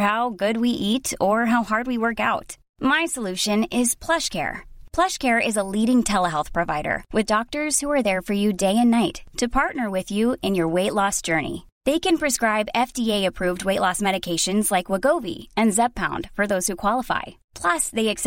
How good we ate our leading telehealth provider with doctor for you day and night to partner with you in your weight loss journey they can prescribe F D approved weight loss medication like Wegovy and Zepbound for those who qualify plus they x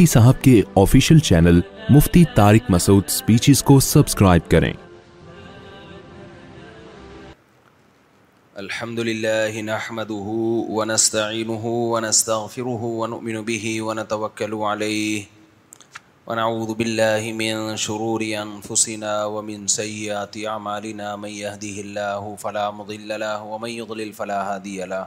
مفتی صاحب کے official channel Mufti Tariq Masood speeches کو subscribe کریں الحمد للہ نحمده ونستعینه ونستغفره ونؤمن به ونتوکل علیه ونعوذ باللہ من شرور انفسنا ومن سیئات اعمالنا من يهده اللہ فلا مضل له ومن يضلل فلا هادی له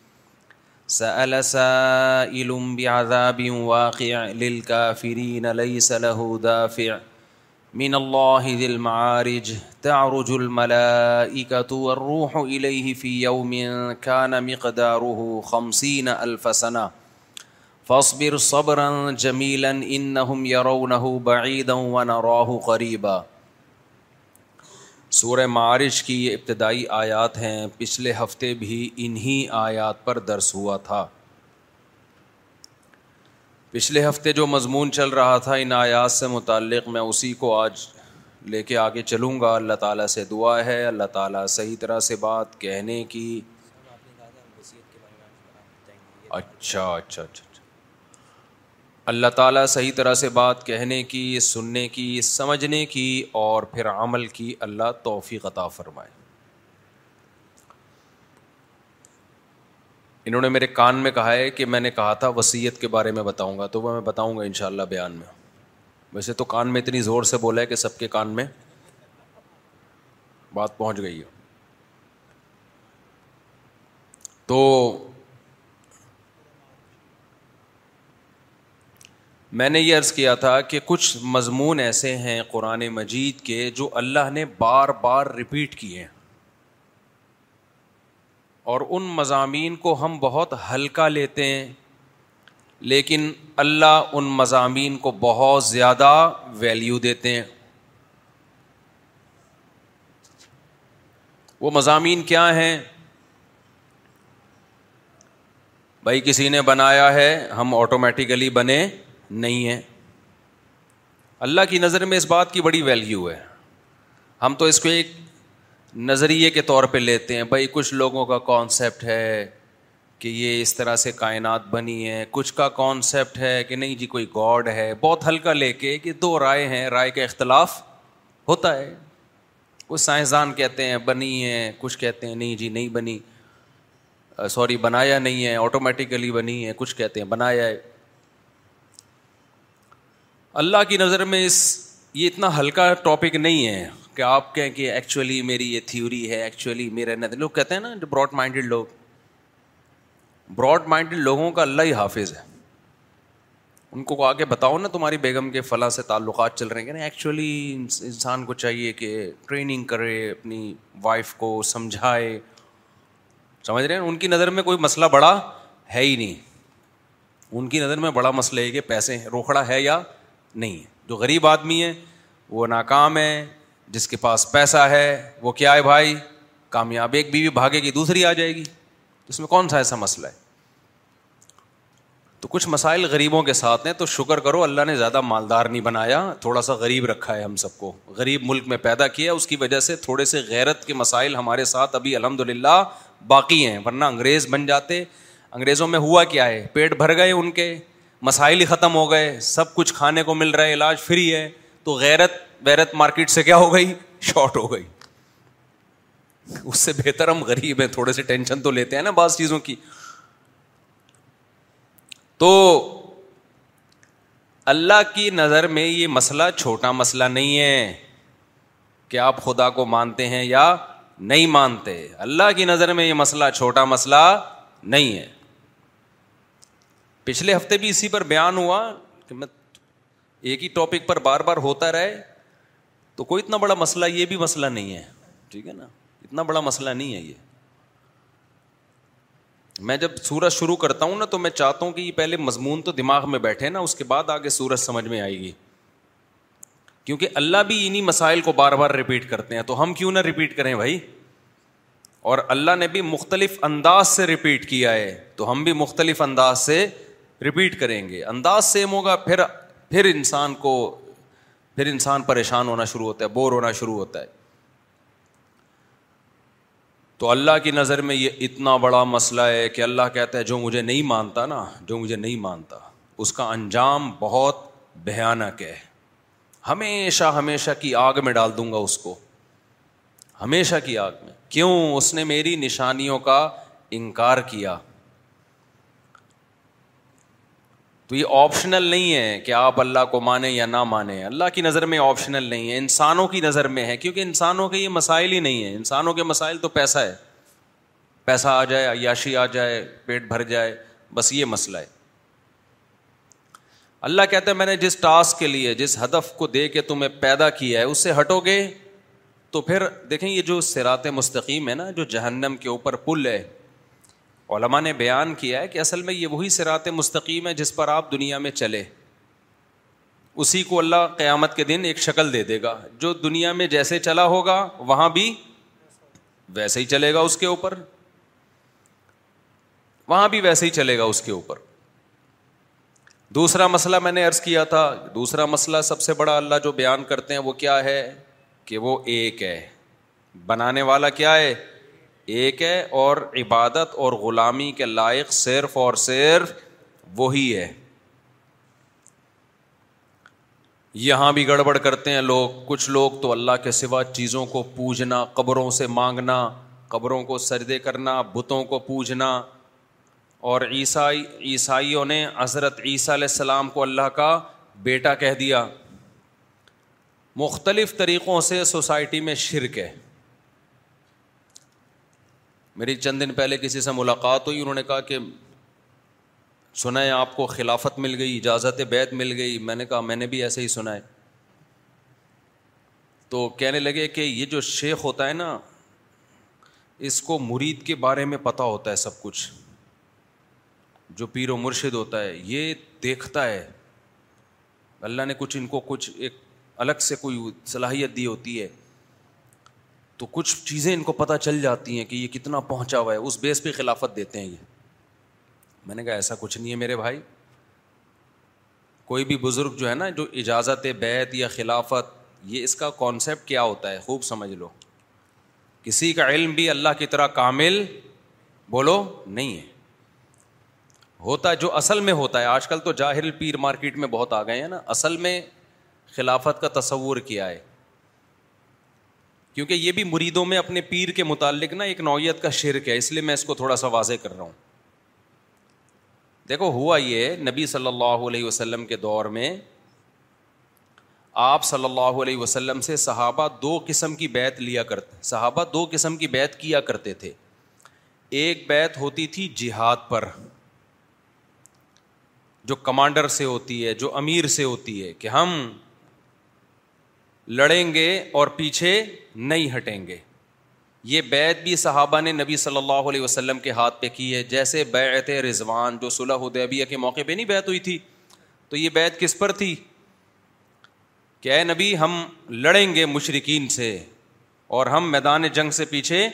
سأل سائل بعذاب واقع للكافرين ليس له دافع من الله ذي المعارج تعرج الملائكة والروح إليه في يوم كان مقداره خمسين ألف سنة فاصبر صبرا جميلا إنهم يرونه بعيدا ونراه قريبا سورہ معارج کی یہ ابتدائی آیات ہیں پچھلے ہفتے بھی انہی آیات پر درس ہوا تھا پچھلے ہفتے جو مضمون چل رہا تھا ان آیات سے متعلق میں اسی کو آج لے کے آگے چلوں گا اللہ تعالیٰ سے دعا ہے اللہ تعالیٰ صحیح طرح سے بات کہنے کی اچھا اچھا اچھا, اچھا۔ اللہ تعالیٰ صحیح طرح سے بات کہنے کی سننے کی سمجھنے کی اور پھر عمل کی اللہ توفیق عطا فرمائے انہوں نے میرے کان میں کہا ہے کہ میں نے کہا تھا وسیعت کے بارے میں بتاؤں گا تو وہ میں بتاؤں گا انشاءاللہ بیان میں ویسے تو کان میں اتنی زور سے بولا ہے کہ سب کے کان میں بات پہنچ گئی ہے تو میں نے یہ عرض کیا تھا کہ کچھ مضمون ایسے ہیں قرآن مجید کے جو اللہ نے بار بار رپیٹ کیے ہیں اور ان مضامین کو ہم بہت ہلکا لیتے ہیں لیکن اللہ ان مضامین کو بہت زیادہ ویلیو دیتے ہیں وہ مضامین کیا ہیں بھائی کسی نے بنایا ہے ہم آٹومیٹیکلی بنے نہیں ہے اللہ کی نظر میں اس بات کی بڑی ویلیو ہے ہم تو اس کو ایک نظریے کے طور پہ لیتے ہیں بھائی کچھ لوگوں کا کانسیپٹ ہے کہ یہ اس طرح سے کائنات بنی ہے کچھ کا کانسیپٹ ہے کہ نہیں جی کوئی گاڈ ہے بہت ہلکا لے کے کہ دو رائے ہیں رائے کا اختلاف ہوتا ہے کچھ سائنسدان کہتے ہیں بنی ہے کچھ کہتے ہیں نہیں جی نہیں بنی سوری بنایا نہیں ہے آٹومیٹیکلی بنی ہے کچھ کہتے ہیں بنایا ہے اللہ کی نظر میں اس یہ اتنا ہلکا ٹاپک نہیں ہے کہ آپ کہیں کہ ایکچولی میری یہ تھیوری ہے ایکچولی میرا نظر لوگ کہتے ہیں نا براڈ مائنڈیڈ لوگ براڈ مائنڈیڈ لوگوں کا اللہ ہی حافظ ہے ان کو آگے بتاؤ نا تمہاری بیگم کے فلاں سے تعلقات چل رہے ہیں کہ ایکچولی انسان کو چاہیے کہ ٹریننگ کرے اپنی وائف کو سمجھائے سمجھ رہے ہیں ان کی نظر میں کوئی مسئلہ بڑا ہے ہی نہیں ان کی نظر میں بڑا مسئلہ ہے کہ پیسے روکھڑا ہے یا نہیں جو غریب آدمی ہے وہ ناکام ہے جس کے پاس پیسہ ہے وہ کیا ہے بھائی کامیاب ایک بیوی بھاگے گی دوسری آ جائے گی اس میں کون سا ایسا مسئلہ ہے تو کچھ مسائل غریبوں کے ساتھ ہیں تو شکر کرو اللہ نے زیادہ مالدار نہیں بنایا تھوڑا سا غریب رکھا ہے ہم سب کو غریب ملک میں پیدا کیا اس کی وجہ سے تھوڑے سے غیرت کے مسائل ہمارے ساتھ ابھی الحمد للہ باقی ہیں ورنہ انگریز بن جاتے انگریزوں میں ہوا کیا ہے پیٹ بھر گئے ان کے مسائل ہی ختم ہو گئے سب کچھ کھانے کو مل رہا ہے علاج فری ہے تو غیرت بیرت مارکیٹ سے کیا ہو گئی شارٹ ہو گئی اس سے بہتر ہم غریب ہیں تھوڑے سے ٹینشن تو لیتے ہیں نا بعض چیزوں کی تو اللہ کی نظر میں یہ مسئلہ چھوٹا مسئلہ نہیں ہے کہ آپ خدا کو مانتے ہیں یا نہیں مانتے اللہ کی نظر میں یہ مسئلہ چھوٹا مسئلہ نہیں ہے پچھلے ہفتے بھی اسی پر بیان ہوا کہ میں ایک ہی ٹاپک پر بار بار ہوتا رہے تو کوئی اتنا بڑا مسئلہ یہ بھی مسئلہ نہیں ہے ٹھیک ہے نا اتنا بڑا مسئلہ نہیں ہے یہ میں جب سورج شروع کرتا ہوں نا تو میں چاہتا ہوں کہ یہ پہلے مضمون تو دماغ میں بیٹھے نا اس کے بعد آگے سورج سمجھ میں آئے گی کیونکہ اللہ بھی انہیں مسائل کو بار بار رپیٹ کرتے ہیں تو ہم کیوں نہ رپیٹ کریں بھائی اور اللہ نے بھی مختلف انداز سے رپیٹ کیا ہے تو ہم بھی مختلف انداز سے ریپیٹ کریں گے انداز سیم ہوگا پھر پھر انسان کو پھر انسان پریشان ہونا شروع ہوتا ہے بور ہونا شروع ہوتا ہے تو اللہ کی نظر میں یہ اتنا بڑا مسئلہ ہے کہ اللہ کہتا ہے جو مجھے نہیں مانتا نا جو مجھے نہیں مانتا اس کا انجام بہت بھیانک ہے ہمیشہ ہمیشہ کی آگ میں ڈال دوں گا اس کو ہمیشہ کی آگ میں کیوں اس نے میری نشانیوں کا انکار کیا تو یہ آپشنل نہیں ہے کہ آپ اللہ کو مانیں یا نہ مانیں اللہ کی نظر میں آپشنل نہیں ہے انسانوں کی نظر میں ہے کیونکہ انسانوں کے یہ مسائل ہی نہیں ہیں انسانوں کے مسائل تو پیسہ ہے پیسہ آ جائے عیاشی آ جائے پیٹ بھر جائے بس یہ مسئلہ ہے اللہ کہتا ہے میں نے جس ٹاسک کے لیے جس ہدف کو دے کے تمہیں پیدا کیا ہے اس سے ہٹو گے تو پھر دیکھیں یہ جو سرات مستقیم ہے نا جو جہنم کے اوپر پل ہے علماء نے بیان کیا ہے کہ اصل میں یہ وہی سرات مستقیم ہے جس پر آپ دنیا میں چلے اسی کو اللہ قیامت کے دن ایک شکل دے دے گا جو دنیا میں جیسے چلا ہوگا وہاں بھی ویسے ہی چلے گا اس کے اوپر وہاں بھی ویسے ہی چلے گا اس کے اوپر دوسرا مسئلہ میں نے عرض کیا تھا دوسرا مسئلہ سب سے بڑا اللہ جو بیان کرتے ہیں وہ کیا ہے کہ وہ ایک ہے بنانے والا کیا ہے ایک ہے اور عبادت اور غلامی کے لائق صرف اور صرف وہی ہے یہاں بھی گڑبڑ کرتے ہیں لوگ کچھ لوگ تو اللہ کے سوا چیزوں کو پوجنا قبروں سے مانگنا قبروں کو سردے کرنا بتوں کو پوجنا اور عیسائی عیسائیوں نے حضرت عیسیٰ علیہ السلام کو اللہ کا بیٹا کہہ دیا مختلف طریقوں سے سوسائٹی میں شرک ہے میری چند دن پہلے کسی سے ملاقات ہوئی انہوں نے کہا کہ سنا ہے آپ کو خلافت مل گئی اجازت بیت مل گئی میں نے کہا میں نے بھی ایسے ہی سنا ہے تو کہنے لگے کہ یہ جو شیخ ہوتا ہے نا اس کو مرید کے بارے میں پتہ ہوتا ہے سب کچھ جو پیر و مرشد ہوتا ہے یہ دیکھتا ہے اللہ نے کچھ ان کو کچھ ایک الگ سے کوئی صلاحیت دی ہوتی ہے تو کچھ چیزیں ان کو پتہ چل جاتی ہیں کہ یہ کتنا پہنچا ہوا ہے اس بیس پہ خلافت دیتے ہیں یہ میں نے کہا ایسا کچھ نہیں ہے میرے بھائی کوئی بھی بزرگ جو ہے نا جو اجازت بیت یا خلافت یہ اس کا کانسیپٹ کیا ہوتا ہے خوب سمجھ لو کسی کا علم بھی اللہ کی طرح کامل بولو نہیں ہے ہوتا جو اصل میں ہوتا ہے آج کل تو جاہر پیر مارکیٹ میں بہت آ گئے ہیں نا اصل میں خلافت کا تصور کیا ہے کیونکہ یہ بھی مریدوں میں اپنے پیر کے متعلق نا ایک نوعیت کا شرک ہے اس لیے میں اس کو تھوڑا سا واضح کر رہا ہوں دیکھو ہوا یہ نبی صلی اللہ علیہ وسلم کے دور میں آپ صلی اللہ علیہ وسلم سے صحابہ دو قسم کی بیت لیا کرتے صحابہ دو قسم کی بیت کیا کرتے تھے ایک بیت ہوتی تھی جہاد پر جو کمانڈر سے ہوتی ہے جو امیر سے ہوتی ہے کہ ہم لڑیں گے اور پیچھے نہیں ہٹیں گے یہ بیت بھی صحابہ نے نبی صلی اللہ علیہ وسلم کے ہاتھ پہ کی ہے جیسے بیت رضوان جو صلح ادیبیہ کے موقع پہ نہیں بیت ہوئی تھی تو یہ بیت کس پر تھی کہ اے نبی ہم لڑیں گے مشرقین سے اور ہم میدان جنگ سے پیچھے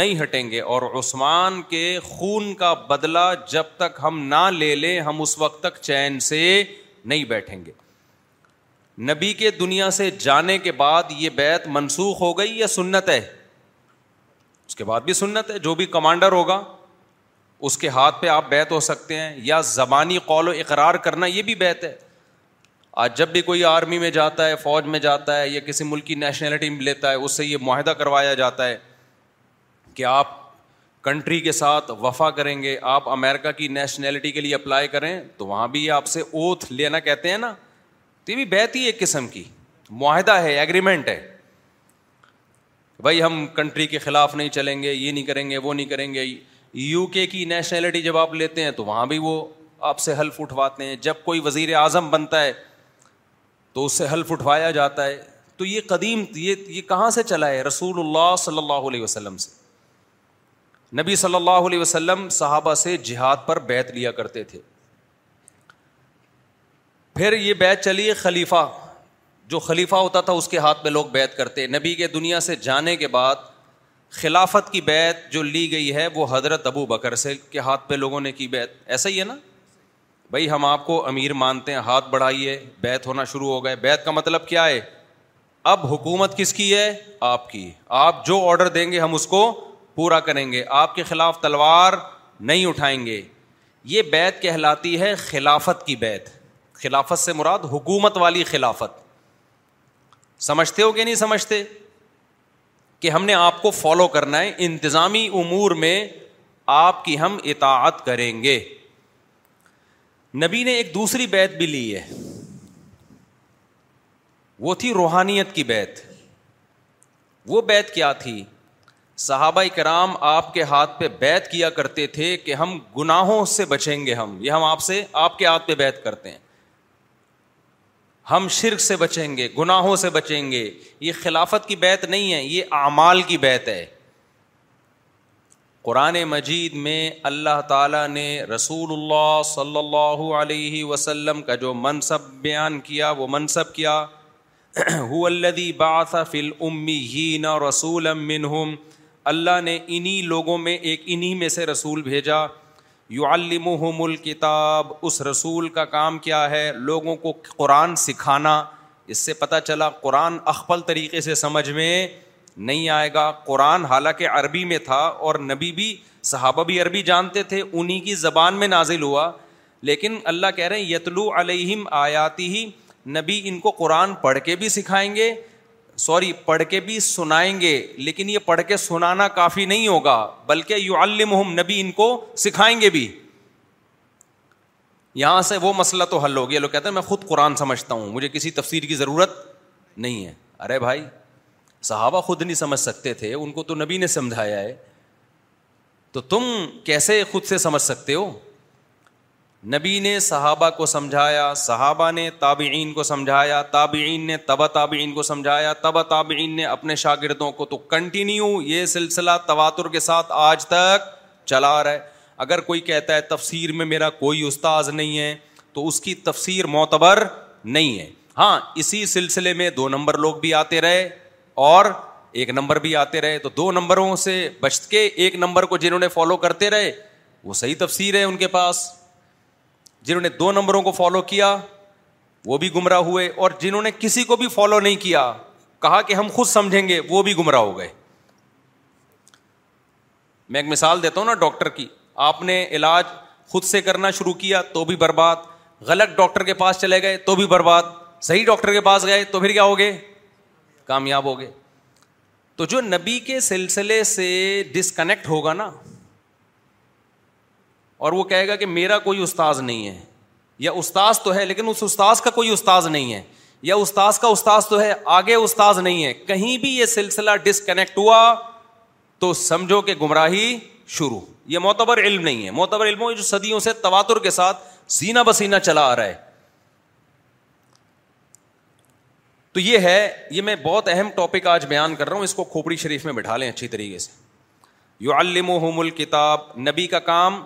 نہیں ہٹیں گے اور عثمان کے خون کا بدلہ جب تک ہم نہ لے لیں ہم اس وقت تک چین سے نہیں بیٹھیں گے نبی کے دنیا سے جانے کے بعد یہ بیت منسوخ ہو گئی یا سنت ہے اس کے بعد بھی سنت ہے جو بھی کمانڈر ہوگا اس کے ہاتھ پہ آپ بیت ہو سکتے ہیں یا زبانی قول و اقرار کرنا یہ بھی بیت ہے آج جب بھی کوئی آرمی میں جاتا ہے فوج میں جاتا ہے یا کسی ملک کی نیشنلٹی میں لیتا ہے اس سے یہ معاہدہ کروایا جاتا ہے کہ آپ کنٹری کے ساتھ وفا کریں گے آپ امیرکا کی نیشنلٹی کے لیے اپلائی کریں تو وہاں بھی آپ سے اوتھ لینا کہتے ہیں نا تو یہ بھی بیت ہی ایک قسم کی معاہدہ ہے ایگریمنٹ ہے بھائی ہم کنٹری کے خلاف نہیں چلیں گے یہ نہیں کریں گے وہ نہیں کریں گے یو کے کی نیشنلٹی جب آپ لیتے ہیں تو وہاں بھی وہ آپ سے حلف اٹھواتے ہیں جب کوئی وزیر اعظم بنتا ہے تو اس سے حلف اٹھوایا جاتا ہے تو یہ قدیم یہ یہ کہاں سے چلا ہے رسول اللہ صلی اللہ علیہ وسلم سے نبی صلی اللہ علیہ وسلم صحابہ سے جہاد پر بیت لیا کرتے تھے پھر یہ بیت چلی خلیفہ جو خلیفہ ہوتا تھا اس کے ہاتھ میں لوگ بیت کرتے نبی کے دنیا سے جانے کے بعد خلافت کی بیت جو لی گئی ہے وہ حضرت ابو بکر سے کے ہاتھ پہ لوگوں نے کی بیت ایسا ہی ہے نا بھائی ہم آپ کو امیر مانتے ہیں ہاتھ بڑھائیے بیت ہونا شروع ہو گئے بیت کا مطلب کیا ہے اب حکومت کس کی ہے آپ کی آپ جو آڈر دیں گے ہم اس کو پورا کریں گے آپ کے خلاف تلوار نہیں اٹھائیں گے یہ بیت کہلاتی ہے خلافت کی بیت خلافت سے مراد حکومت والی خلافت سمجھتے ہو کہ نہیں سمجھتے کہ ہم نے آپ کو فالو کرنا ہے انتظامی امور میں آپ کی ہم اطاعت کریں گے نبی نے ایک دوسری بیت بھی لی ہے وہ تھی روحانیت کی بیت وہ بیت کیا تھی صحابہ کرام آپ کے ہاتھ پہ بیت کیا کرتے تھے کہ ہم گناہوں سے بچیں گے ہم یہ ہم آپ سے آپ کے ہاتھ پہ بیت کرتے ہیں ہم شرک سے بچیں گے گناہوں سے بچیں گے یہ خلافت کی بیت نہیں ہے یہ اعمال کی بیت ہے قرآن مجید میں اللہ تعالیٰ نے رسول اللہ صلی اللہ علیہ وسلم کا جو منصب بیان کیا وہ منصب کیا ہودی بات فل امی ہین اور رسول منہم اللہ نے انہی لوگوں میں ایک انہی میں سے رسول بھیجا یو المحم الکتاب اس رسول کا کام کیا ہے لوگوں کو قرآن سکھانا اس سے پتہ چلا قرآن اخبل طریقے سے سمجھ میں نہیں آئے گا قرآن حالانکہ عربی میں تھا اور نبی بھی صحابہ بھی عربی جانتے تھے انہیں کی زبان میں نازل ہوا لیکن اللہ کہہ رہے ہیں یتلو علیہم آیاتی ہی نبی ان کو قرآن پڑھ کے بھی سکھائیں گے سوری پڑھ کے بھی سنائیں گے لیکن یہ پڑھ کے سنانا کافی نہیں ہوگا بلکہ یو الم نبی ان کو سکھائیں گے بھی یہاں سے وہ مسئلہ تو حل ہو گیا لوگ کہتے ہیں میں خود قرآن سمجھتا ہوں مجھے کسی تفسیر کی ضرورت نہیں ہے ارے بھائی صحابہ خود نہیں سمجھ سکتے تھے ان کو تو نبی نے سمجھایا ہے تو تم کیسے خود سے سمجھ سکتے ہو نبی نے صحابہ کو سمجھایا صحابہ نے تابعین کو سمجھایا تابعین نے تبا تابعین کو سمجھایا تبا تابعین نے اپنے شاگردوں کو تو کنٹینیو یہ سلسلہ تواتر کے ساتھ آج تک چلا رہا ہے اگر کوئی کہتا ہے تفسیر میں میرا کوئی استاذ نہیں ہے تو اس کی تفسیر معتبر نہیں ہے ہاں اسی سلسلے میں دو نمبر لوگ بھی آتے رہے اور ایک نمبر بھی آتے رہے تو دو نمبروں سے بچ کے ایک نمبر کو جنہوں نے فالو کرتے رہے وہ صحیح تفسیر ہے ان کے پاس جنہوں نے دو نمبروں کو فالو کیا وہ بھی گمراہ ہوئے اور جنہوں نے کسی کو بھی فالو نہیں کیا کہا کہ ہم خود سمجھیں گے وہ بھی گمراہ ہو گئے میں ایک مثال دیتا ہوں نا ڈاکٹر کی آپ نے علاج خود سے کرنا شروع کیا تو بھی برباد غلط ڈاکٹر کے پاس چلے گئے تو بھی برباد صحیح ڈاکٹر کے پاس گئے تو پھر کیا ہوگے کامیاب ہو گئے تو جو نبی کے سلسلے سے ڈسکنیکٹ ہوگا نا اور وہ کہے گا کہ میرا کوئی استاذ نہیں ہے یا استاذ تو ہے لیکن اس استاذ کا کوئی استاذ نہیں ہے یا استاذ کا استاذ تو ہے آگے استاذ نہیں ہے کہیں بھی یہ سلسلہ ڈسکنیکٹ ہوا تو سمجھو کہ گمراہی شروع یہ معتبر علم نہیں ہے معتبر علم جو صدیوں سے تواتر کے ساتھ سینا بسینہ چلا آ رہا ہے تو یہ ہے یہ میں بہت اہم ٹاپک آج بیان کر رہا ہوں اس کو کھوپڑی شریف میں بٹھا لیں اچھی طریقے سے یو الم الکتاب نبی کا کام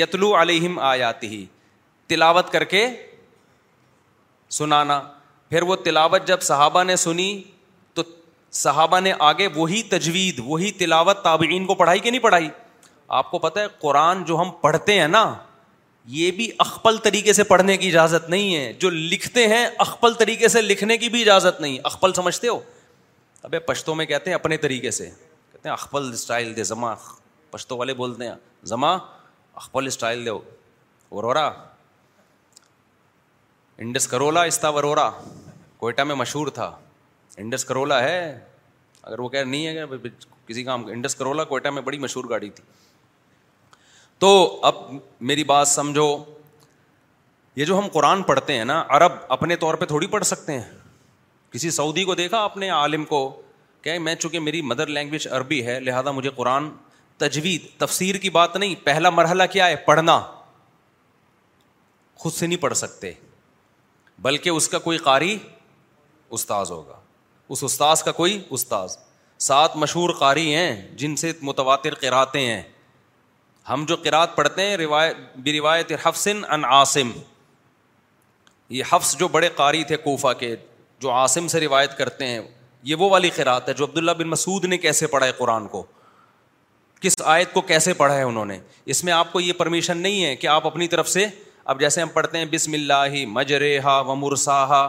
یتلو علیہم آ جاتی تلاوت کر کے سنانا پھر وہ تلاوت جب صحابہ نے سنی تو صحابہ نے آگے وہی وہی تجوید تلاوت تابعین کو کو پڑھائی پڑھائی کہ نہیں آپ ہے قرآن جو ہم پڑھتے ہیں نا یہ بھی اخبل طریقے سے پڑھنے کی اجازت نہیں ہے جو لکھتے ہیں اخپل طریقے سے لکھنے کی بھی اجازت نہیں اخپل سمجھتے ہو ابے پشتوں میں کہتے ہیں اپنے طریقے سے کہتے ہیں اسٹائل دے زماں پشتوں والے بولتے ہیں زما اخبل اسٹائل دو ورورا انڈس کرولا استا ورورا کوئٹہ میں مشہور تھا انڈس کرولا ہے اگر وہ کہہ نہیں ہے کہ کسی کام انڈس کرولا کوئٹہ میں بڑی مشہور گاڑی تھی تو اب میری بات سمجھو یہ جو ہم قرآن پڑھتے ہیں نا عرب اپنے طور پہ تھوڑی پڑھ سکتے ہیں کسی سعودی کو دیکھا اپنے عالم کو کہ میں چونکہ میری مدر لینگویج عربی ہے لہٰذا مجھے قرآن تجوید تفسیر کی بات نہیں پہلا مرحلہ کیا ہے پڑھنا خود سے نہیں پڑھ سکتے بلکہ اس کا کوئی قاری استاذ ہوگا اس استاذ کا کوئی استاذ سات مشہور قاری ہیں جن سے متواتر کراتے ہیں ہم جو کراط پڑھتے ہیں روایت ان عاصم یہ حفص جو بڑے قاری تھے کوفہ کے جو عاصم سے روایت کرتے ہیں یہ وہ والی قرات ہے جو عبداللہ بن مسعود نے کیسے پڑھا ہے قرآن کو کس آیت کو کیسے پڑھا ہے انہوں نے اس میں آپ کو یہ پرمیشن نہیں ہے کہ آپ اپنی طرف سے اب جیسے ہم پڑھتے ہیں بسم اللہ مجرحا ہا و مرسا ہا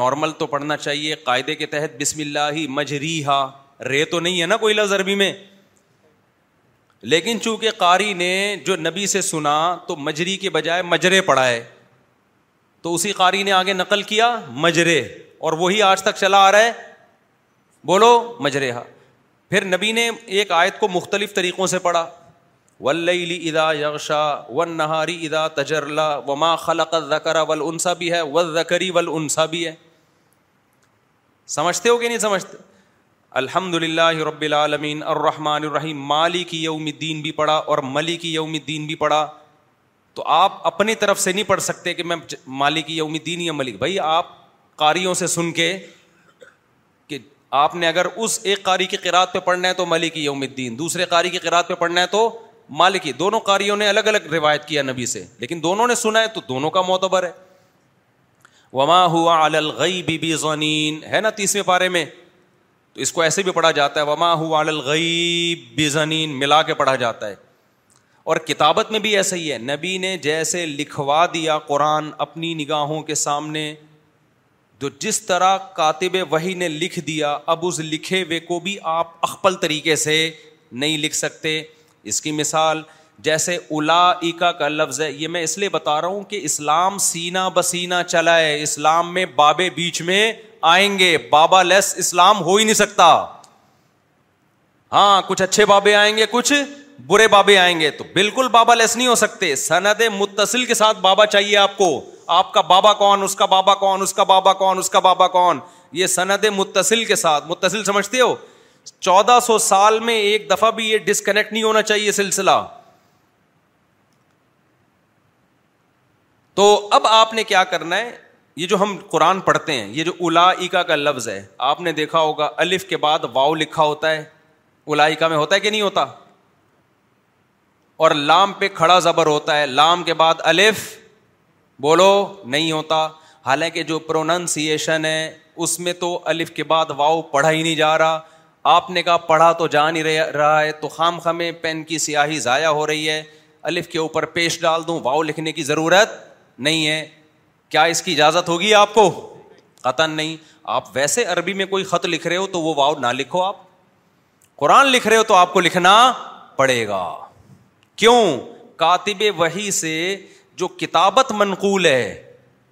نارمل تو پڑھنا چاہیے قاعدے کے تحت بسم اللہ رے تو نہیں ہے نا کوئی لفظ عربی میں لیکن چونکہ قاری نے جو نبی سے سنا تو مجری کے بجائے مجرے پڑھا ہے تو اسی قاری نے آگے نقل کیا مجرے اور وہی آج تک چلا آ رہا ہے بولو مجرے ہا پھر نبی نے ایک آیت کو مختلف طریقوں سے پڑھا ولی ادا یغشا و نہاری ادا تجرلا و ما خلق زکرا انسا بھی ہے و زکری ول انسا بھی ہے سمجھتے ہو کہ نہیں سمجھتے الحمد للہ رب العالمین الرحمٰن الرحیم مالی کی یوم دین بھی پڑھا اور ملک کی یوم دین بھی پڑھا تو آپ اپنی طرف سے نہیں پڑھ سکتے کہ میں مالی کی یوم دین یا ملک بھائی آپ قاریوں سے سن کے آپ نے اگر اس ایک قاری کی قرآد پہ پڑھنا ہے تو ملکی یوم الدین دوسرے قاری کی قرآت پہ پڑھنا ہے تو مالکی دونوں قاریوں نے الگ الگ روایت کیا نبی سے لیکن دونوں نے سنا ہے تو دونوں کا معتبر ہے وما ہوا بی بی زنین ہے نا تیسویں پارے میں تو اس کو ایسے بھی پڑھا جاتا ہے وما ہوا بی زنین ملا کے پڑھا جاتا ہے اور کتابت میں بھی ایسا ہی ہے نبی نے جیسے لکھوا دیا قرآن اپنی نگاہوں کے سامنے جو جس طرح کاتب وہی نے لکھ دیا اب اس لکھے ہوئے کو بھی آپ اخپل طریقے سے نہیں لکھ سکتے اس کی مثال جیسے الا کا لفظ ہے یہ میں اس لیے بتا رہا ہوں کہ اسلام سینا بسینا چلا ہے اسلام میں بابے بیچ میں آئیں گے بابا لیس اسلام ہو ہی نہیں سکتا ہاں کچھ اچھے بابے آئیں گے کچھ برے بابے آئیں گے تو بالکل بابا لیس نہیں ہو سکتے سند متصل کے ساتھ بابا چاہیے آپ کو آپ کا بابا کون اس کا بابا کون اس کا بابا کون اس کا بابا کون یہ سند متصل کے ساتھ متصل سمجھتے ہو چودہ سو سال میں ایک دفعہ بھی یہ ڈسکنیکٹ نہیں ہونا چاہیے سلسلہ تو اب آپ نے کیا کرنا ہے یہ جو ہم قرآن پڑھتے ہیں یہ جو الا کا لفظ ہے آپ نے دیکھا ہوگا الف کے بعد واؤ لکھا ہوتا ہے الا میں ہوتا ہے کہ نہیں ہوتا اور لام پہ کھڑا زبر ہوتا ہے لام کے بعد الف بولو نہیں ہوتا حالانکہ جو پروننسیشن ہے اس میں تو الف کے بعد واؤ پڑھا ہی نہیں جا رہا آپ نے کہا پڑھا تو جا نہیں رہا ہے تو خام خمے پین کی سیاہی ضائع ہو رہی ہے الف کے اوپر پیش ڈال دوں واؤ لکھنے کی ضرورت نہیں ہے کیا اس کی اجازت ہوگی آپ کو قطن نہیں آپ ویسے عربی میں کوئی خط لکھ رہے ہو تو وہ واؤ نہ لکھو آپ قرآن لکھ رہے ہو تو آپ کو لکھنا پڑے گا کیوں کاتب وہی سے جو کتابت منقول ہے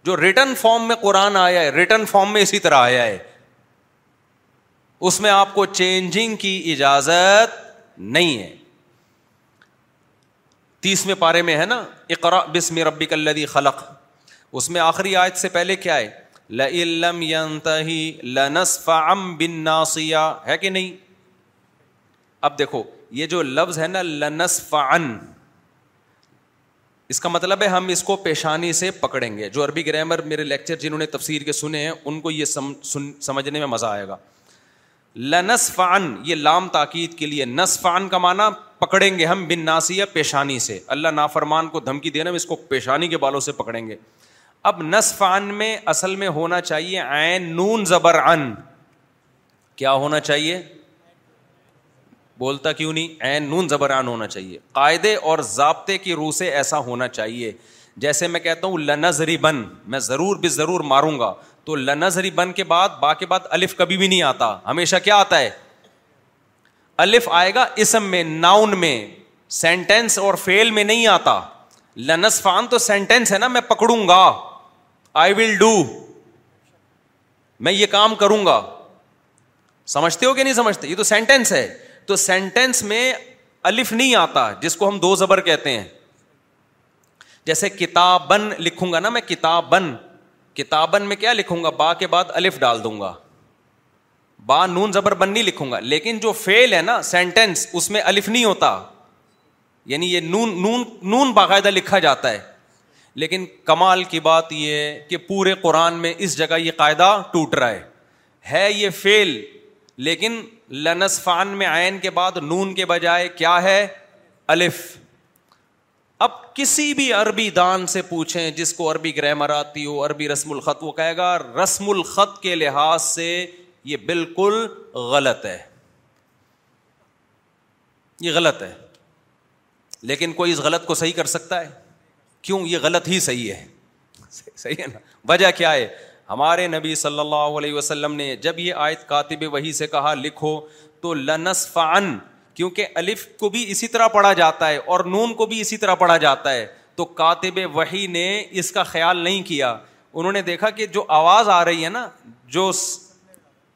جو ریٹرن فارم میں قرآن آیا ہے ریٹرن فارم میں اسی طرح آیا ہے اس میں آپ کو چینجنگ کی اجازت نہیں ہے تیسویں پارے میں ہے نا اقرا بسم ربی کلدی خلق اس میں آخری آیت سے پہلے کیا ہے لم ينتهي لنصف فم بن ناسیا ہے کہ نہیں اب دیکھو یہ جو لفظ ہے نا لنس فن اس کا مطلب ہے ہم اس کو پیشانی سے پکڑیں گے جو عربی گرامر میرے لیکچر جنہوں نے تفسیر کے سنے ہیں ان کو یہ سم, سن, سمجھنے میں مزہ آئے گا لنس فن یہ لام تاکید کے لیے نسفان کا معنی پکڑیں گے ہم بن ناسیہ پیشانی سے اللہ نافرمان کو دھمکی دینا اس کو پیشانی کے بالوں سے پکڑیں گے اب نسفان میں اصل میں ہونا چاہیے نون زبر ان کیا ہونا چاہیے بولتا کیوں نہیں این زبران ہونا چاہیے قاعدے اور ضابطے کی روح سے ایسا ہونا چاہیے جیسے میں کہتا ہوں لنظری بن میں ضرور بھی ضرور ماروں گا تو لنظری بن کے بعد با کے بعد الف کبھی بھی نہیں آتا ہمیشہ کیا آتا ہے الف آئے گا اسم میں ناؤن میں سینٹینس اور فیل میں نہیں آتا لنس فان تو سینٹینس ہے نا میں پکڑوں گا آئی ول ڈو میں یہ کام کروں گا سمجھتے ہو کہ نہیں سمجھتے یہ تو سینٹینس ہے تو سینٹینس میں الف نہیں آتا جس کو ہم دو زبر کہتے ہیں جیسے کتاب لکھوں گا نا میں کتاب بن کتاب میں کیا لکھوں گا با کے بعد الف ڈال دوں گا با نون زبر بن نہیں لکھوں گا لیکن جو فیل ہے نا سینٹینس اس میں الف نہیں ہوتا یعنی یہ نون نون نون باقاعدہ لکھا جاتا ہے لیکن کمال کی بات یہ کہ پورے قرآن میں اس جگہ یہ قاعدہ ٹوٹ رہا ہے ہے یہ فیل لیکن لنس فان میں آئین کے بعد نون کے بجائے کیا ہے الف اب کسی بھی عربی دان سے پوچھیں جس کو عربی گرامر آتی ہو عربی رسم الخط وہ کہے گا رسم الخط کے لحاظ سے یہ بالکل غلط ہے یہ غلط ہے لیکن کوئی اس غلط کو صحیح کر سکتا ہے کیوں یہ غلط ہی صحیح ہے صحیح ہے نا وجہ کیا ہے ہمارے نبی صلی اللہ علیہ وسلم نے جب یہ آیت کاتب وہی سے کہا لکھو تو لنس فن کیونکہ الف کو بھی اسی طرح پڑھا جاتا ہے اور نون کو بھی اسی طرح پڑھا جاتا ہے تو کاتب وہی نے اس کا خیال نہیں کیا انہوں نے دیکھا کہ جو آواز آ رہی ہے نا جو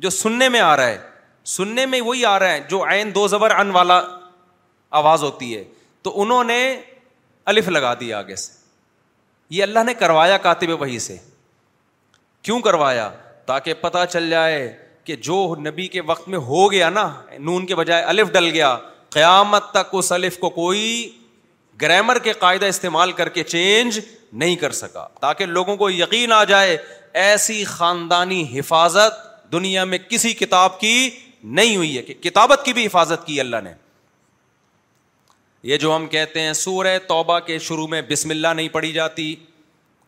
جو سننے میں آ رہا ہے سننے میں وہی آ رہا ہے جو عین دو زبر ان والا آواز ہوتی ہے تو انہوں نے الف لگا دی آگے سے یہ اللہ نے کروایا کاتب وہی سے کیوں کروایا تاکہ پتہ چل جائے کہ جو نبی کے وقت میں ہو گیا نا نون کے بجائے الف ڈل گیا قیامت تک اس الف کو کوئی گرامر کے قاعدہ استعمال کر کے چینج نہیں کر سکا تاکہ لوگوں کو یقین آ جائے ایسی خاندانی حفاظت دنیا میں کسی کتاب کی نہیں ہوئی ہے کہ کتابت کی بھی حفاظت کی اللہ نے یہ جو ہم کہتے ہیں سورہ توبہ کے شروع میں بسم اللہ نہیں پڑھی جاتی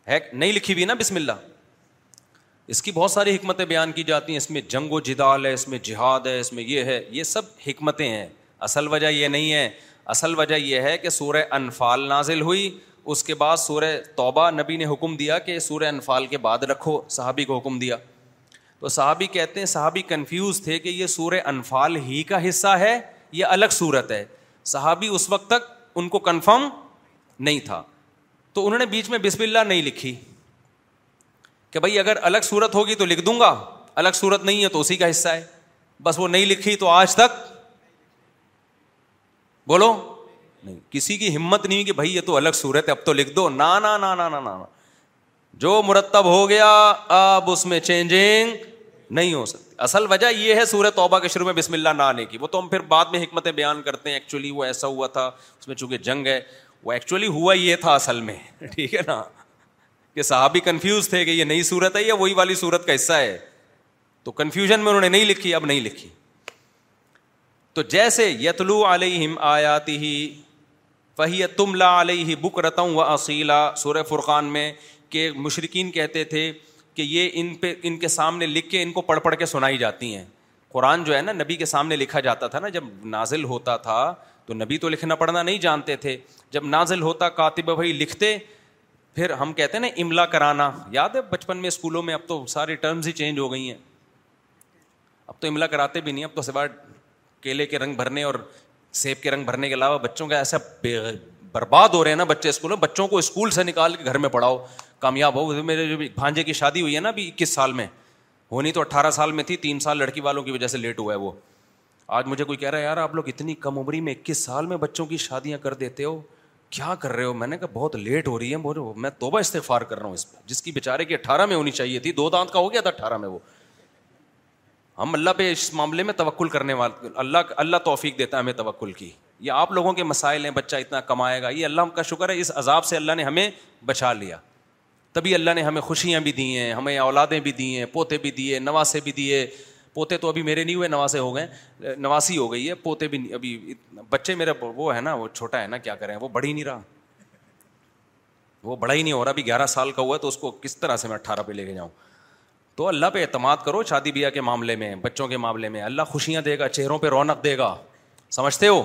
ہے نہیں لکھی ہوئی نا بسم اللہ اس کی بہت ساری حکمتیں بیان کی جاتی ہیں اس میں جنگ و جدال ہے اس میں جہاد ہے اس میں یہ ہے یہ سب حکمتیں ہیں اصل وجہ یہ نہیں ہے اصل وجہ یہ ہے کہ سورہ انفال نازل ہوئی اس کے بعد سورہ توبہ نبی نے حکم دیا کہ سورہ انفال کے بعد رکھو صحابی کو حکم دیا تو صحابی کہتے ہیں صحابی کنفیوز تھے کہ یہ سورہ انفال ہی کا حصہ ہے یہ الگ صورت ہے صحابی اس وقت تک ان کو کنفرم نہیں تھا تو انہوں نے بیچ میں بسم اللہ نہیں لکھی کہ بھائی اگر الگ صورت ہوگی تو لکھ دوں گا الگ صورت نہیں ہے تو اسی کا حصہ ہے بس وہ نہیں لکھی تو آج تک بولو نہیں کسی کی ہمت نہیں کہ بھائی یہ تو الگ صورت ہے اب تو لکھ دو نا نا نا نا نا جو مرتب ہو گیا اب اس میں چینجنگ نہیں ہو سکتی اصل وجہ یہ ہے سورہ توبہ کے شروع میں بسم اللہ نہ آنے کی وہ تو ہم پھر بعد میں حکمتیں بیان کرتے ہیں ایکچولی وہ ایسا ہوا تھا اس میں چونکہ جنگ ہے وہ ایکچولی ہوا یہ تھا اصل میں ٹھیک ہے نا کہ صحابی کنفیوز تھے کہ یہ نئی صورت ہے یا وہی والی صورت کا حصہ ہے تو کنفیوژن میں انہوں نے نہیں لکھی اب نہیں لکھی تو جیسے یتلو علیہ آیاتی ہی بک رتوں فرقان میں کہ مشرقین کہتے تھے کہ یہ ان پہ ان کے سامنے لکھ کے ان کو پڑھ پڑھ کے سنائی جاتی ہیں قرآن جو ہے نا نبی کے سامنے لکھا جاتا تھا نا جب نازل ہوتا تھا تو نبی تو لکھنا پڑھنا نہیں جانتے تھے جب نازل ہوتا کاتب بھائی لکھتے پھر ہم کہتے ہیں نا املا کرانا یاد ہے بچپن میں اسکولوں میں اب تو سارے ٹرمز ہی چینج ہو گئی ہیں اب تو املا کراتے بھی نہیں اب تو سوا کیلے کے رنگ بھرنے اور سیب کے رنگ بھرنے کے علاوہ بچوں کا ایسا بے برباد ہو رہے ہیں نا بچے اسکول میں بچوں کو اسکول سے نکال کے گھر میں پڑھاؤ کامیاب ہو میرے جو بھانجے کی شادی ہوئی ہے نا ابھی اکیس سال میں ہونی تو اٹھارہ سال میں تھی تین سال لڑکی والوں کی وجہ سے لیٹ ہوا ہے وہ آج مجھے کوئی کہہ رہا ہے یار آپ لوگ اتنی کم عمری میں اکیس سال میں بچوں کی شادیاں کر دیتے ہو کیا کر رہے ہو میں نے کہا بہت لیٹ ہو رہی ہے میں توبہ استغفار کر رہا ہوں اس پہ جس کی بیچارے کی اٹھارہ میں ہونی چاہیے تھی دو دانت کا ہو گیا تھا اٹھارہ میں وہ ہم اللہ پہ اس معاملے میں توقل کرنے والے اللہ اللہ توفیق دیتا ہے ہمیں توقل کی یہ آپ لوگوں کے مسائل ہیں بچہ اتنا کمائے گا یہ اللہ کا شکر ہے اس عذاب سے اللہ نے ہمیں بچا لیا تبھی اللہ نے ہمیں خوشیاں بھی دی ہیں ہمیں اولادیں بھی دی ہیں پوتے بھی دیے نواسے بھی دیے پوتے تو ابھی میرے نہیں ہوئے نواسے ہو گئے نواسی ہو گئی ہے پوتے بھی ابھی بچے میرے وہ ہے نا وہ چھوٹا ہے نا کیا کریں وہ بڑھ ہی نہیں رہا وہ بڑا ہی نہیں ہو رہا ابھی گیارہ سال کا ہوا ہے تو اس کو کس طرح سے میں اٹھارہ پہ لے کے جاؤں تو اللہ پہ اعتماد کرو شادی بیاہ کے معاملے میں بچوں کے معاملے میں اللہ خوشیاں دے گا چہروں پہ رونق دے گا سمجھتے ہو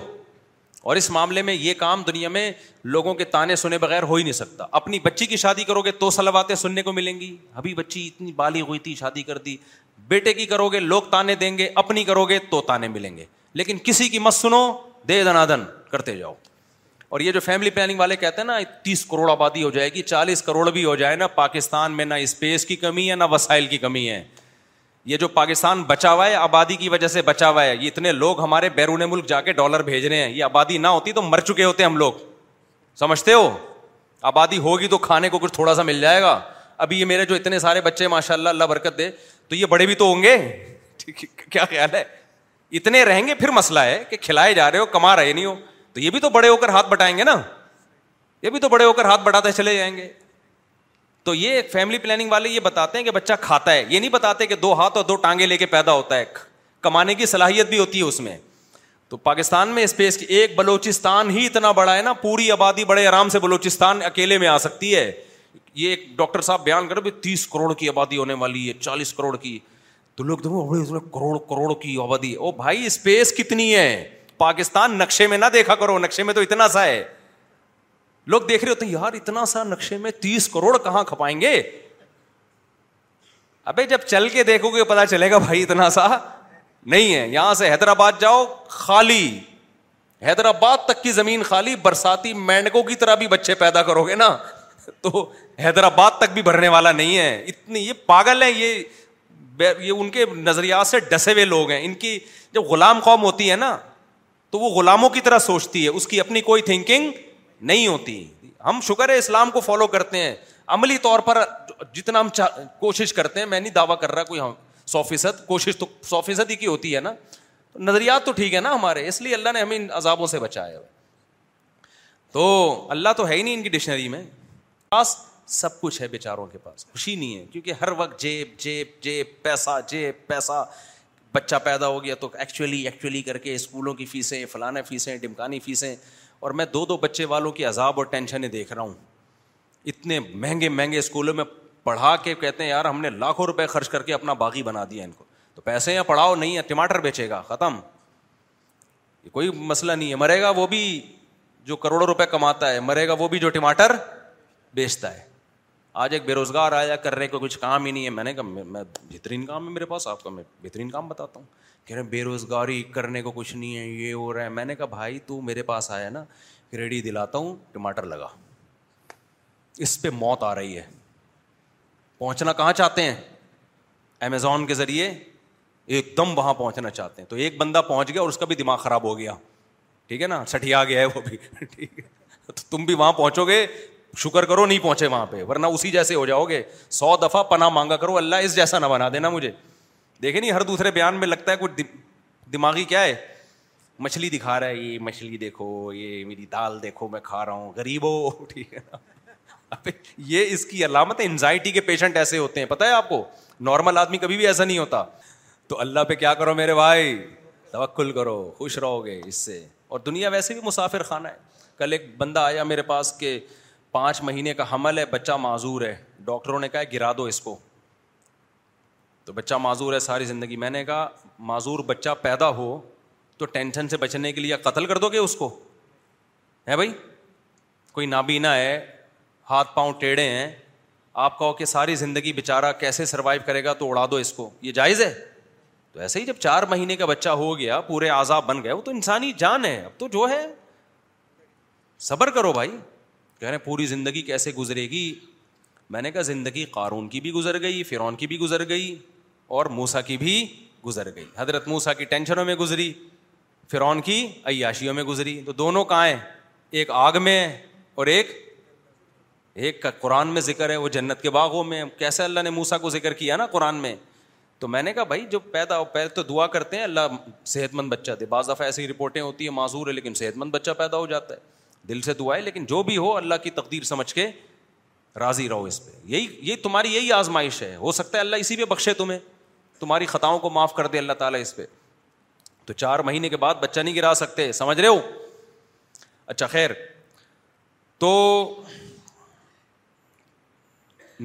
اور اس معاملے میں یہ کام دنیا میں لوگوں کے تانے سنے بغیر ہو ہی نہیں سکتا اپنی بچی کی شادی کرو گے تو سلواتیں سننے کو ملیں گی ابھی بچی اتنی بالی ہوئی تھی شادی کر دی بیٹے کی کرو گے لوگ تانے دیں گے اپنی کرو گے تو تانے ملیں گے لیکن کسی کی مت سنو دے دن کرتے جاؤ اور یہ جو فیملی پلاننگ والے کہتے ہیں نا تیس کروڑ آبادی ہو جائے گی چالیس کروڑ بھی ہو جائے نا پاکستان میں نہ اسپیس کی کمی ہے نہ وسائل کی کمی ہے یہ جو پاکستان بچا ہوا ہے آبادی کی وجہ سے بچا ہوا ہے یہ اتنے لوگ ہمارے بیرون ملک جا کے ڈالر بھیج رہے ہیں یہ آبادی نہ ہوتی تو مر چکے ہوتے ہم لوگ سمجھتے ہو آبادی ہوگی تو کھانے کو کچھ تھوڑا سا مل جائے گا ابھی یہ میرے جو اتنے سارے بچے ماشاء اللہ اللہ برکت دے تو یہ بڑے بھی تو ہوں گے کیا خیال ہے اتنے رہیں گے پھر مسئلہ ہے کہ کھلائے جا رہے ہو کما رہے نہیں ہو تو یہ بھی تو بڑے ہو کر ہاتھ بٹائیں گے نا یہ بھی تو بڑے ہو کر ہاتھ بٹاتے چلے جائیں گے تو یہ فیملی پلاننگ والے یہ بتاتے ہیں کہ بچہ کھاتا ہے یہ نہیں بتاتے کہ دو ہاتھ اور دو ٹانگے لے کے پیدا ہوتا ہے کمانے کی صلاحیت بھی ہوتی ہے اس میں تو پاکستان میں اسپیس کی ایک بلوچستان ہی اتنا بڑا ہے نا پوری آبادی بڑے آرام سے بلوچستان اکیلے میں آ سکتی ہے یہ ایک ڈاکٹر صاحب بیان بھی تیس کروڑ کی آبادی ہونے والی ہے چالیس کروڑ کی تو لوگ دیکھو کروڑ کروڑ کی آبادی ہے بھائی اسپیس کتنی پاکستان نقشے میں نہ دیکھا کرو نقشے میں تو اتنا سا ہے لوگ دیکھ رہے ہوتے یار اتنا سا نقشے میں تیس کروڑ کہاں کھپائیں گے ابھی جب چل کے دیکھو گے پتا چلے گا بھائی اتنا سا نہیں ہے یہاں سے حیدرآباد جاؤ خالی حیدرآباد تک کی زمین خالی برساتی مینڈکوں کی طرح بھی بچے پیدا کرو گے نا تو حیدرآباد تک بھی بھرنے والا نہیں ہے اتنی یہ پاگل ہے یہ یہ ان کے نظریات سے ڈسے ہوئے لوگ ہیں ان کی جب غلام قوم ہوتی ہے نا تو وہ غلاموں کی طرح سوچتی ہے اس کی اپنی کوئی تھنکنگ نہیں ہوتی ہم شکر ہے اسلام کو فالو کرتے ہیں عملی طور پر جتنا ہم کوشش کرتے ہیں میں نہیں دعویٰ کر رہا کوئی سو فیصد کوشش تو سو فیصد ہی کی ہوتی ہے نا نظریات تو ٹھیک ہے نا ہمارے اس لیے اللہ نے ہمیں ان عذابوں سے بچایا تو اللہ تو ہے ہی نہیں ان کی ڈکشنری میں سب کچھ ہے بیچاروں کے پاس خوشی نہیں ہے کیونکہ ہر وقت جیب جیب جیب پیسہ جیب پیسہ بچہ پیدا ہو گیا تو ایکچولی ایکچولی کر کے اسکولوں کی فیسیں فلانا فیسیں ڈمکانی فیسیں اور میں دو دو بچے والوں کی عذاب اور ٹینشنیں دیکھ رہا ہوں اتنے مہنگے مہنگے اسکولوں میں پڑھا کے کہتے ہیں یار ہم نے لاکھوں روپئے خرچ کر کے اپنا باغی بنا دیا ان کو تو پیسے یا پڑھاؤ نہیں ہے ٹماٹر بیچے گا ختم یہ کوئی مسئلہ نہیں ہے مرے گا وہ بھی جو کروڑوں روپے کماتا ہے مرے گا وہ بھی جو ٹماٹر بیچتا ہے آج ایک بے روزگار آیا کر رہے کو کچھ کام ہی نہیں ہے میں نے کہا میں بہترین کام ہے میرے پاس آپ کا میں بہترین کام بتاتا ہوں کہہ رہے بے روزگاری کرنے کو کچھ نہیں ہے یہ ہو رہا ہے میں نے کہا بھائی تو میرے پاس آیا نا ریڈی دلاتا ہوں ٹماٹر لگا اس پہ موت آ رہی ہے پہنچنا کہاں چاہتے ہیں امیزون کے ذریعے ایک دم وہاں پہنچنا چاہتے ہیں تو ایک بندہ پہنچ گیا اور اس کا بھی دماغ خراب ہو گیا ٹھیک ہے نا سٹیا گیا ہے وہ بھی ٹھیک ہے تم بھی وہاں پہنچو گے شکر کرو نہیں پہنچے وہاں پہ ورنہ اسی جیسے ہو جاؤ گے سو دفعہ پناہ مانگا کرو اللہ اس جیسا نہ بنا دینا مجھے دیکھے نہیں ہر دوسرے بیان میں لگتا ہے دماغی کیا ہے مچھلی دکھا رہا ہے یہ مچھلی دیکھو یہ میری دال دیکھو میں کھا رہا ہوں غریب ہو ٹھیک ہے نا یہ اس کی علامت انزائٹی کے پیشنٹ ایسے ہوتے ہیں پتہ ہے آپ کو نارمل آدمی کبھی بھی ایسا نہیں ہوتا تو اللہ پہ کیا کرو میرے بھائی توکل کرو خوش رہو گے اس سے اور دنیا ویسے بھی مسافر خانہ ہے کل ایک بندہ آیا میرے پاس کہ پانچ مہینے کا حمل ہے بچہ معذور ہے ڈاکٹروں نے کہا گرا دو اس کو تو بچہ معذور ہے ساری زندگی میں نے کہا معذور بچہ پیدا ہو تو ٹینشن سے بچنے کے لیے قتل کر دو گے اس کو ہے بھائی کوئی نابینا ہے ہاتھ پاؤں ٹیڑھے ہیں آپ کہو کہ ساری زندگی بےچارا کیسے سروائو کرے گا تو اڑا دو اس کو یہ جائز ہے تو ایسے ہی جب چار مہینے کا بچہ ہو گیا پورے عذاب بن گئے وہ تو انسانی جان ہے اب تو جو ہے صبر کرو بھائی کہہ رہے ہیں پوری زندگی کیسے گزرے گی میں نے کہا زندگی قارون کی بھی گزر گئی فرعون کی بھی گزر گئی اور موسا کی بھی گزر گئی حضرت موسا کی ٹینشنوں میں گزری فرعون کی عیاشیوں میں گزری تو دونوں کہاں ہیں ایک آگ میں اور ایک ایک قرآن میں ذکر ہے وہ جنت کے باغوں میں کیسے اللہ نے موسا کو ذکر کیا نا قرآن میں تو میں نے کہا بھائی جو پیدا ہو پیدا تو دعا کرتے ہیں اللہ صحت مند بچہ دے بعض دفعہ ایسی رپورٹیں ہوتی ہیں معذور ہے لیکن صحت مند بچہ پیدا ہو جاتا ہے دل سے تو آئے لیکن جو بھی ہو اللہ کی تقدیر سمجھ کے راضی رہو اس پہ یہی یہ تمہاری یہی آزمائش ہے ہو سکتا ہے اللہ اسی پہ بخشے تمہیں تمہاری خطاؤں کو معاف کر دے اللہ تعالیٰ اس پہ تو چار مہینے کے بعد بچہ نہیں گرا سکتے سمجھ رہے ہو اچھا خیر تو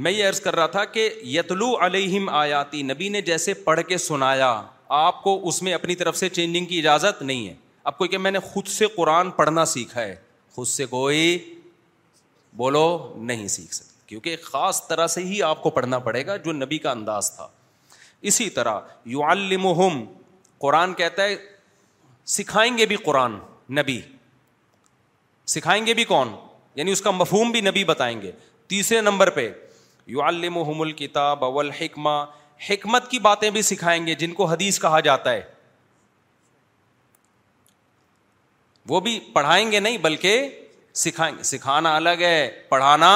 میں یہ عرض کر رہا تھا کہ یتلو علیہم آیاتی نبی نے جیسے پڑھ کے سنایا آپ کو اس میں اپنی طرف سے چینجنگ کی اجازت نہیں ہے آپ کو کہ میں نے خود سے قرآن پڑھنا سیکھا ہے خود سے کوئی بولو نہیں سیکھ سکتا کیونکہ خاص طرح سے ہی آپ کو پڑھنا پڑے گا جو نبی کا انداز تھا اسی طرح یو المحم قرآن کہتا ہے سکھائیں گے بھی قرآن نبی سکھائیں گے بھی کون یعنی اس کا مفہوم بھی نبی بتائیں گے تیسرے نمبر پہ یو المحم الکتاب اول حکمہ حکمت کی باتیں بھی سکھائیں گے جن کو حدیث کہا جاتا ہے وہ بھی پڑھائیں گے نہیں بلکہ سکھائیں گے سکھانا الگ ہے پڑھانا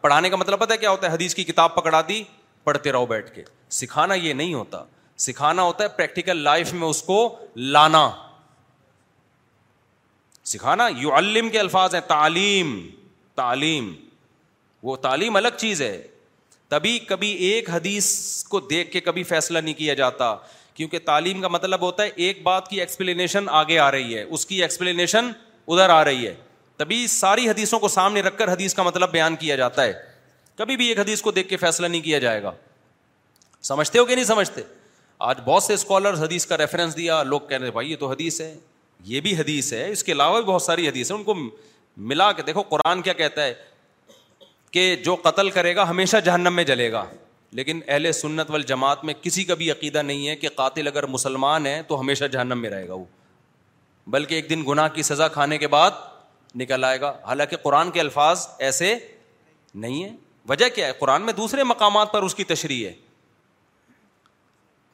پڑھانے کا مطلب پتہ کیا ہوتا ہے حدیث کی کتاب پکڑا دی پڑھتے رہو بیٹھ کے سکھانا یہ نہیں ہوتا سکھانا ہوتا ہے پریکٹیکل لائف میں اس کو لانا سکھانا یو الم کے الفاظ ہیں تعلیم تعلیم وہ تعلیم الگ چیز ہے تبھی کبھی ایک حدیث کو دیکھ کے کبھی فیصلہ نہیں کیا جاتا کیونکہ تعلیم کا مطلب ہوتا ہے ایک بات کی ایکسپلینیشن آگے آ رہی ہے اس کی ایکسپلینیشن ادھر آ رہی ہے تبھی ساری حدیثوں کو سامنے رکھ کر حدیث کا مطلب بیان کیا جاتا ہے کبھی بھی ایک حدیث کو دیکھ کے فیصلہ نہیں کیا جائے گا سمجھتے ہو کہ نہیں سمجھتے آج بہت سے اسکالر حدیث کا ریفرنس دیا لوگ کہہ رہے بھائی یہ تو حدیث ہے یہ بھی حدیث ہے اس کے علاوہ بھی بہت ساری حدیث ہے ان کو ملا کے دیکھو قرآن کیا کہتا ہے کہ جو قتل کرے گا ہمیشہ جہنم میں جلے گا لیکن اہل سنت وال جماعت میں کسی کا بھی عقیدہ نہیں ہے کہ قاتل اگر مسلمان ہے تو ہمیشہ جہنم میں رہے گا وہ بلکہ ایک دن گناہ کی سزا کھانے کے بعد نکل آئے گا حالانکہ قرآن کے الفاظ ایسے نہیں ہیں وجہ کیا ہے قرآن میں دوسرے مقامات پر اس کی تشریح ہے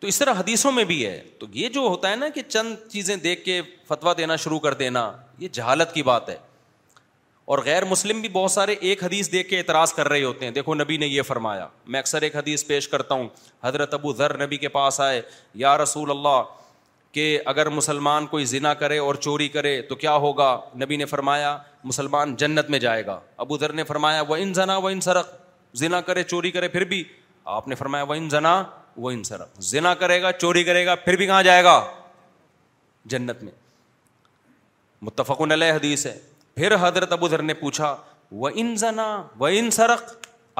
تو اس طرح حدیثوں میں بھی ہے تو یہ جو ہوتا ہے نا کہ چند چیزیں دیکھ کے فتویٰ دینا شروع کر دینا یہ جہالت کی بات ہے اور غیر مسلم بھی بہت سارے ایک حدیث دیکھ کے اعتراض کر رہے ہوتے ہیں دیکھو نبی نے یہ فرمایا میں اکثر ایک حدیث پیش کرتا ہوں حضرت ابو ذر نبی کے پاس آئے یا رسول اللہ کہ اگر مسلمان کوئی ذنا کرے اور چوری کرے تو کیا ہوگا نبی نے فرمایا مسلمان جنت میں جائے گا ابو ذر نے فرمایا وہ ان زنا و ان سرق زنا کرے چوری کرے پھر بھی آپ نے فرمایا وہ ان زنا وہ ان سرق زنا کرے گا چوری کرے گا پھر بھی کہاں جائے گا جنت میں متفق علیہ حدیث ہے پھر حضرت ابو ذر نے پوچھا وہ ان زنا و ان سرق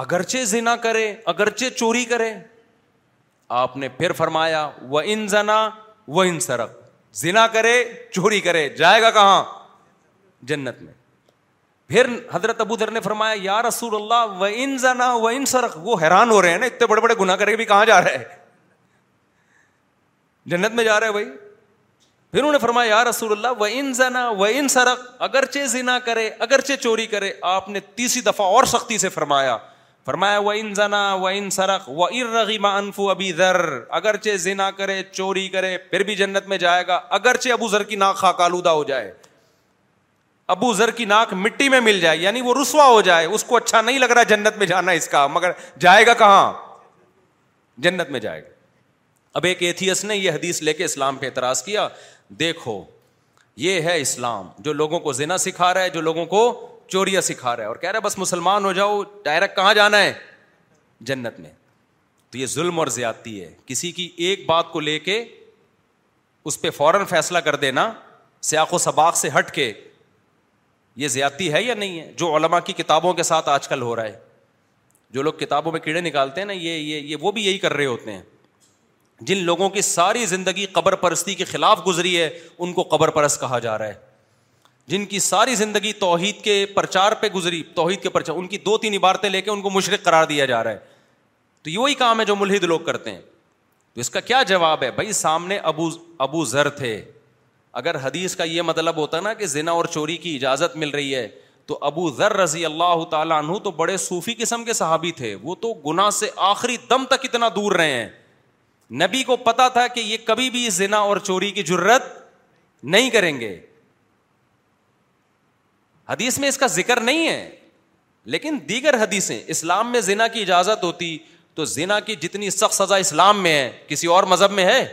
اگرچہ زنا کرے اگرچہ چوری کرے آپ نے پھر فرمایا وہ ان ان زنا و زنا کرے چوری کرے جائے گا کہاں جنت میں پھر حضرت ابو ذر نے فرمایا یا رسول اللہ و ان زنا و ان سرق وہ حیران ہو رہے ہیں نا اتنے بڑے بڑے گنا کرے بھی کہاں جا رہے ہیں جنت میں جا رہے بھائی پھر انہوں نے فرمایا یار رسول اللہ و وہ ان سرق اگرچہ زنا کرے اگرچہ چوری کرے آپ نے تیسری دفعہ اور سختی سے فرمایا فرمایا ان زنا ان سرق انفو ذر اگرچہ زنا کرے چوری کرے پھر بھی جنت میں جائے گا اگرچہ ابو ذر کی ناک خاک آلودہ ہو جائے ابو ذر کی ناک مٹی میں مل جائے یعنی وہ رسوا ہو جائے اس کو اچھا نہیں لگ رہا جنت میں جانا اس کا مگر جائے گا کہاں جنت میں جائے گا اب ایک ایتھیس نے یہ حدیث لے کے اسلام پہ اعتراض کیا دیکھو یہ ہے اسلام جو لوگوں کو زنا سکھا رہا ہے جو لوگوں کو چوریاں سکھا رہا ہے اور کہہ رہا ہے بس مسلمان ہو جاؤ ڈائریکٹ کہاں جانا ہے جنت میں تو یہ ظلم اور زیادتی ہے کسی کی ایک بات کو لے کے اس پہ فوراً فیصلہ کر دینا سیاق و سباق سے ہٹ کے یہ زیادتی ہے یا نہیں ہے جو علماء کی کتابوں کے ساتھ آج کل ہو رہا ہے جو لوگ کتابوں میں کیڑے نکالتے ہیں نا یہ یہ یہ وہ بھی یہی کر رہے ہوتے ہیں جن لوگوں کی ساری زندگی قبر پرستی کے خلاف گزری ہے ان کو قبر پرست کہا جا رہا ہے جن کی ساری زندگی توحید کے پرچار پہ گزری توحید کے پرچار ان کی دو تین عبارتیں لے کے ان کو مشرق قرار دیا جا رہا ہے تو یہ وہی کام ہے جو ملحد لوگ کرتے ہیں تو اس کا کیا جواب ہے بھائی سامنے ابو ابو ذر تھے اگر حدیث کا یہ مطلب ہوتا نا کہ زنا اور چوری کی اجازت مل رہی ہے تو ابو ذر رضی اللہ تعالیٰ عنہ تو بڑے صوفی قسم کے صحابی تھے وہ تو گناہ سے آخری دم تک اتنا دور رہے ہیں نبی کو پتا تھا کہ یہ کبھی بھی زنا اور چوری کی جرت نہیں کریں گے حدیث میں اس کا ذکر نہیں ہے لیکن دیگر حدیثیں اسلام میں زنا کی اجازت ہوتی تو زنا کی جتنی سخت سزا اسلام میں ہے کسی اور مذہب میں ہے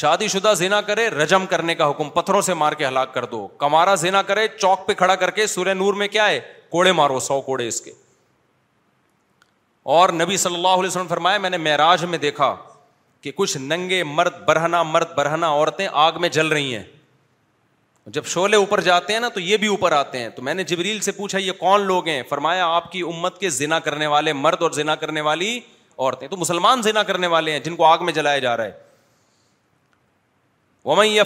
شادی شدہ زینا کرے رجم کرنے کا حکم پتھروں سے مار کے ہلاک کر دو کمارا زینا کرے چوک پہ کھڑا کر کے سورہ نور میں کیا ہے کوڑے مارو سو کوڑے اس کے اور نبی صلی اللہ علیہ وسلم فرمایا میں نے معراج میں دیکھا کہ کچھ ننگے مرد برہنا مرد برہنا عورتیں آگ میں جل رہی ہیں جب شعلے اوپر جاتے ہیں نا تو یہ بھی اوپر آتے ہیں تو میں نے جبریل سے پوچھا یہ کون لوگ ہیں فرمایا آپ کی امت کے زنا کرنے والے مرد اور زنا کرنے والی عورتیں تو مسلمان زنا کرنے والے ہیں جن کو آگ میں جلایا جا رہا ہے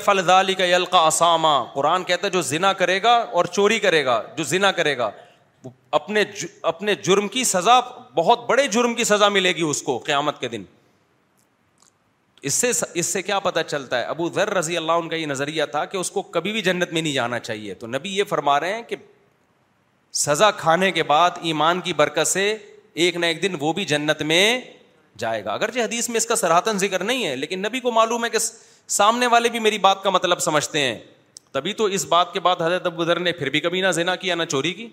فلزالی کا یلقا اسامہ قرآن کہتا ہے جو ذنا کرے گا اور چوری کرے گا جو زنا کرے گا اپنے اپنے جرم کی سزا بہت بڑے جرم کی سزا ملے گی اس کو قیامت کے دن اس سے اس سے کیا پتا چلتا ہے ابو ذر رضی اللہ ان کا یہ نظریہ تھا کہ اس کو کبھی بھی جنت میں نہیں جانا چاہیے تو نبی یہ فرما رہے ہیں کہ سزا کھانے کے بعد ایمان کی برکت سے ایک نہ ایک دن وہ بھی جنت میں جائے گا اگرچہ حدیث میں اس کا سراہتن ذکر نہیں ہے لیکن نبی کو معلوم ہے کہ سامنے والے بھی میری بات کا مطلب سمجھتے ہیں تبھی تو اس بات کے بعد حضرت ابو ذر نے پھر بھی کبھی نہ زنا کیا نہ چوری کی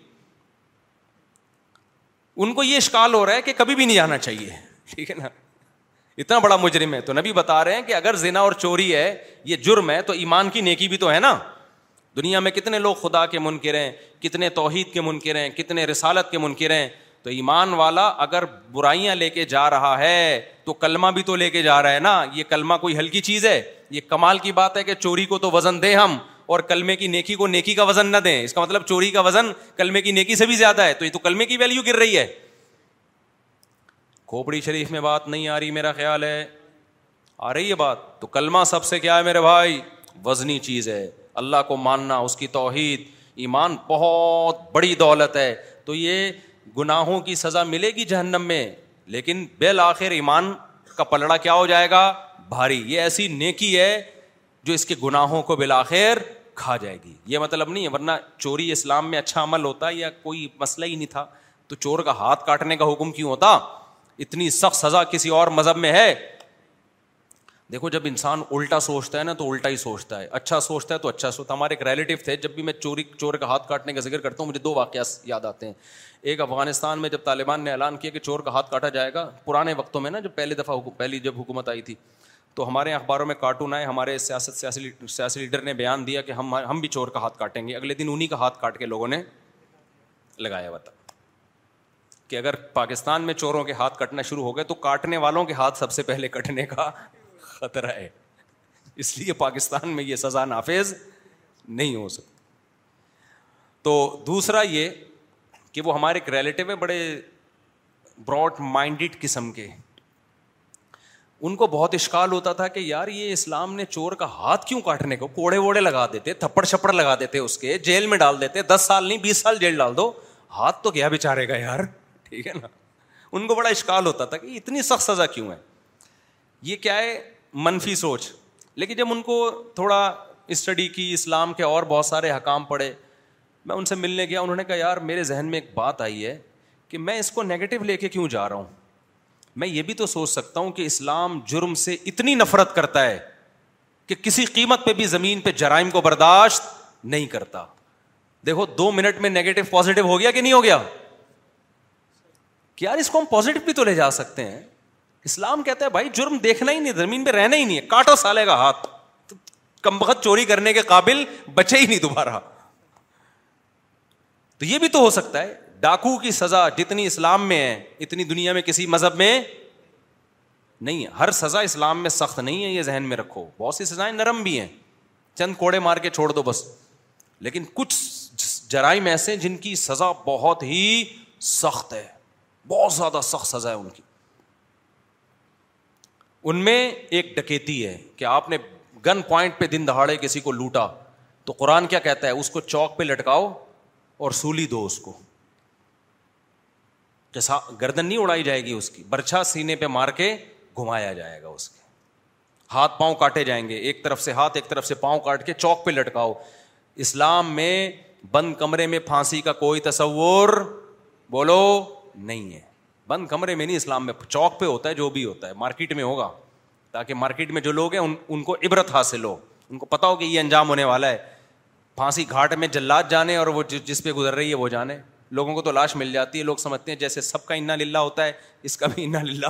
ان کو یہ شکال ہو رہا ہے کہ کبھی بھی نہیں جانا چاہیے ٹھیک ہے نا اتنا بڑا مجرم ہے تو نبی بتا رہے ہیں کہ اگر زنا اور چوری ہے یہ جرم ہے تو ایمان کی نیکی بھی تو ہے نا دنیا میں کتنے لوگ خدا کے منکر ہیں کتنے توحید کے منکر ہیں کتنے رسالت کے منکر ہیں تو ایمان والا اگر برائیاں لے کے جا رہا ہے تو کلمہ بھی تو لے کے جا رہا ہے نا یہ کلمہ کوئی ہلکی چیز ہے یہ کمال کی بات ہے کہ چوری کو تو وزن دے ہم اور کلمے کی نیکی کو نیکی کا وزن نہ دیں اس کا مطلب چوری کا وزن کلمے کی نیکی سے بھی زیادہ ہے تو یہ تو کلمے کی ویلو گر رہی ہے کھوپڑی شریف میں بات بات نہیں آ آ رہی رہی میرا خیال ہے ہے ہے تو کلمہ سب سے کیا میرے بھائی وزنی چیز ہے اللہ کو ماننا اس کی توحید ایمان بہت بڑی دولت ہے تو یہ گناہوں کی سزا ملے گی جہنم میں لیکن بالآخر ایمان کا پلڑا کیا ہو جائے گا بھاری یہ ایسی نیکی ہے جو اس کے گناہوں کو بلاخیر کھا جائے گی یہ مطلب نہیں ہے ورنہ چوری اسلام میں اچھا عمل ہوتا یا کوئی مسئلہ ہی نہیں تھا تو چور کا ہاتھ کاٹنے کا حکم کیوں ہوتا اتنی سخت سزا کسی اور مذہب میں ہے دیکھو جب انسان الٹا سوچتا ہے نا تو الٹا ہی سوچتا ہے اچھا سوچتا ہے تو اچھا سوچتا ہمارے ایک ریلیٹو تھے جب بھی میں چوری چور کا ہاتھ کاٹنے کا ذکر کرتا ہوں مجھے دو واقعات یاد آتے ہیں ایک افغانستان میں جب طالبان نے اعلان کیا کہ چور کا ہاتھ کاٹا جائے گا پرانے وقتوں میں نا جب پہلی دفعہ پہلی جب حکومت آئی تھی تو ہمارے اخباروں میں کارٹون آئے ہمارے سیاست سیاسی لیڈر نے بیان دیا کہ ہم ہم بھی چور کا ہاتھ کاٹیں گے اگلے دن انہیں کا ہاتھ کاٹ کے لوگوں نے لگایا ہوا تھا کہ اگر پاکستان میں چوروں کے ہاتھ کٹنا شروع ہو گئے تو کاٹنے والوں کے ہاتھ سب سے پہلے کٹنے کا خطرہ ہے اس لیے پاکستان میں یہ سزا نافذ نہیں ہو سکتی تو دوسرا یہ کہ وہ ہمارے ایک ریلیٹو ہے بڑے براڈ مائنڈیڈ قسم کے ان کو بہت اشکال ہوتا تھا کہ یار یہ اسلام نے چور کا ہاتھ کیوں کاٹنے کو کوڑے ووڑے لگا دیتے تھپڑ چھپڑ لگا دیتے اس کے جیل میں ڈال دیتے دس سال نہیں بیس سال جیل ڈال دو ہاتھ تو گیا بےچارے گا یار ٹھیک ہے نا ان کو بڑا اشکال ہوتا تھا کہ اتنی سخت سزا کیوں ہے یہ کیا ہے منفی سوچ لیکن جب ان کو تھوڑا اسٹڈی کی اسلام کے اور بہت سارے حکام پڑے میں ان سے ملنے گیا انہوں نے کہا یار میرے ذہن میں ایک بات آئی ہے کہ میں اس کو نگیٹو لے کے کیوں جا رہا ہوں میں یہ بھی تو سوچ سکتا ہوں کہ اسلام جرم سے اتنی نفرت کرتا ہے کہ کسی قیمت پہ بھی زمین پہ جرائم کو برداشت نہیں کرتا دیکھو دو منٹ میں نیگیٹو پازیٹو ہو گیا کہ نہیں ہو گیا کہ یار اس کو ہم پازیٹو بھی تو لے جا سکتے ہیں اسلام کہتا ہے بھائی جرم دیکھنا ہی نہیں زمین پہ رہنا ہی نہیں ہے کاٹو سالے کا ہاتھ کم بخت چوری کرنے کے قابل بچے ہی نہیں دوبارہ تو یہ بھی تو ہو سکتا ہے ڈاکو کی سزا جتنی اسلام میں ہے اتنی دنیا میں کسی مذہب میں نہیں ہے ہر سزا اسلام میں سخت نہیں ہے یہ ذہن میں رکھو بہت سی سزائیں نرم بھی ہیں چند کوڑے مار کے چھوڑ دو بس لیکن کچھ جرائم ایسے ہیں جن کی سزا بہت ہی سخت ہے بہت زیادہ سخت سزا ہے ان کی ان میں ایک ڈکیتی ہے کہ آپ نے گن پوائنٹ پہ دن دہاڑے کسی کو لوٹا تو قرآن کیا کہتا ہے اس کو چوک پہ لٹکاؤ اور سولی دو اس کو گردن نہیں اڑائی جائے گی اس کی برچھا سینے پہ مار کے گھمایا جائے گا اس کے ہاتھ پاؤں کاٹے جائیں گے ایک طرف سے ہاتھ ایک طرف سے پاؤں کاٹ کے چوک پہ لٹکاؤ اسلام میں بند کمرے میں پھانسی کا کوئی تصور بولو نہیں ہے بند کمرے میں نہیں اسلام میں چوک پہ ہوتا ہے جو بھی ہوتا ہے مارکیٹ میں ہوگا تاکہ مارکیٹ میں جو لوگ ہیں ان کو عبرت حاصل ہو ان کو پتا ہو کہ یہ انجام ہونے والا ہے پھانسی گھاٹ میں جلات جانے اور وہ جس پہ گزر رہی ہے وہ جانے لوگوں کو تو لاش مل جاتی ہے لوگ سمجھتے ہیں جیسے سب کا انا للہ ہوتا ہے اس کا بھی انا للہ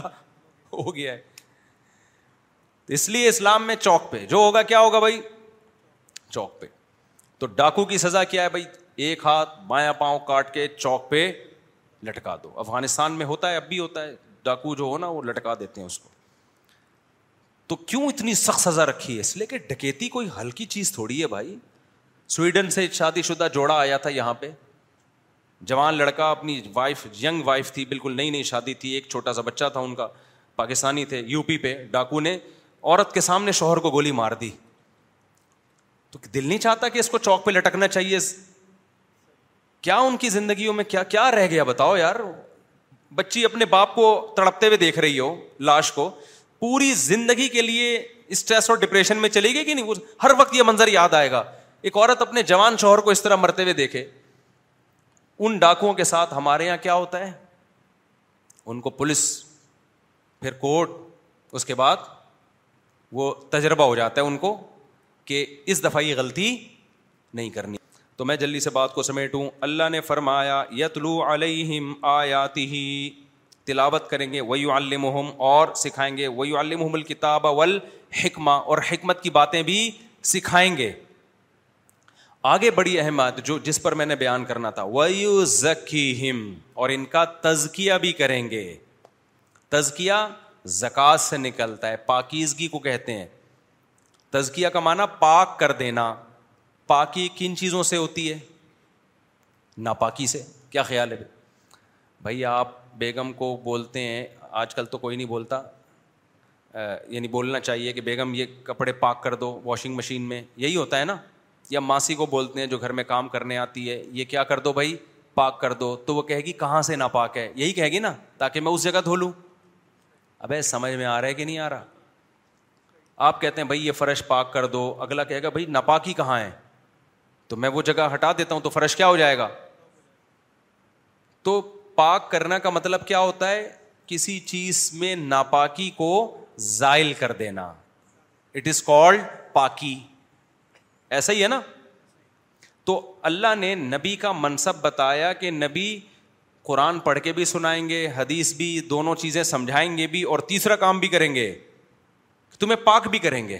ہو گیا ہے اس لیے اسلام میں چوک پہ جو ہوگا کیا ہوگا بھائی چوک پہ تو ڈاکو کی سزا کیا ہے بھائی ایک ہاتھ بایا پاؤں کاٹ کے چوک پہ لٹکا دو افغانستان میں ہوتا ہے اب بھی ہوتا ہے ڈاکو جو ہونا وہ لٹکا دیتے ہیں اس کو تو کیوں اتنی سخت سزا رکھی ہے اس لیے کہ ڈکیتی کوئی ہلکی چیز تھوڑی ہے بھائی سویڈن سے شادی شدہ جوڑا آیا تھا یہاں پہ جوان لڑکا اپنی وائف ینگ وائف تھی بالکل نئی نئی شادی تھی ایک چھوٹا سا بچہ تھا ان کا پاکستانی تھے یو پی پہ ڈاکو نے عورت کے سامنے شوہر کو گولی مار دی تو دل نہیں چاہتا کہ اس کو چوک پہ لٹکنا چاہیے کیا ان کی زندگیوں میں کیا کیا رہ گیا بتاؤ یار بچی اپنے باپ کو تڑپتے ہوئے دیکھ رہی ہو لاش کو پوری زندگی کے لیے اسٹریس اور ڈپریشن میں چلی گئی کہ نہیں ہر وقت یہ منظر یاد آئے گا ایک عورت اپنے جوان شوہر کو اس طرح مرتے ہوئے دیکھے ان ڈاکوؤں کے ساتھ ہمارے یہاں کیا ہوتا ہے ان کو پولیس پھر کورٹ اس کے بعد وہ تجربہ ہو جاتا ہے ان کو کہ اس دفعہ یہ غلطی نہیں کرنی تو میں جلدی سے بات کو سمیٹوں اللہ نے فرمایا یتلو علیہم آیاتی ہی تلاوت کریں گے ویو المحم اور سکھائیں گے وہی المحم الکتاب حکمہ اور حکمت کی باتیں بھی سکھائیں گے آگے بڑی اہم بات جو جس پر میں نے بیان کرنا تھا ویو زکی ہم اور ان کا تزکیا بھی کریں گے تزکیا زکات سے نکلتا ہے پاکیزگی کو کہتے ہیں تزکیا کا معنی پاک کر دینا پاکی کن چیزوں سے ہوتی ہے ناپاکی سے کیا خیال ہے بھائی آپ بیگم کو بولتے ہیں آج کل تو کوئی نہیں بولتا یعنی بولنا چاہیے کہ بیگم یہ کپڑے پاک کر دو واشنگ مشین میں یہی ہوتا ہے نا یا ماسی کو بولتے ہیں جو گھر میں کام کرنے آتی ہے یہ کیا کر دو بھائی پاک کر دو تو وہ کہے گی کہاں سے ناپاک ہے یہی کہے گی نا تاکہ میں اس جگہ دھو لوں ابے سمجھ میں آ رہا ہے کہ نہیں آ رہا آپ کہتے ہیں بھائی یہ فرش پاک کر دو اگلا کہے گا بھائی ناپاک ہی کہاں ہے تو میں وہ جگہ ہٹا دیتا ہوں تو فرش کیا ہو جائے گا تو پاک کرنا کا مطلب کیا ہوتا ہے کسی چیز میں ناپاکی کو زائل کر دینا اٹ از کالڈ پاکی ایسا ہی ہے نا تو اللہ نے نبی کا منصب بتایا کہ نبی قرآن پڑھ کے بھی سنائیں گے حدیث بھی دونوں چیزیں سمجھائیں گے بھی اور تیسرا کام بھی کریں گے تمہیں پاک بھی کریں گے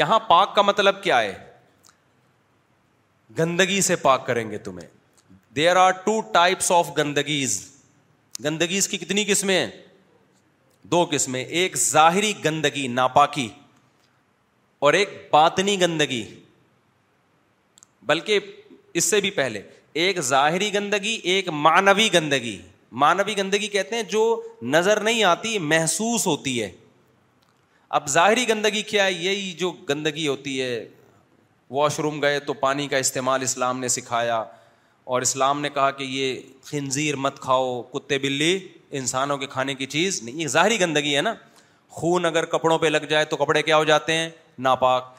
یہاں پاک کا مطلب کیا ہے گندگی سے پاک کریں گے تمہیں there are two types of گندگیز گندگیز کی کتنی قسمیں ہیں دو قسمیں ایک ظاہری گندگی ناپاکی اور ایک باطنی گندگی بلکہ اس سے بھی پہلے ایک ظاہری گندگی ایک مانوی گندگی مانوی گندگی کہتے ہیں جو نظر نہیں آتی محسوس ہوتی ہے اب ظاہری گندگی کیا ہے یہی جو گندگی ہوتی ہے واش روم گئے تو پانی کا استعمال اسلام نے سکھایا اور اسلام نے کہا کہ یہ خنزیر مت کھاؤ کتے بلی انسانوں کے کھانے کی چیز نہیں یہ ظاہری گندگی ہے نا خون اگر کپڑوں پہ لگ جائے تو کپڑے کیا ہو جاتے ہیں ناپاک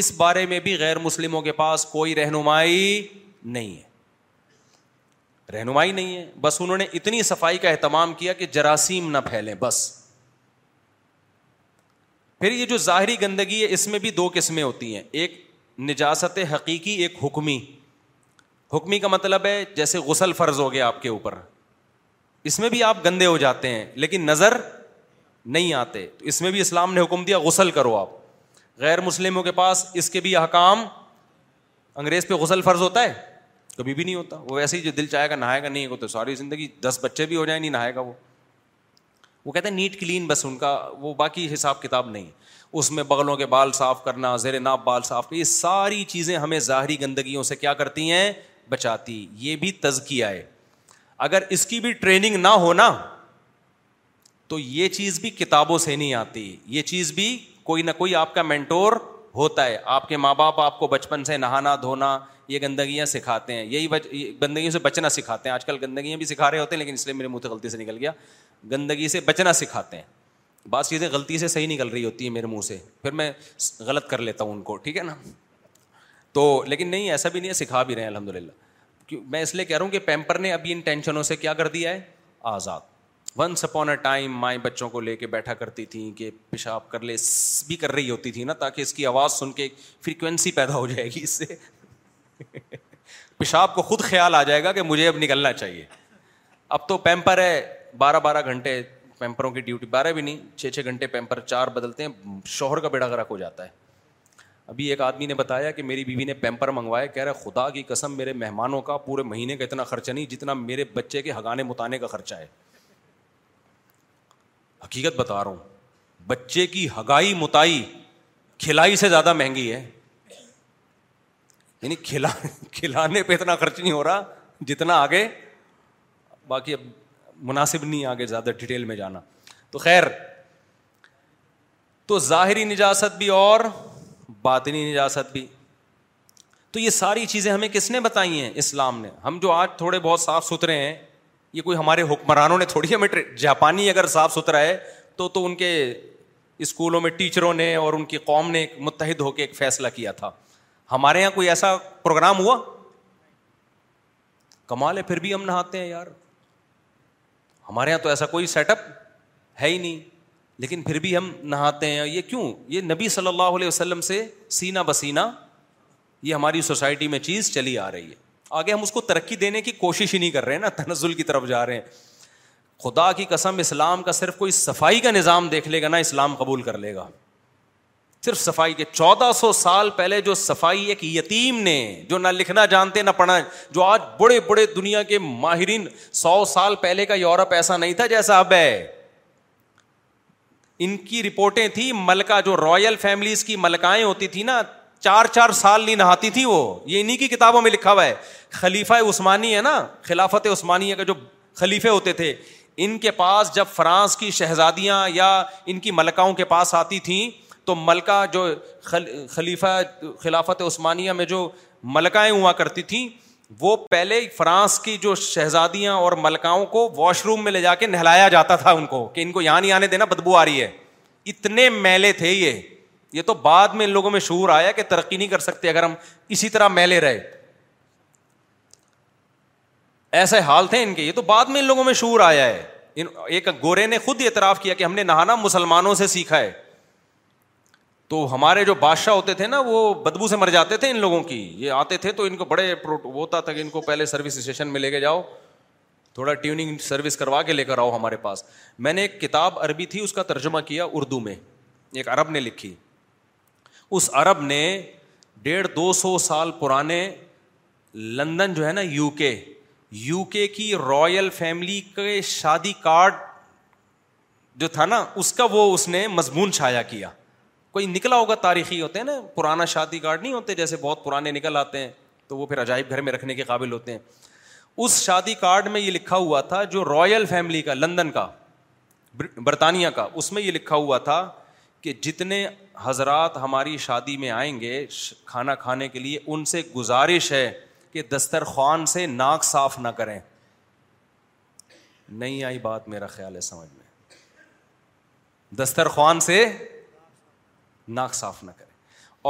اس بارے میں بھی غیر مسلموں کے پاس کوئی رہنمائی نہیں ہے رہنمائی نہیں ہے بس انہوں نے اتنی صفائی کا اہتمام کیا کہ جراثیم نہ پھیلیں بس پھر یہ جو ظاہری گندگی ہے اس میں بھی دو قسمیں ہوتی ہیں ایک نجاست حقیقی ایک حکمی حکمی کا مطلب ہے جیسے غسل فرض ہو گیا آپ کے اوپر اس میں بھی آپ گندے ہو جاتے ہیں لیکن نظر نہیں آتے تو اس میں بھی اسلام نے حکم دیا غسل کرو آپ غیر مسلموں کے پاس اس کے بھی احکام انگریز پہ غسل فرض ہوتا ہے کبھی بھی نہیں ہوتا وہ ویسے ہی جو دل چاہے گا نہائے گا نہیں وہ تو ساری زندگی دس بچے بھی ہو جائیں نہیں نہائے گا وہ وہ کہتے ہیں نیٹ کلین بس ان کا وہ باقی حساب کتاب نہیں اس میں بغلوں کے بال صاف کرنا زیر ناپ بال صاف یہ ساری چیزیں ہمیں ظاہری گندگیوں سے کیا کرتی ہیں بچاتی یہ بھی تزکیہ ہے اگر اس کی بھی ٹریننگ نہ ہونا تو یہ چیز بھی کتابوں سے نہیں آتی یہ چیز بھی کوئی نہ کوئی آپ کا مینٹور ہوتا ہے آپ کے ماں باپ آپ کو بچپن سے نہانا دھونا یہ گندگیاں سکھاتے ہیں یہی بچ گندگیوں سے بچنا سکھاتے ہیں آج کل گندگیاں بھی سکھا رہے ہوتے ہیں لیکن اس لیے میرے منہ سے غلطی سے نکل گیا گندگی سے بچنا سکھاتے ہیں بعض چیزیں غلطی سے صحیح نکل رہی ہوتی ہیں میرے منہ سے پھر میں غلط کر لیتا ہوں ان کو ٹھیک ہے نا تو لیکن نہیں ایسا بھی نہیں ہے سکھا بھی رہے ہیں الحمد للہ کیوں میں اس لیے کہہ رہا ہوں کہ پیمپر نے ابھی ان ٹینشنوں سے کیا کر دیا ہے آزاد ونس اپون اے ٹائم مائیں بچوں کو لے کے بیٹھا کرتی تھیں کہ پیشاب کر لے بھی کر رہی ہوتی تھی نا تاکہ اس کی آواز سن کے فریکوینسی پیدا ہو جائے گی اس سے پیشاب کو خود خیال آ جائے گا کہ مجھے اب نکلنا چاہیے اب تو پیمپر ہے بارہ بارہ گھنٹے پیمپروں کی ڈیوٹی بارہ بھی نہیں چھ چھ گھنٹے پیمپر چار بدلتے ہیں شوہر کا بیڑا گرک ہو جاتا ہے ابھی ایک آدمی نے بتایا کہ میری بیوی نے پیمپر منگوایا کہہ رہا خدا کی قسم میرے مہمانوں کا پورے مہینے کا اتنا خرچہ نہیں جتنا میرے بچے کے ہگانے متانے کا خرچہ ہے حقیقت بتا رہا ہوں بچے کی ہگائی متائی کھلائی سے زیادہ مہنگی ہے یعنی کھلا کھلانے پہ اتنا خرچ نہیں ہو رہا جتنا آگے باقی اب مناسب نہیں آگے زیادہ ڈیٹیل میں جانا تو خیر تو ظاہری نجاست بھی اور باطنی نجاست بھی تو یہ ساری چیزیں ہمیں کس نے بتائی ہیں اسلام نے ہم جو آج تھوڑے بہت صاف ستھرے ہیں یہ کوئی ہمارے حکمرانوں نے تھوڑی ہمیں جاپانی اگر صاف ستھرا ہے تو تو ان کے اسکولوں میں ٹیچروں نے اور ان کی قوم نے متحد ہو کے ایک فیصلہ کیا تھا ہمارے یہاں کوئی ایسا پروگرام ہوا کمال ہے پھر بھی ہم نہاتے ہیں یار ہمارے یہاں تو ایسا کوئی سیٹ اپ ہے ہی نہیں لیکن پھر بھی ہم نہاتے ہیں یہ کیوں یہ نبی صلی اللہ علیہ وسلم سے سینہ بسینہ یہ ہماری سوسائٹی میں چیز چلی آ رہی ہے آگے ہم اس کو ترقی دینے کی کوشش ہی نہیں کر رہے ہیں نا تنزل کی طرف جا رہے ہیں خدا کی قسم اسلام کا صرف کوئی صفائی کا نظام دیکھ لے گا نا اسلام قبول کر لے گا صرف صفائی کے چودہ سو سال پہلے جو صفائی ایک یتیم نے جو نہ لکھنا جانتے نہ پڑھنا جو آج بڑے بڑے دنیا کے ماہرین سو سال پہلے کا یورپ ایسا نہیں تھا جیسا اب ہے ان کی رپورٹیں تھیں ملکہ جو رائل فیملیز کی ملکائیں ہوتی تھیں نا چار چار سال نہیں نہاتی تھی وہ یہ انہیں کی کتابوں میں لکھا ہوا ہے خلیفہ عثمانی ہے نا خلافت عثمانیہ کے جو خلیفے ہوتے تھے ان کے پاس جب فرانس کی شہزادیاں یا ان کی ملکاؤں کے پاس آتی تھیں تو ملکہ جو خلیفہ خلافت عثمانیہ میں جو ملکائیں ہوا کرتی تھیں وہ پہلے فرانس کی جو شہزادیاں اور ملکاؤں کو واش روم میں لے جا کے نہلایا جاتا تھا ان کو کہ ان کو یہاں نہیں آنے دینا بدبو آ رہی ہے اتنے میلے تھے یہ یہ تو بعد میں ان لوگوں میں شعور آیا کہ ترقی نہیں کر سکتے اگر ہم اسی طرح میلے رہے ایسے حال تھے ان کے یہ تو بعد میں ان لوگوں میں شعور آیا ہے ایک گورے نے خود اعتراف کیا کہ ہم نے نہانا مسلمانوں سے سیکھا ہے تو ہمارے جو بادشاہ ہوتے تھے نا وہ بدبو سے مر جاتے تھے ان لوگوں کی یہ آتے تھے تو ان کو بڑے ہوتا تھا کہ ان کو پہلے سروس اسٹیشن میں لے کے جاؤ تھوڑا ٹیوننگ سروس کروا کے لے کر آؤ ہمارے پاس میں نے ایک کتاب عربی تھی اس کا ترجمہ کیا اردو میں ایک عرب نے لکھی اس عرب نے ڈیڑھ دو سو سال پرانے لندن جو ہے نا یو کے یو کے کی رائل فیملی کے شادی کارڈ جو تھا نا اس کا وہ اس نے مضمون چھایا کیا کوئی نکلا ہوگا تاریخی ہوتے ہیں نا پرانا شادی کارڈ نہیں ہوتے جیسے بہت پرانے نکل آتے ہیں تو وہ پھر عجائب گھر میں رکھنے کے قابل ہوتے ہیں اس شادی کارڈ میں یہ لکھا ہوا تھا جو رائل فیملی کا لندن کا برطانیہ کا اس میں یہ لکھا ہوا تھا کہ جتنے حضرات ہماری شادی میں آئیں گے کھانا کھانے کے لیے ان سے گزارش ہے کہ دسترخوان سے ناک صاف نہ کریں نہیں آئی بات میرا خیال ہے سمجھ میں دسترخوان سے ناک صاف نہ کریں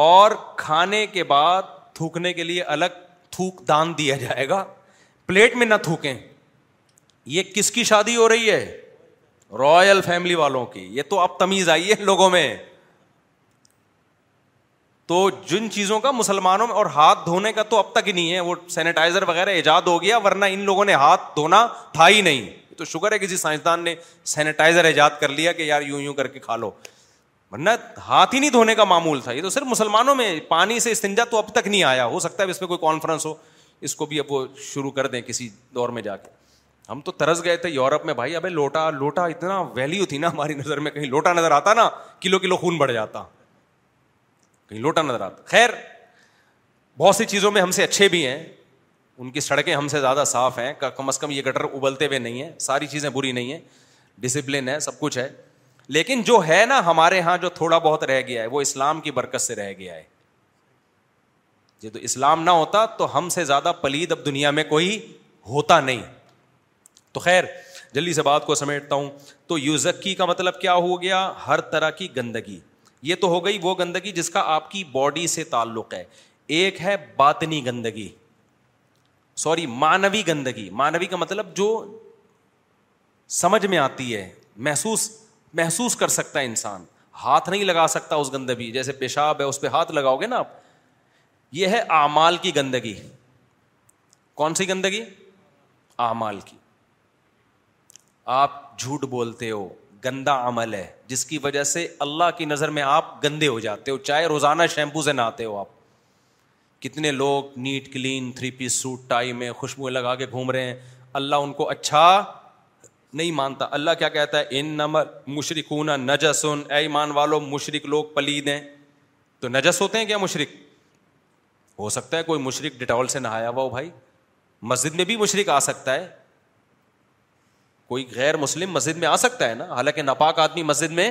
اور کھانے کے بعد تھوکنے کے لیے الگ تھوک دان دیا جائے گا پلیٹ میں نہ تھوکیں یہ کس کی شادی ہو رہی ہے رائل فیملی والوں کی یہ تو اب تمیز آئی ہے لوگوں میں تو جن چیزوں کا مسلمانوں میں اور ہاتھ دھونے کا تو اب تک ہی نہیں ہے وہ سینیٹائزر وغیرہ ایجاد ہو گیا ورنہ ان لوگوں نے ہاتھ دھونا تھا ہی نہیں تو شکر ہے کسی جی سائنسدان نے سینیٹائزر ایجاد کر لیا کہ یار یوں یوں کر کے کھا لو ورنہ ہاتھ ہی نہیں دھونے کا معمول تھا یہ تو صرف مسلمانوں میں پانی سے استنجا تو اب تک نہیں آیا ہو سکتا ہے اس پہ کوئی کانفرنس ہو اس کو بھی اب وہ شروع کر دیں کسی دور میں جا کے ہم تو ترس گئے تھے یورپ میں بھائی ابھی لوٹا لوٹا اتنا ویلیو تھی نا ہماری نظر میں کہیں لوٹا نظر آتا نا کلو کلو خون بڑھ جاتا کہیں لوٹا نظر آتا خیر بہت سی چیزوں میں ہم سے اچھے بھی ہیں ان کی سڑکیں ہم سے زیادہ صاف ہیں کم از کم یہ گٹر ابلتے ہوئے نہیں ہیں ساری چیزیں بری نہیں ہیں ڈسپلن ہے سب کچھ ہے لیکن جو ہے نا ہمارے یہاں جو تھوڑا بہت رہ گیا ہے وہ اسلام کی برکت سے رہ گیا ہے جی تو اسلام نہ ہوتا تو ہم سے زیادہ پلید اب دنیا میں کوئی ہوتا نہیں تو خیر جلدی سے بات کو سمیٹتا ہوں تو یوزکی کا مطلب کیا ہو گیا ہر طرح کی گندگی یہ تو ہو گئی وہ گندگی جس کا آپ کی باڈی سے تعلق ہے ایک ہے باطنی گندگی سوری مانوی گندگی مانوی کا مطلب جو سمجھ میں آتی ہے محسوس محسوس کر سکتا ہے انسان ہاتھ نہیں لگا سکتا اس گندگی جیسے پیشاب ہے اس پہ ہاتھ لگاؤ گے نا آپ یہ ہے آمال کی گندگی کون سی گندگی آمال کی آپ جھوٹ بولتے ہو گندا عمل ہے جس کی وجہ سے اللہ کی نظر میں آپ گندے ہو جاتے ہو چاہے روزانہ شیمپو سے نہاتے ہو آپ کتنے لوگ neat clean three piece suit tie میں خوشبو لگا کے گھوم رہے ہیں اللہ ان کو اچھا نہیں مانتا اللہ کیا کہتا ہے ان مشرقون مشرق اے مان والو مشرق لوگ پلید ہیں تو نجس ہوتے ہیں کیا مشرق ہو سکتا ہے کوئی مشرق ڈیٹول سے نہایا ہوا ہو بھائی مسجد میں بھی مشرق آ سکتا ہے کوئی غیر مسلم مسجد میں آ سکتا ہے نا حالانکہ ناپاک آدمی مسجد میں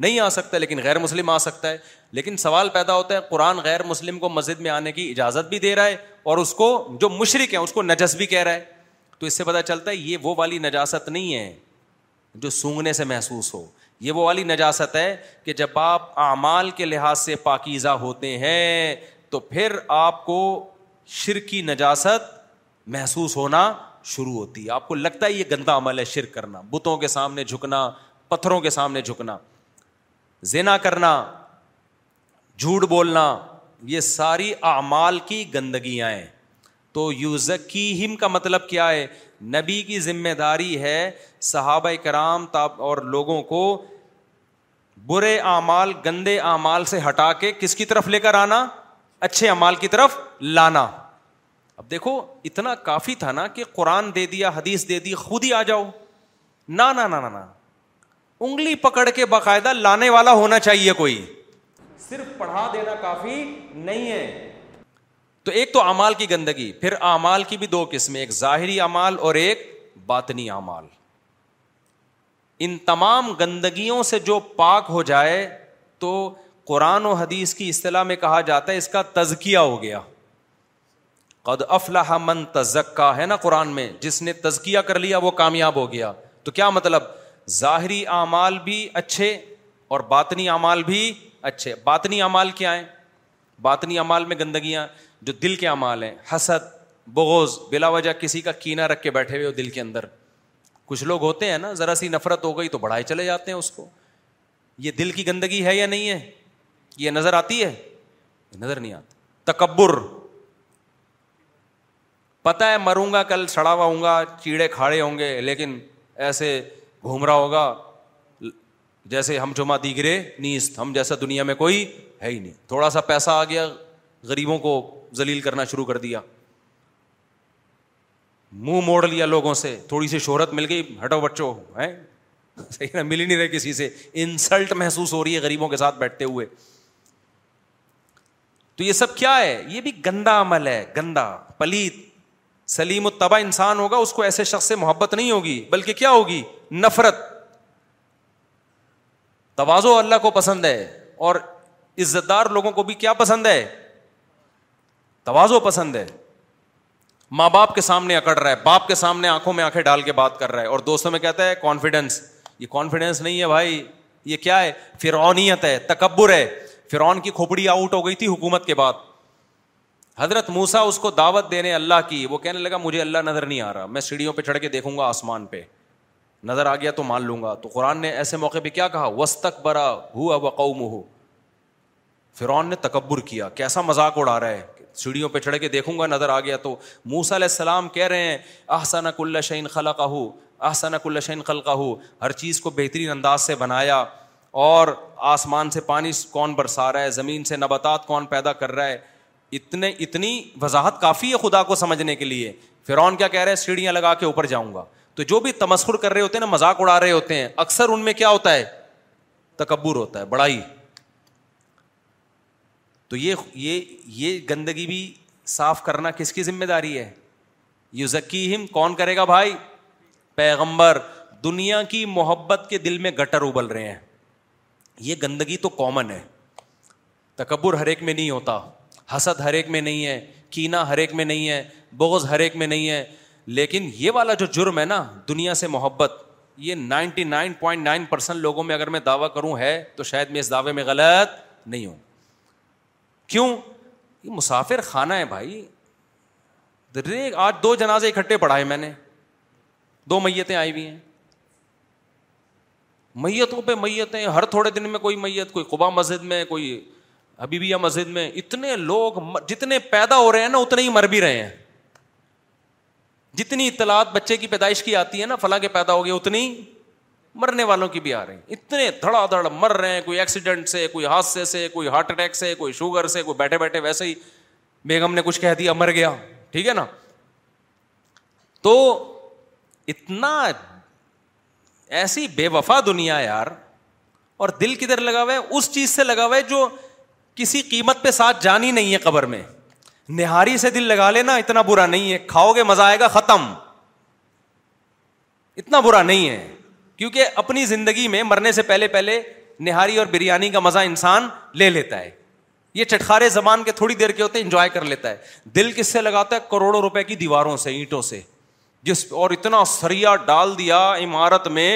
نہیں آ سکتا لیکن غیر مسلم آ سکتا ہے لیکن سوال پیدا ہوتا ہے قرآن غیر مسلم کو مسجد میں آنے کی اجازت بھی دے رہا ہے اور اس کو جو مشرق ہے اس کو نجس بھی کہہ رہا ہے تو اس سے پتا چلتا ہے یہ وہ والی نجاست نہیں ہے جو سونگنے سے محسوس ہو یہ وہ والی نجاست ہے کہ جب آپ اعمال کے لحاظ سے پاکیزہ ہوتے ہیں تو پھر آپ کو شرکی نجاست محسوس ہونا شروع ہوتی ہے آپ کو لگتا ہے یہ گندا عمل ہے شرک کرنا بتوں کے سامنے جھکنا پتھروں کے سامنے جھکنا زینا کرنا جھوٹ بولنا یہ ساری اعمال کی گندگیاں ہیں تو یوزکی ہم کا مطلب کیا ہے نبی کی ذمہ داری ہے صحابہ کرام تاب اور لوگوں کو برے اعمال گندے اعمال سے ہٹا کے کس کی طرف لے کر آنا اچھے اعمال کی طرف لانا اب دیکھو اتنا کافی تھا نا کہ قرآن دے دیا حدیث دے دی خود ہی آ جاؤ نہ انگلی پکڑ کے باقاعدہ لانے والا ہونا چاہیے کوئی صرف پڑھا دینا کافی نہیں ہے تو ایک تو امال کی گندگی پھر اعمال کی بھی دو قسمیں ایک ظاہری امال اور ایک باطنی امال ان تمام گندگیوں سے جو پاک ہو جائے تو قرآن و حدیث کی اصطلاح میں کہا جاتا ہے اس کا تزکیہ ہو گیا قد افلاح من تزکا ہے نا قرآن میں جس نے تزکیہ کر لیا وہ کامیاب ہو گیا تو کیا مطلب ظاہری اعمال بھی اچھے اور باطنی اعمال بھی اچھے باطنی اعمال کیا ہیں باطنی اعمال میں گندگیاں جو دل کے اعمال ہیں حسد بغوز بلا وجہ کسی کا کینہ رکھ کے بیٹھے ہوئے ہو دل کے اندر کچھ لوگ ہوتے ہیں نا ذرا سی نفرت ہو گئی تو بڑھائے چلے جاتے ہیں اس کو یہ دل کی گندگی ہے یا نہیں ہے یہ نظر آتی ہے نظر نہیں آتی تکبر پتا ہے مروں گا کل سڑا ہوا ہوں گا چیڑے کھاڑے ہوں گے لیکن ایسے گھوم رہا ہوگا جیسے ہم جمع دیگرے نیست ہم جیسا دنیا میں کوئی ہے ہی نہیں تھوڑا سا پیسہ آ گیا غریبوں کو ذلیل کرنا شروع کر دیا منہ موڑ لیا لوگوں سے تھوڑی سی شہرت مل گئی ہٹو بچوں مل ہی نہیں رہے کسی سے انسلٹ محسوس ہو رہی ہے غریبوں کے ساتھ بیٹھتے ہوئے تو یہ سب کیا ہے یہ بھی گندا عمل ہے گندا پلیت سلیم تباہ انسان ہوگا اس کو ایسے شخص سے محبت نہیں ہوگی بلکہ کیا ہوگی نفرت توازو اللہ کو پسند ہے اور عزت دار لوگوں کو بھی کیا پسند ہے توازو پسند ہے ماں باپ کے سامنے اکڑ رہا ہے باپ کے سامنے آنکھوں میں آنکھیں ڈال کے بات کر رہا ہے اور دوستوں میں کہتا ہے کانفیڈینس یہ کانفیڈینس نہیں ہے بھائی یہ کیا ہے فرعونیت ہے تکبر ہے فرعون کی کھوپڑی آؤٹ ہو گئی تھی حکومت کے بعد حضرت موسا اس کو دعوت دینے اللہ کی وہ کہنے لگا مجھے اللہ نظر نہیں آ رہا میں سیڑھیوں پہ چڑھ کے دیکھوں گا آسمان پہ نظر آ گیا تو مان لوں گا تو قرآن نے ایسے موقع پہ کیا کہا وسط برا ہوا وقوم ہو فرعون نے تکبر کیا کیسا مذاق اڑا رہا ہے سیڑھیوں پہ چڑھ کے دیکھوں گا نظر آ گیا تو موسا علیہ السلام کہہ رہے ہیں احسن اللہ شعین خلا کا ہو احسن کل اللہ خل کا ہو ہر چیز کو بہترین انداز سے بنایا اور آسمان سے پانی کون برسا رہا ہے زمین سے نباتات کون پیدا کر رہا ہے اتنے اتنی وضاحت کافی ہے خدا کو سمجھنے کے لیے فرعون کیا کہہ رہے ہیں سیڑھیاں لگا کے اوپر جاؤں گا تو جو بھی تمسخر کر رہے ہوتے ہیں نا مذاق اڑا رہے ہوتے ہیں اکثر ان میں کیا ہوتا ہے تکبر ہوتا ہے بڑائی تو یہ یہ یہ گندگی بھی صاف کرنا کس کی ذمہ داری ہے یو ذکیم کون کرے گا بھائی پیغمبر دنیا کی محبت کے دل میں گٹر ابل رہے ہیں یہ گندگی تو کامن ہے تکبر ہر ایک میں نہیں ہوتا حسد ہر ایک میں نہیں ہے کینا ہر ایک میں نہیں ہے بوز ہر ایک میں نہیں ہے لیکن یہ والا جو جرم ہے نا دنیا سے محبت یہ ninety nine point nine percent لوگوں میں اگر میں دعویٰ کروں ہے تو شاید میں اس دعوے میں غلط نہیں ہوں کیوں یہ مسافر خانہ ہے بھائی آج دو جنازے اکٹھے پڑھائے میں نے دو میتیں آئی ہوئی ہیں میتوں پہ میتیں ہر تھوڑے دن میں کوئی میت کوئی قبا مسجد میں کوئی ابھی بھی یہ مسجد میں اتنے لوگ جتنے پیدا ہو رہے ہیں نا اتنے ہی مر بھی رہے ہیں جتنی اطلاعات بچے کی پیدائش کی آتی ہے نا فلاں کے پیدا ہو گئے اتنی مرنے والوں کی بھی آ رہی اتنے دھڑا دھڑ مر رہے ہیں کوئی ایکسیڈنٹ سے کوئی حادثے سے کوئی ہارٹ اٹیک سے کوئی شوگر سے کوئی بیٹھے بیٹھے ویسے ہی بیگم نے کچھ کہہ دیا مر گیا ٹھیک ہے نا تو اتنا ایسی بے وفا دنیا یار اور دل کدھر لگا ہوا ہے اس چیز سے لگا ہوا ہے جو کسی قیمت پہ ساتھ جانی نہیں ہے قبر میں نہاری سے دل لگا لینا اتنا برا نہیں ہے کھاؤ گے مزہ آئے گا ختم اتنا برا نہیں ہے کیونکہ اپنی زندگی میں مرنے سے پہلے پہلے نہاری اور بریانی کا مزہ انسان لے لیتا ہے یہ چٹخارے زبان کے تھوڑی دیر کے ہوتے انجوائے کر لیتا ہے دل کس سے لگاتا ہے کروڑوں روپے کی دیواروں سے اینٹوں سے جس اور اتنا سریا ڈال دیا عمارت میں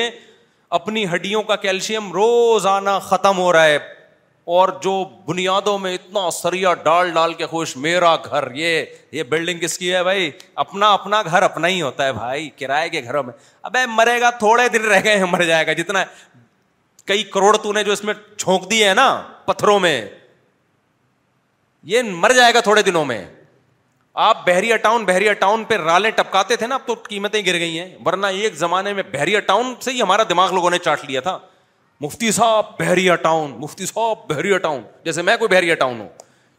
اپنی ہڈیوں کا کیلشیم روزانہ ختم ہو رہا ہے اور جو بنیادوں میں اتنا سریا ڈال ڈال کے خوش میرا گھر یہ یہ بلڈنگ کس کی ہے بھائی اپنا اپنا گھر اپنا ہی ہوتا ہے بھائی کرائے کے گھروں میں اب مرے گا تھوڑے دن رہ گئے مر جائے گا جتنا کئی کروڑ تو نے جو اس میں چھونک دیے نا پتھروں میں یہ مر جائے گا تھوڑے دنوں میں آپ بحریہ ٹاؤن بحریہ ٹاؤن پہ رالے ٹپکاتے تھے نا اب تو قیمتیں گر گئی ہیں ورنہ ایک زمانے میں بحریہ ٹاؤن سے ہی ہمارا دماغ لوگوں نے چاٹ لیا تھا مفتی صاحب بحریہ ٹاؤن مفتی صاحب بحریہ ٹاؤن جیسے میں کوئی بحریہ ٹاؤن ہوں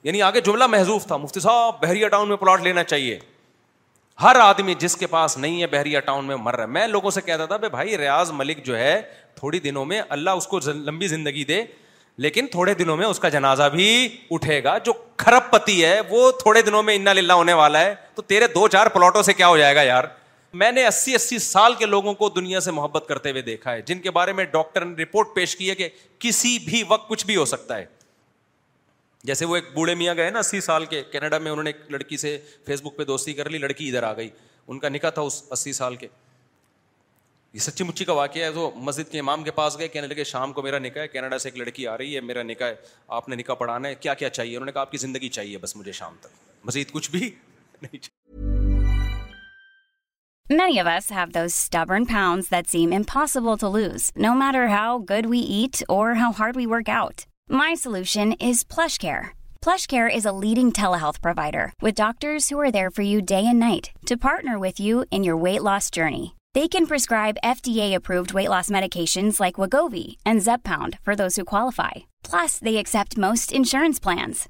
یعنی آگے جملہ محضوف تھا مفتی صاحب بحریہ ٹاؤن میں پلاٹ لینا چاہیے ہر آدمی جس کے پاس نہیں ہے بحریہ ٹاؤن میں مر رہا ہے میں لوگوں سے کہتا تھا بھائی بھائی ریاض ملک جو ہے تھوڑی دنوں میں اللہ اس کو لمبی زندگی دے لیکن تھوڑے دنوں میں اس کا جنازہ بھی اٹھے گا جو کھرپ پتی ہے وہ تھوڑے دنوں میں انا للہ ہونے والا ہے تو تیرے دو چار پلاٹوں سے کیا ہو جائے گا یار میں نے اسی اسی سال کے لوگوں کو دنیا سے محبت کرتے ہوئے دیکھا ہے جن کے بارے میں ڈاکٹر نے رپورٹ پیش کی ہے کہ کسی بھی وقت کچھ بھی ہو سکتا ہے جیسے وہ ایک بوڑھے میاں گئے نا اسی سال کے کینیڈا میں انہوں نے ایک لڑکی سے فیس بک پہ دوستی کر لی لڑکی ادھر آ گئی ان کا نکاح تھا اس اسی سال کے یہ سچی مچی کا واقعہ ہے وہ مسجد کے امام کے پاس گئے کہنے لگے شام کو میرا نکاح ہے کینیڈا سے ایک لڑکی آ رہی ہے میرا نکاح ہے آپ نے نکاح پڑھانا ہے کیا کیا چاہیے انہوں نے کہا آپ کی زندگی چاہیے بس مجھے شام تک مزید کچھ بھی نہیں چاہیے Many of us have those stubborn pounds that seem impossible to lose, no matter how good we eat or how hard we work out. My solution is PlushCare. PlushCare is a leading telehealth provider with doctors who are there for you day and night to partner with you in your weight loss journey. They can prescribe FDA-approved weight loss medications like Wegovy and Zepbound for those who qualify. Plus, they accept most insurance plans.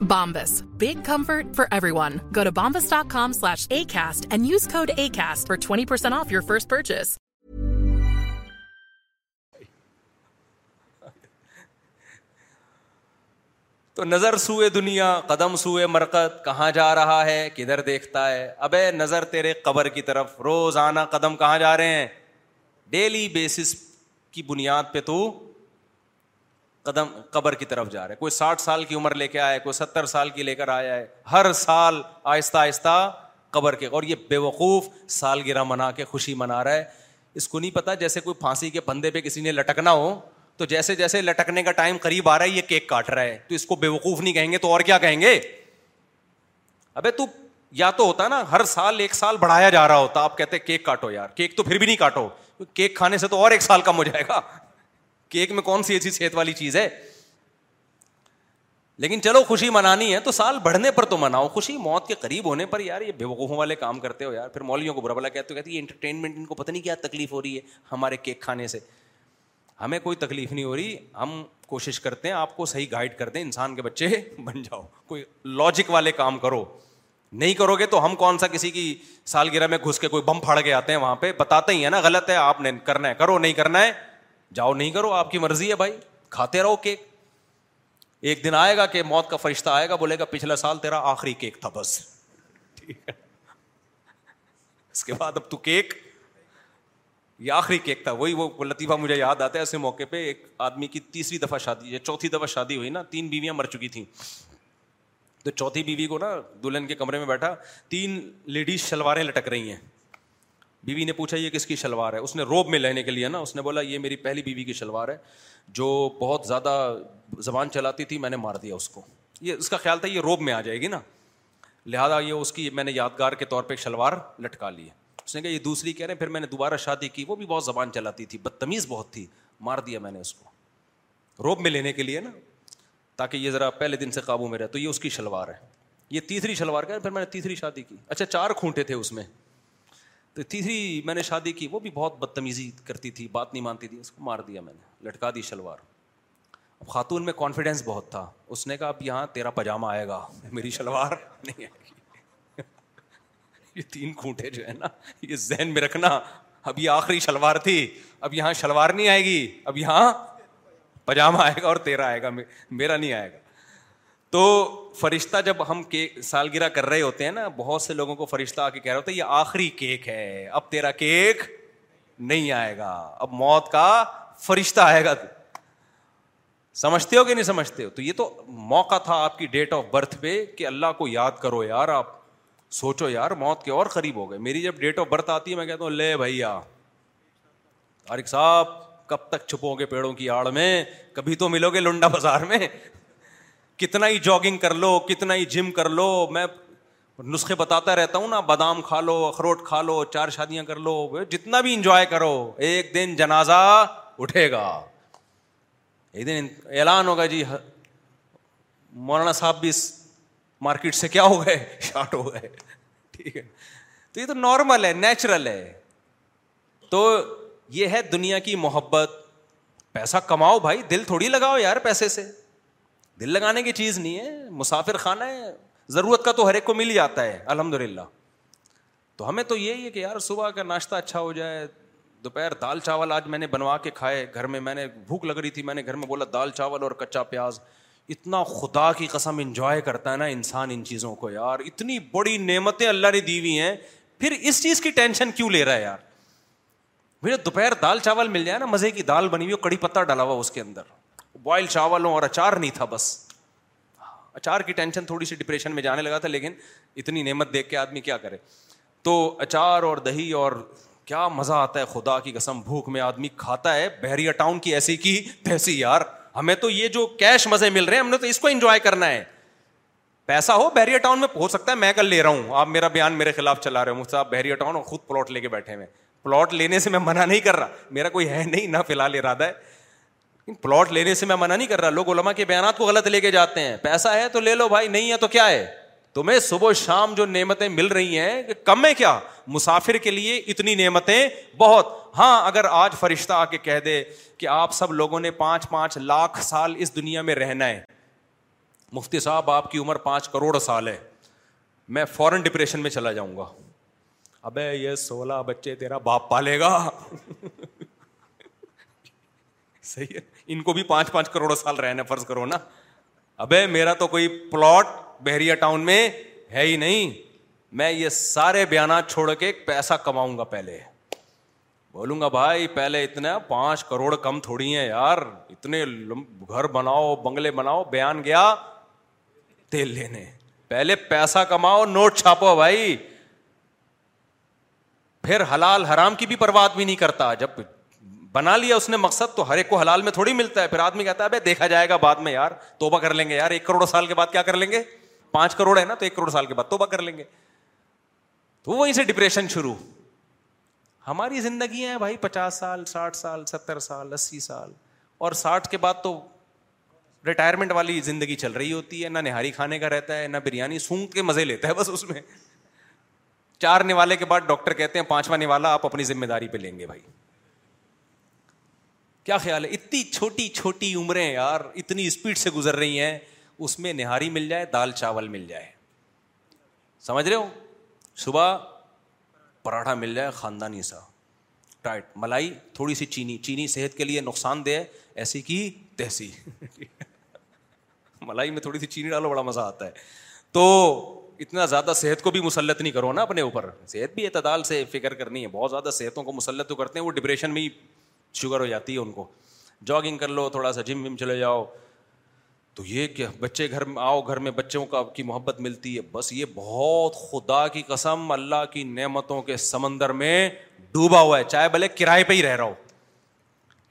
Bombas, big comfort for everyone. Go to bombas.com slash ACAST and use code ACAST for 20% off your first purchase. تو نظر سوئے دنیا قدم سوئے مرکت کہاں جا رہا ہے کدھر دیکھتا ہے ابے نظر تیرے قبر کی طرف روزانہ قدم کہاں جا رہے ہیں ڈیلی بیسس کی بنیاد پہ تو قدم قبر کی طرف جا رہا ہے کوئی ساٹھ سال کی عمر لے کے آیا ہے کوئی ستر سال کی لے کر آیا ہے ہر سال آہستہ آہستہ قبر کے اور یہ بے وقوف سال گرا منا کے خوشی منا رہا ہے اس کو نہیں پتا جیسے کوئی پھانسی کے پندے پہ کسی نے لٹکنا ہو تو جیسے جیسے لٹکنے کا ٹائم قریب آ رہا ہے یہ کیک کاٹ رہا ہے تو اس کو بے وقوف نہیں کہیں گے تو اور کیا کہیں گے ابھی تو یا تو ہوتا نا ہر سال ایک سال بڑھایا جا رہا ہوتا آپ کہتے کیک کاٹو یار کیک تو پھر بھی نہیں کاٹو کیک کھانے سے تو اور ایک سال کم ہو جائے گا کیک میں کون سی ایسی صحت والی چیز ہے لیکن چلو خوشی منانی ہے تو سال بڑھنے پر تو مناؤ خوشی موت کے قریب ہونے پر یار یار یہ والے کام کرتے ہو ہو ہو پھر کو کو برا بلا کہتے کہتے انٹرٹینمنٹ ان پتہ نہیں کیا تکلیف رہی ہے ہمارے کیک کھانے سے ہمیں کوئی تکلیف نہیں ہو رہی ہم کوشش کرتے ہیں آپ کو صحیح گائڈ کرتے انسان کے بچے بن جاؤ کوئی لاجک والے کام کرو نہیں کرو گے تو ہم کون سا کسی کی سالگرہ میں گھس کے کوئی بم پھاڑ کے آتے ہیں وہاں پہ بتاتے ہی ہیں نا غلط ہے آپ نے کرنا ہے کرو نہیں کرنا ہے جاؤ نہیں کرو آپ کی مرضی ہے بھائی کھاتے رہو کیک ایک دن آئے گا کہ موت کا فرشتہ آئے گا بولے گا پچھلا سال تیرا آخری کیک تھا بس اس کے بعد اب تو کیک یہ آخری کیک تھا وہی وہ لطیفہ مجھے یاد آتا ہے ایسے موقع پہ ایک آدمی کی تیسری دفعہ شادی یا چوتھی دفعہ شادی ہوئی نا تین بیویاں مر چکی تھیں تو چوتھی بیوی کو نا دلہن کے کمرے میں بیٹھا تین لیڈیز شلواریں لٹک رہی ہیں بیوی نے پوچھا یہ کس کی شلوار ہے اس نے روب میں لینے کے لیے نا اس نے بولا یہ میری پہلی بیوی کی شلوار ہے جو بہت زیادہ زبان چلاتی تھی میں نے مار دیا اس کو یہ اس کا خیال تھا یہ روب میں آ جائے گی نا لہٰذا یہ اس کی میں نے یادگار کے طور پہ شلوار لٹکا لی ہے اس نے کہا یہ دوسری کہہ رہے ہیں پھر میں نے دوبارہ شادی کی وہ بھی بہت زبان چلاتی تھی بدتمیز بہت تھی مار دیا میں نے اس کو روب میں لینے کے لیے نا تاکہ یہ ذرا پہلے دن سے قابو میں رہے تو یہ اس کی شلوار ہے یہ تیسری شلوار ہیں پھر میں نے تیسری شادی کی اچھا چار کھونٹے تھے اس میں تو تیسری میں نے شادی کی وہ بھی بہت بدتمیزی کرتی تھی بات نہیں مانتی تھی اس کو مار دیا میں نے لٹکا دی شلوار اب خاتون میں کانفیڈینس بہت تھا اس نے کہا اب یہاں تیرا پاجامہ آئے گا میری شلوار نہیں آئے گی یہ تین کھوٹے جو ہے نا یہ ذہن میں رکھنا اب یہ آخری شلوار تھی اب یہاں شلوار نہیں آئے گی اب یہاں پاجامہ آئے گا اور تیرا آئے گا میرا نہیں آئے گا تو فرشتہ جب ہم کیک سالگرہ کر رہے ہوتے ہیں نا بہت سے لوگوں کو فرشتہ آ کے کہہ رہے ہوتے آخری کیک ہے اب تیرا کیک نہیں آئے گا اب موت کا فرشتہ آئے گا سمجھتے ہو کہ نہیں سمجھتے ہو تو یہ تو موقع تھا آپ کی ڈیٹ آف برتھ پہ کہ اللہ کو یاد کرو یار آپ سوچو یار موت کے اور قریب ہو گئے میری جب ڈیٹ آف برتھ آتی ہے میں کہتا ہوں لے بھیا عارق صاحب کب تک چھپو گے پیڑوں کی آڑ میں کبھی تو ملو گے لنڈا بازار میں کتنا ہی جاگنگ کر لو کتنا ہی جم کر لو میں نسخے بتاتا رہتا ہوں نا بادام کھا لو اخروٹ کھا لو چار شادیاں کر لو جتنا بھی انجوائے کرو ایک دن جنازہ اٹھے گا ایک دن اعلان ہوگا جی مولانا صاحب بھی اس مارکیٹ سے کیا ہو گئے شارٹ ہو گئے ٹھیک ہے تو یہ تو نارمل ہے نیچرل ہے تو یہ ہے دنیا کی محبت پیسہ کماؤ بھائی دل تھوڑی لگاؤ یار پیسے سے دل لگانے کی چیز نہیں ہے مسافر خانہ ہے ضرورت کا تو ہر ایک کو مل ہی جاتا ہے الحمد للہ تو ہمیں تو یہی ہے کہ یار صبح کا ناشتہ اچھا ہو جائے دوپہر دال چاول آج میں نے بنوا کے کھائے گھر میں میں نے بھوک لگ رہی تھی میں نے گھر میں بولا دال چاول اور کچا پیاز اتنا خدا کی قسم انجوائے کرتا ہے نا انسان ان چیزوں کو یار اتنی بڑی نعمتیں اللہ نے دی ہوئی ہیں پھر اس چیز کی ٹینشن کیوں لے رہا ہے یار مجھے دوپہر دال چاول مل جائے نا مزے کی دال بنی ہوئی کڑی پتہ ڈالا ہوا اس کے اندر بوائل چاول اور اچار نہیں تھا بس اچار کی ٹینشن تھوڑی سی ڈپریشن میں جانے لگا تھا لیکن اتنی نعمت دیکھ کے آدمی کیا کرے تو اچار اور دہی اور کیا مزہ آتا ہے خدا کی قسم بھوک میں آدمی کھاتا ہے بحریہ ٹاؤن کی ایسی کی تیسی یار ہمیں تو یہ جو کیش مزے مل رہے ہیں ہم نے تو اس کو انجوائے کرنا ہے پیسہ ہو بحریہ ٹاؤن میں ہو سکتا ہے میں کل لے رہا ہوں آپ میرا بیان میرے خلاف چلا رہے ہو مجھ سے آپ بحریہ ٹاؤن اور خود پلاٹ لے کے بیٹھے ہوئے پلاٹ لینے سے میں منع نہیں کر رہا میرا کوئی ہے نہیں نہ فی الحال ارادہ ہے پلاٹ لینے سے میں منع نہیں کر رہا لوگ علما کے بیانات کو غلط لے کے جاتے ہیں پیسہ ہے تو لے لو بھائی نہیں ہے تو کیا ہے تمہیں صبح شام جو نعمتیں مل رہی ہیں کہ کم ہے کیا مسافر کے لیے اتنی نعمتیں بہت ہاں اگر آج فرشتہ آ کے کہہ دے کہ آپ سب لوگوں نے پانچ پانچ لاکھ سال اس دنیا میں رہنا ہے مفتی صاحب آپ کی عمر پانچ کروڑ سال ہے میں فورن ڈپریشن میں چلا جاؤں گا ابے یہ سولہ بچے تیرا باپ پالے گا صحیح ہے ان کو بھی پانچ پانچ کروڑ سال رہنا فرض کرو نا ابے میرا تو کوئی پلاٹ بحریہ ٹاؤن میں ہے ہی نہیں میں یہ سارے بیانات چھوڑ کے پیسہ کماؤں گا پہلے پہلے بولوں گا بھائی اتنا پانچ کروڑ کم تھوڑی ہیں یار اتنے گھر بناؤ بنگلے بناؤ بیان گیا تیل لینے پہلے پیسہ کماؤ نوٹ چھاپو بھائی پھر حلال حرام کی بھی پرواد بھی نہیں کرتا جب بنا لیا اس نے مقصد تو ہر ایک کو حلال میں تھوڑی ملتا ہے پھر آدمی کہتا ہے دیکھا جائے گا بعد میں یار توبہ کر لیں گے یار ایک کروڑ سال کے بعد کیا کر لیں گے پانچ کروڑ ہے نا تو ایک کروڑ سال کے بعد توبہ کر لیں گے تو وہیں سے ڈپریشن شروع ہماری زندگیاں ہیں بھائی پچاس سال ساٹھ سال ستر سال اسی سال اور ساٹھ کے بعد تو ریٹائرمنٹ والی زندگی چل رہی ہوتی ہے نہ نہاری کھانے کا رہتا ہے نہ بریانی سونگ کے مزے لیتا ہے بس اس میں چار نوالے کے بعد ڈاکٹر کہتے ہیں پانچواں نوالا آپ اپنی ذمہ داری پہ لیں گے بھائی کیا خیال ہے اتنی چھوٹی چھوٹی عمریں یار اتنی اسپیڈ سے گزر رہی ہیں اس میں نہاری مل جائے دال چاول مل جائے سمجھ رہے ہو صبح پراٹھا مل جائے خاندانی سا ٹائٹ ملائی تھوڑی سی چینی چینی صحت کے لیے نقصان دہ ہے ایسی کی تحسی ملائی میں تھوڑی سی چینی ڈالو بڑا مزہ آتا ہے تو اتنا زیادہ صحت کو بھی مسلط نہیں کرو نا اپنے اوپر صحت بھی اعتدال سے فکر کرنی ہے بہت زیادہ صحتوں کو مسلط تو کرتے ہیں وہ ڈپریشن میں ہی شوگر ہو جاتی ہے ان کو جاگنگ کر لو تھوڑا سا جم وم چلے جاؤ تو یہ کہ بچے گھر میں آؤ گھر میں بچوں کا کی محبت ملتی ہے بس یہ بہت خدا کی قسم اللہ کی نعمتوں کے سمندر میں ڈوبا ہوا ہے چاہے بھلے کرائے پہ ہی رہ رہا ہو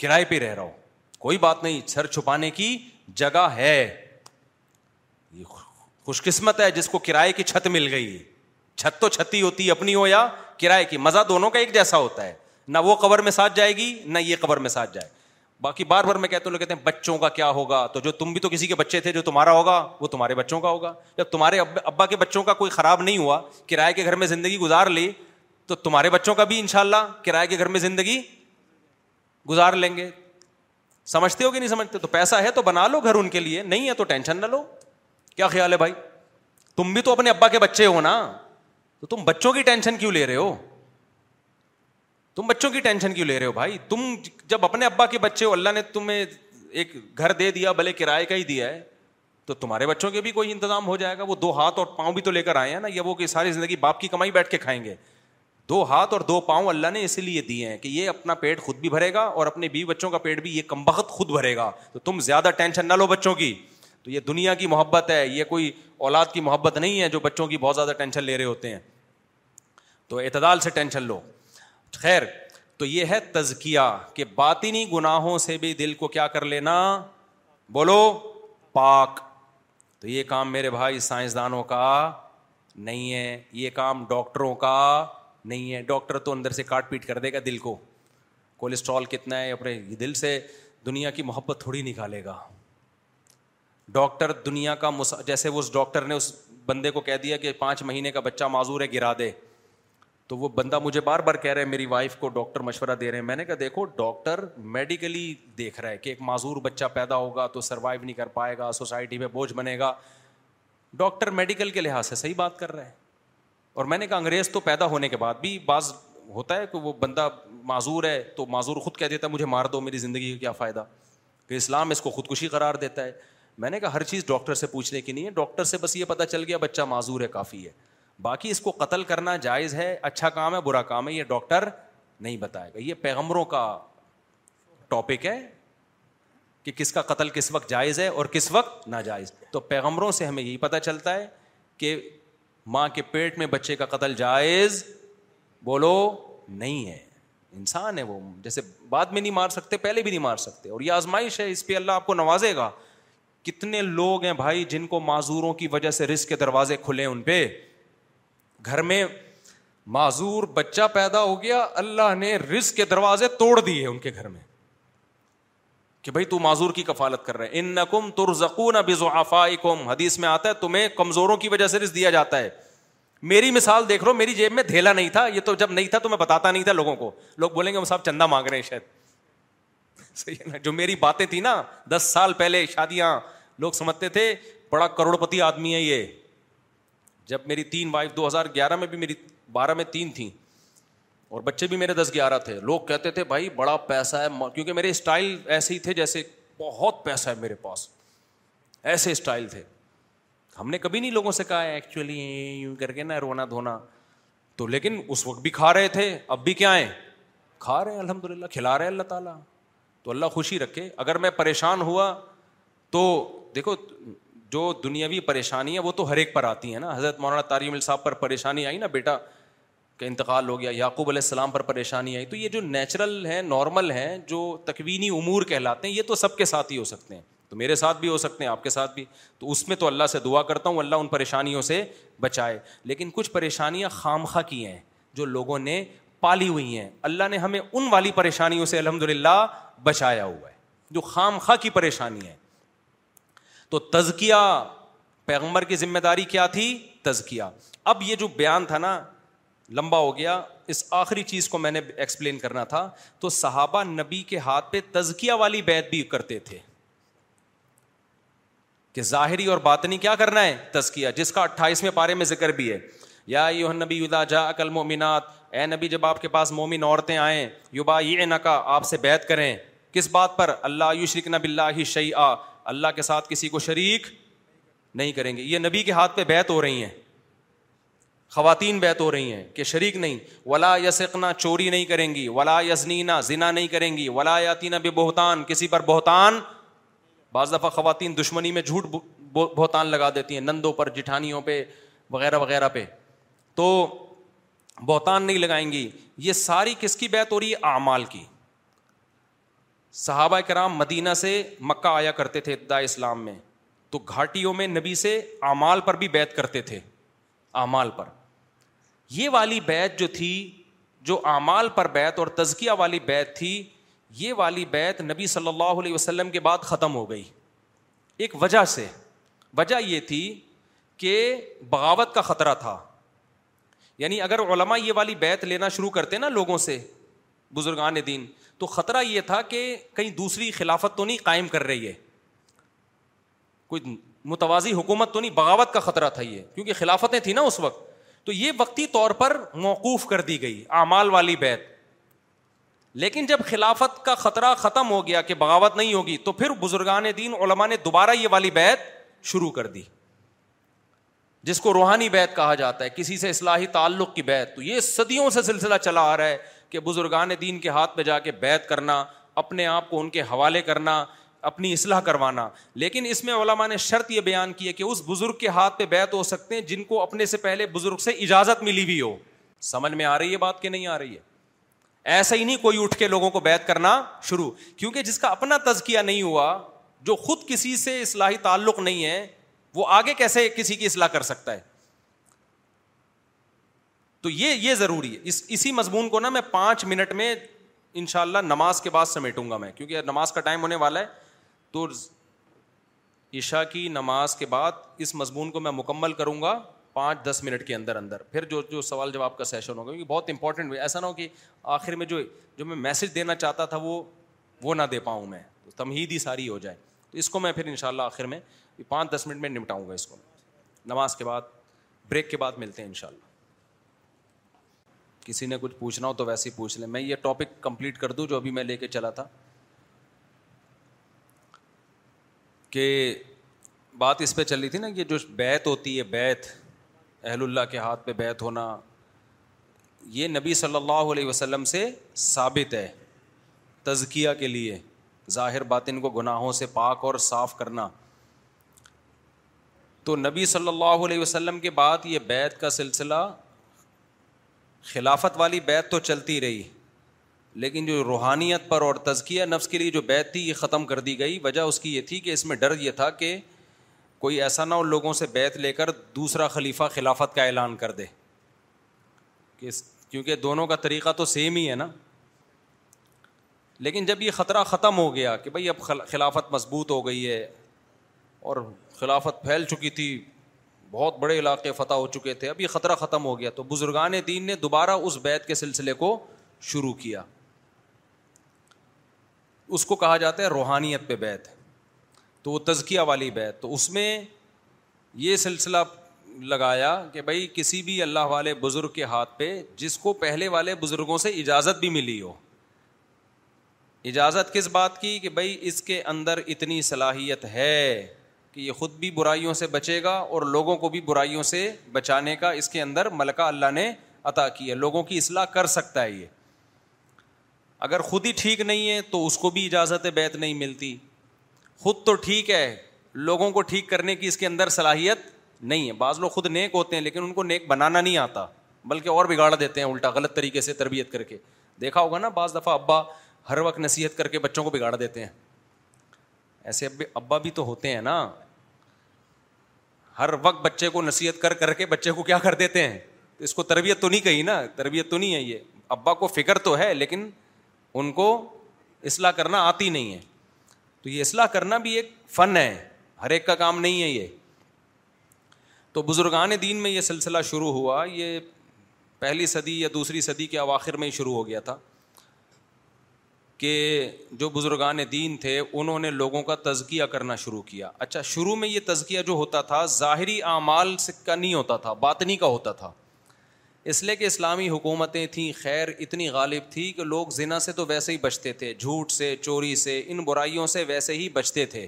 کرائے پہ ہی رہ رہا ہو کوئی بات نہیں سر چھپانے کی جگہ ہے یہ خوش قسمت ہے جس کو کرائے کی چھت مل گئی چھت تو چھتی ہوتی ہے اپنی ہو یا کرائے کی مزہ دونوں کا ایک جیسا ہوتا ہے نہ وہ قبر میں ساتھ جائے گی نہ یہ قبر میں ساتھ جائے باقی بار بار میں کہتا ہوں کہتے ہیں بچوں کا کیا ہوگا تو جو تم بھی تو کسی کے بچے تھے جو تمہارا ہوگا وہ تمہارے بچوں کا ہوگا جب تمہارے ابا کے بچوں کا کوئی خراب نہیں ہوا کرائے کے گھر میں زندگی گزار لی تو تمہارے بچوں کا بھی ان شاء اللہ کرائے کے گھر میں زندگی گزار لیں گے سمجھتے ہو کہ نہیں سمجھتے تو پیسہ ہے تو بنا لو گھر ان کے لیے نہیں ہے تو ٹینشن نہ لو کیا خیال ہے بھائی تم بھی تو اپنے ابا کے بچے ہو نا تو تم بچوں کی ٹینشن کیوں لے رہے ہو تم بچوں کی ٹینشن کیوں لے رہے ہو بھائی تم جب اپنے ابا کے بچے ہو اللہ نے تمہیں ایک گھر دے دیا بھلے کرائے کا ہی دیا ہے تو تمہارے بچوں کے بھی کوئی انتظام ہو جائے گا وہ دو ہاتھ اور پاؤں بھی تو لے کر آئے ہیں نا یا وہ کہ ساری زندگی باپ کی کمائی بیٹھ کے کھائیں گے دو ہاتھ اور دو پاؤں اللہ نے اسی لیے دیے ہیں کہ یہ اپنا پیٹ خود بھی بھرے گا اور اپنے بیوی بچوں کا پیٹ بھی یہ کم بخت خود بھرے گا تو تم زیادہ ٹینشن نہ لو بچوں کی تو یہ دنیا کی محبت ہے یہ کوئی اولاد کی محبت نہیں ہے جو بچوں کی بہت زیادہ ٹینشن لے رہے ہوتے ہیں تو اعتدال سے ٹینشن لو خیر تو یہ ہے تزکیا کہ باطنی گناہوں سے بھی دل کو کیا کر لینا بولو پاک تو یہ کام میرے بھائی سائنسدانوں کا نہیں ہے یہ کام ڈاکٹروں کا نہیں ہے ڈاکٹر تو اندر سے کاٹ پیٹ کر دے گا دل کو کولیسٹرول کتنا ہے اپنے دل سے دنیا کی محبت تھوڑی نکالے گا ڈاکٹر دنیا کا جیسے اس ڈاکٹر نے اس بندے کو کہہ دیا کہ پانچ مہینے کا بچہ معذور ہے گرا دے تو وہ بندہ مجھے بار بار کہہ رہا ہے میری وائف کو ڈاکٹر مشورہ دے رہے ہیں میں نے کہا دیکھو ڈاکٹر میڈیکلی دیکھ رہا ہے کہ ایک معذور بچہ پیدا ہوگا تو سروائیو نہیں کر پائے گا سوسائٹی میں بوجھ بنے گا ڈاکٹر میڈیکل کے لحاظ سے صحیح بات کر رہے ہیں اور میں نے کہا انگریز تو پیدا ہونے کے بعد بھی بعض ہوتا ہے کہ وہ بندہ معذور ہے تو معذور خود کہہ دیتا ہے مجھے مار دو میری زندگی کا کیا فائدہ کہ اسلام اس کو خودکشی قرار دیتا ہے میں نے کہا ہر چیز ڈاکٹر سے پوچھنے کی نہیں ہے ڈاکٹر سے بس یہ پتہ چل گیا بچہ معذور ہے کافی ہے باقی اس کو قتل کرنا جائز ہے اچھا کام ہے برا کام ہے یہ ڈاکٹر نہیں بتائے گا یہ پیغمبروں کا ٹاپک ہے کہ کس کا قتل کس وقت جائز ہے اور کس وقت ناجائز تو پیغمبروں سے ہمیں یہی پتہ چلتا ہے کہ ماں کے پیٹ میں بچے کا قتل جائز بولو نہیں ہے انسان ہے وہ جیسے بعد میں نہیں مار سکتے پہلے بھی نہیں مار سکتے اور یہ آزمائش ہے اس پہ اللہ آپ کو نوازے گا کتنے لوگ ہیں بھائی جن کو معذوروں کی وجہ سے رسک کے دروازے کھلے ان پہ گھر میں معذور بچہ پیدا ہو گیا اللہ نے رزق کے دروازے توڑ دیے ان کے گھر میں کہ بھائی تو معذور کی کفالت کر رہے ان نقم حدیث میں آتا ہے تمہیں کمزوروں کی وجہ سے رزق دیا جاتا ہے میری مثال دیکھ لو میری جیب میں دھیلا نہیں تھا یہ تو جب نہیں تھا تو میں بتاتا نہیں تھا لوگوں کو لوگ بولیں گے ہم صاحب چندہ مانگ رہے ہیں شاید صحیح ہے نا جو میری باتیں تھیں نا دس سال پہلے شادیاں لوگ سمجھتے تھے بڑا کروڑپتی آدمی ہے یہ جب میری تین وائف دو ہزار گیارہ میں بھی میری بارہ میں تین تھیں اور بچے بھی میرے دس گیارہ تھے لوگ کہتے تھے بھائی بڑا پیسہ ہے کیونکہ میرے اسٹائل ایسے ہی تھے جیسے بہت پیسہ ہے میرے پاس ایسے اسٹائل تھے ہم نے کبھی نہیں لوگوں سے کہا ایکچولی یوں کر کے نا رونا دھونا تو لیکن اس وقت بھی کھا رہے تھے اب بھی کیا ہیں کھا رہے ہیں الحمد للہ کھلا رہے ہیں اللہ تعالیٰ تو اللہ خوشی رکھے اگر میں پریشان ہوا تو دیکھو جو دنیاوی پریشانی ہے وہ تو ہر ایک پر آتی ہیں نا حضرت مولانا تاریم صاحب پر پریشانی آئی نا بیٹا کا انتقال ہو گیا یعقوب علیہ السلام پر پریشانی آئی تو یہ جو نیچرل ہیں نارمل ہیں جو تقوینی امور کہلاتے ہیں یہ تو سب کے ساتھ ہی ہو سکتے ہیں تو میرے ساتھ بھی ہو سکتے ہیں آپ کے ساتھ بھی تو اس میں تو اللہ سے دعا کرتا ہوں اللہ ان پریشانیوں سے بچائے لیکن کچھ پریشانیاں خام خواہ کی ہیں جو لوگوں نے پالی ہوئی ہیں اللہ نے ہمیں ان والی پریشانیوں سے الحمد للہ بچایا ہوا ہے جو خام خواہ کی پریشانی ہے تو تزکیا پیغمبر کی ذمہ داری کیا تھی تزکیا اب یہ جو بیان تھا نا لمبا ہو گیا اس آخری چیز کو میں نے ایکسپلین کرنا تھا تو صحابہ نبی کے ہاتھ پہ تزکیا والی بیت بھی کرتے تھے کہ ظاہری اور بات نہیں کیا کرنا ہے تزکیا جس کا اٹھائیسویں پارے میں ذکر بھی ہے یا یو نبی جا اکل مومنات اے نبی جب آپ کے پاس مومن عورتیں آئیں یو با یہ آپ سے بیت کریں کس بات پر اللہ یو شرک نب اللہ آ اللہ کے ساتھ کسی کو شریک نہیں کریں گے یہ نبی کے ہاتھ پہ بیت ہو رہی ہیں خواتین بیت ہو رہی ہیں کہ شریک نہیں ولا یسکنا چوری نہیں کریں گی ولا یزنینا ذنا نہیں کریں گی ولا یاتینہ بے بہتان کسی پر بہتان بعض دفعہ خواتین دشمنی میں جھوٹ بہتان لگا دیتی ہیں نندوں پر جٹھانیوں پہ وغیرہ وغیرہ پہ تو بہتان نہیں لگائیں گی یہ ساری کس کی بیت ہو رہی ہے اعمال کی صحابہ کرام مدینہ سے مکہ آیا کرتے تھے ابتدا اسلام میں تو گھاٹیوں میں نبی سے اعمال پر بھی بیت کرتے تھے اعمال پر یہ والی بیت جو تھی جو اعمال پر بیت اور تزکیہ والی بیت تھی یہ والی بیت نبی صلی اللہ علیہ وسلم کے بعد ختم ہو گئی ایک وجہ سے وجہ یہ تھی کہ بغاوت کا خطرہ تھا یعنی اگر علماء یہ والی بیت لینا شروع کرتے نا لوگوں سے بزرگان دین تو خطرہ یہ تھا کہ کہیں دوسری خلافت تو نہیں قائم کر رہی ہے کوئی متوازی حکومت تو نہیں بغاوت کا خطرہ تھا یہ کیونکہ خلافتیں تھیں نا اس وقت تو یہ وقتی طور پر موقوف کر دی گئی اعمال والی بیت لیکن جب خلافت کا خطرہ ختم ہو گیا کہ بغاوت نہیں ہوگی تو پھر بزرگان دین علماء نے دوبارہ یہ والی بیت شروع کر دی جس کو روحانی بیت کہا جاتا ہے کسی سے اصلاحی تعلق کی بیت تو یہ صدیوں سے سلسلہ چلا آ رہا ہے کہ بزرگان دین کے ہاتھ میں جا کے بیت کرنا اپنے آپ کو ان کے حوالے کرنا اپنی اصلاح کروانا لیکن اس میں علماء نے شرط یہ بیان کی ہے کہ اس بزرگ کے ہاتھ پہ بیت ہو سکتے ہیں جن کو اپنے سے پہلے بزرگ سے اجازت ملی بھی ہو سمجھ میں آ رہی ہے بات کہ نہیں آ رہی ہے ایسا ہی نہیں کوئی اٹھ کے لوگوں کو بیت کرنا شروع کیونکہ جس کا اپنا تزکیہ نہیں ہوا جو خود کسی سے اصلاحی تعلق نہیں ہے وہ آگے کیسے کسی کی اصلاح کر سکتا ہے تو یہ یہ ضروری ہے اس اسی مضمون کو نا میں پانچ منٹ میں ان شاء اللہ نماز کے بعد سمیٹوں گا میں کیونکہ نماز کا ٹائم ہونے والا ہے تو عشا کی نماز کے بعد اس مضمون کو میں مکمل کروں گا پانچ دس منٹ کے اندر اندر پھر جو جو سوال جواب کا سیشن ہوگا کیونکہ بہت امپورٹنٹ ایسا نہ ہو کہ آخر میں جو جو میں میسج دینا چاہتا تھا وہ وہ نہ دے پاؤں میں تمہید ہی ساری ہو جائے تو اس کو میں پھر ان شاء اللہ آخر میں پانچ دس منٹ میں نمٹاؤں گا اس کو نماز کے بعد بریک کے بعد ملتے ہیں ان شاء اللہ کسی نے کچھ پوچھنا ہو تو ویسے ہی پوچھ لیں میں یہ ٹاپک کمپلیٹ کر دوں جو ابھی میں لے کے چلا تھا کہ بات اس پہ چل رہی تھی نا یہ جو بیت ہوتی ہے بیت اہل اللہ کے ہاتھ پہ بیت ہونا یہ نبی صلی اللہ علیہ وسلم سے ثابت ہے تزکیہ کے لیے ظاہر بات ان کو گناہوں سے پاک اور صاف کرنا تو نبی صلی اللہ علیہ وسلم کے بعد یہ بیت کا سلسلہ خلافت والی بیت تو چلتی رہی لیکن جو روحانیت پر اور تزکیہ نفس کے لیے جو بیت تھی یہ ختم کر دی گئی وجہ اس کی یہ تھی کہ اس میں ڈر یہ تھا کہ کوئی ایسا نہ ہو لوگوں سے بیت لے کر دوسرا خلیفہ خلافت کا اعلان کر دے کہ کیونکہ دونوں کا طریقہ تو سیم ہی ہے نا لیکن جب یہ خطرہ ختم ہو گیا کہ بھائی اب خلافت مضبوط ہو گئی ہے اور خلافت پھیل چکی تھی بہت بڑے علاقے فتح ہو چکے تھے ابھی خطرہ ختم ہو گیا تو بزرگان دین نے دوبارہ اس بیت کے سلسلے کو شروع کیا اس کو کہا جاتا ہے روحانیت پہ بیت تو وہ تزکیہ والی بیت تو اس میں یہ سلسلہ لگایا کہ بھائی کسی بھی اللہ والے بزرگ کے ہاتھ پہ جس کو پہلے والے بزرگوں سے اجازت بھی ملی ہو اجازت کس بات کی کہ بھائی اس کے اندر اتنی صلاحیت ہے کہ یہ خود بھی برائیوں سے بچے گا اور لوگوں کو بھی برائیوں سے بچانے کا اس کے اندر ملکہ اللہ نے عطا کیا ہے لوگوں کی اصلاح کر سکتا ہے یہ اگر خود ہی ٹھیک نہیں ہے تو اس کو بھی اجازت بیت نہیں ملتی خود تو ٹھیک ہے لوگوں کو ٹھیک کرنے کی اس کے اندر صلاحیت نہیں ہے بعض لوگ خود نیک ہوتے ہیں لیکن ان کو نیک بنانا نہیں آتا بلکہ اور بگاڑ دیتے ہیں الٹا غلط طریقے سے تربیت کر کے دیکھا ہوگا نا بعض دفعہ ابا ہر وقت نصیحت کر کے بچوں کو بگاڑ دیتے ہیں ایسے ابا بھی تو ہوتے ہیں نا ہر وقت بچے کو نصیحت کر کر کے بچے کو کیا کر دیتے ہیں تو اس کو تربیت تو نہیں کہی نا تربیت تو نہیں ہے یہ ابا کو فکر تو ہے لیکن ان کو اصلاح کرنا آتی نہیں ہے تو یہ اصلاح کرنا بھی ایک فن ہے ہر ایک کا کام نہیں ہے یہ تو بزرگان دین میں یہ سلسلہ شروع ہوا یہ پہلی صدی یا دوسری صدی کے اواخر میں ہی شروع ہو گیا تھا کہ جو بزرگان دین تھے انہوں نے لوگوں کا تزکیہ کرنا شروع کیا اچھا شروع میں یہ تزکیہ جو ہوتا تھا ظاہری اعمال سے نہیں ہوتا تھا باطنی کا ہوتا تھا اس لیے کہ اسلامی حکومتیں تھیں خیر اتنی غالب تھی کہ لوگ زنا سے تو ویسے ہی بچتے تھے جھوٹ سے چوری سے ان برائیوں سے ویسے ہی بچتے تھے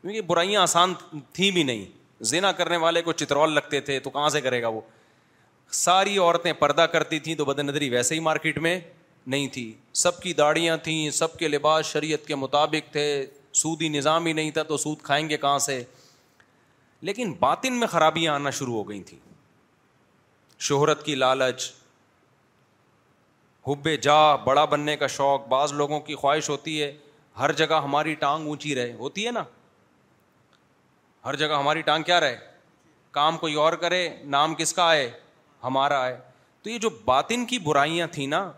کیونکہ برائیاں آسان تھیں بھی نہیں زنا کرنے والے کو چترول لگتے تھے تو کہاں سے کرے گا وہ ساری عورتیں پردہ کرتی تھیں تو بد نظری ویسے ہی مارکیٹ میں نہیں تھی سب کی داڑیاں تھیں سب کے لباس شریعت کے مطابق تھے سودی نظام ہی نہیں تھا تو سود کھائیں گے کہاں سے لیکن باطن میں خرابیاں آنا شروع ہو گئی تھیں شہرت کی لالچ حب جا بڑا بننے کا شوق بعض لوگوں کی خواہش ہوتی ہے ہر جگہ ہماری ٹانگ اونچی رہے ہوتی ہے نا ہر جگہ ہماری ٹانگ کیا رہے کام کوئی اور کرے نام کس کا آئے ہمارا آئے تو یہ جو باطن کی برائیاں تھیں نا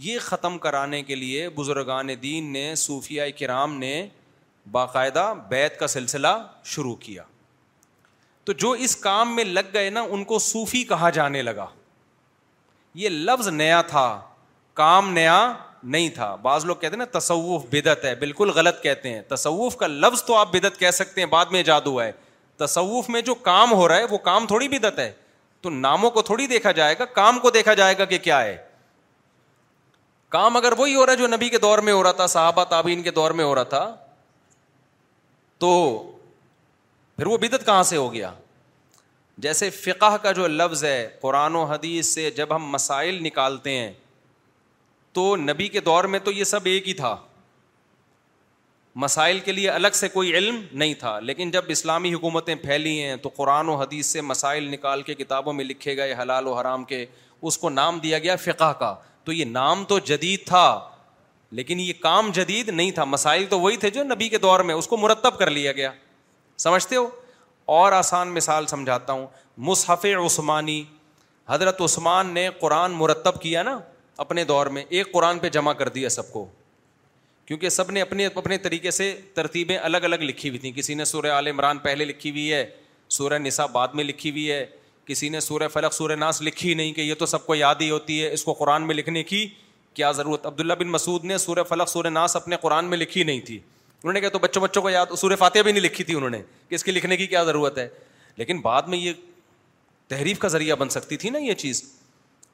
یہ ختم کرانے کے لیے بزرگان دین نے صوفیا کرام نے باقاعدہ بیت کا سلسلہ شروع کیا تو جو اس کام میں لگ گئے نا ان کو صوفی کہا جانے لگا یہ لفظ نیا تھا کام نیا نہیں تھا بعض لوگ کہتے ہیں نا تصوف بدعت ہے بالکل غلط کہتے ہیں تصوف کا لفظ تو آپ بدعت کہہ سکتے ہیں بعد میں ہوا ہے تصوف میں جو کام ہو رہا ہے وہ کام تھوڑی بدت ہے تو ناموں کو تھوڑی دیکھا جائے گا کام کو دیکھا جائے گا کہ کیا ہے کام اگر وہی ہو رہا ہے جو نبی کے دور میں ہو رہا تھا صحابہ تابعین کے دور میں ہو رہا تھا تو پھر وہ بدت کہاں سے ہو گیا جیسے فقہ کا جو لفظ ہے قرآن و حدیث سے جب ہم مسائل نکالتے ہیں تو نبی کے دور میں تو یہ سب ایک ہی تھا مسائل کے لیے الگ سے کوئی علم نہیں تھا لیکن جب اسلامی حکومتیں پھیلی ہیں تو قرآن و حدیث سے مسائل نکال کے کتابوں میں لکھے گئے حلال و حرام کے اس کو نام دیا گیا فقہ کا تو یہ نام تو جدید تھا لیکن یہ کام جدید نہیں تھا مسائل تو وہی تھے جو نبی کے دور میں اس کو مرتب کر لیا گیا سمجھتے ہو اور آسان مثال سمجھاتا ہوں مصحف عثمانی حضرت عثمان نے قرآن مرتب کیا نا اپنے دور میں ایک قرآن پہ جمع کر دیا سب کو کیونکہ سب نے اپنے اپنے طریقے سے ترتیبیں الگ الگ لکھی ہوئی تھیں کسی نے سورہ عالمران پہلے لکھی ہوئی ہے سورہ نساء بعد میں لکھی ہوئی ہے کسی نے سورہ فلق سورہ ناس لکھی نہیں کہ یہ تو سب کو یاد ہی ہوتی ہے اس کو قرآن میں لکھنے کی کیا ضرورت عبداللہ بن مسعود نے سورہ فلق سورہ ناس اپنے قرآن میں لکھی نہیں تھی انہوں نے کہا تو بچوں بچوں کو یاد سورہ فاتح بھی نہیں لکھی تھی انہوں نے کہ اس کے لکھنے کی کیا ضرورت ہے لیکن بعد میں یہ تحریف کا ذریعہ بن سکتی تھی نا یہ چیز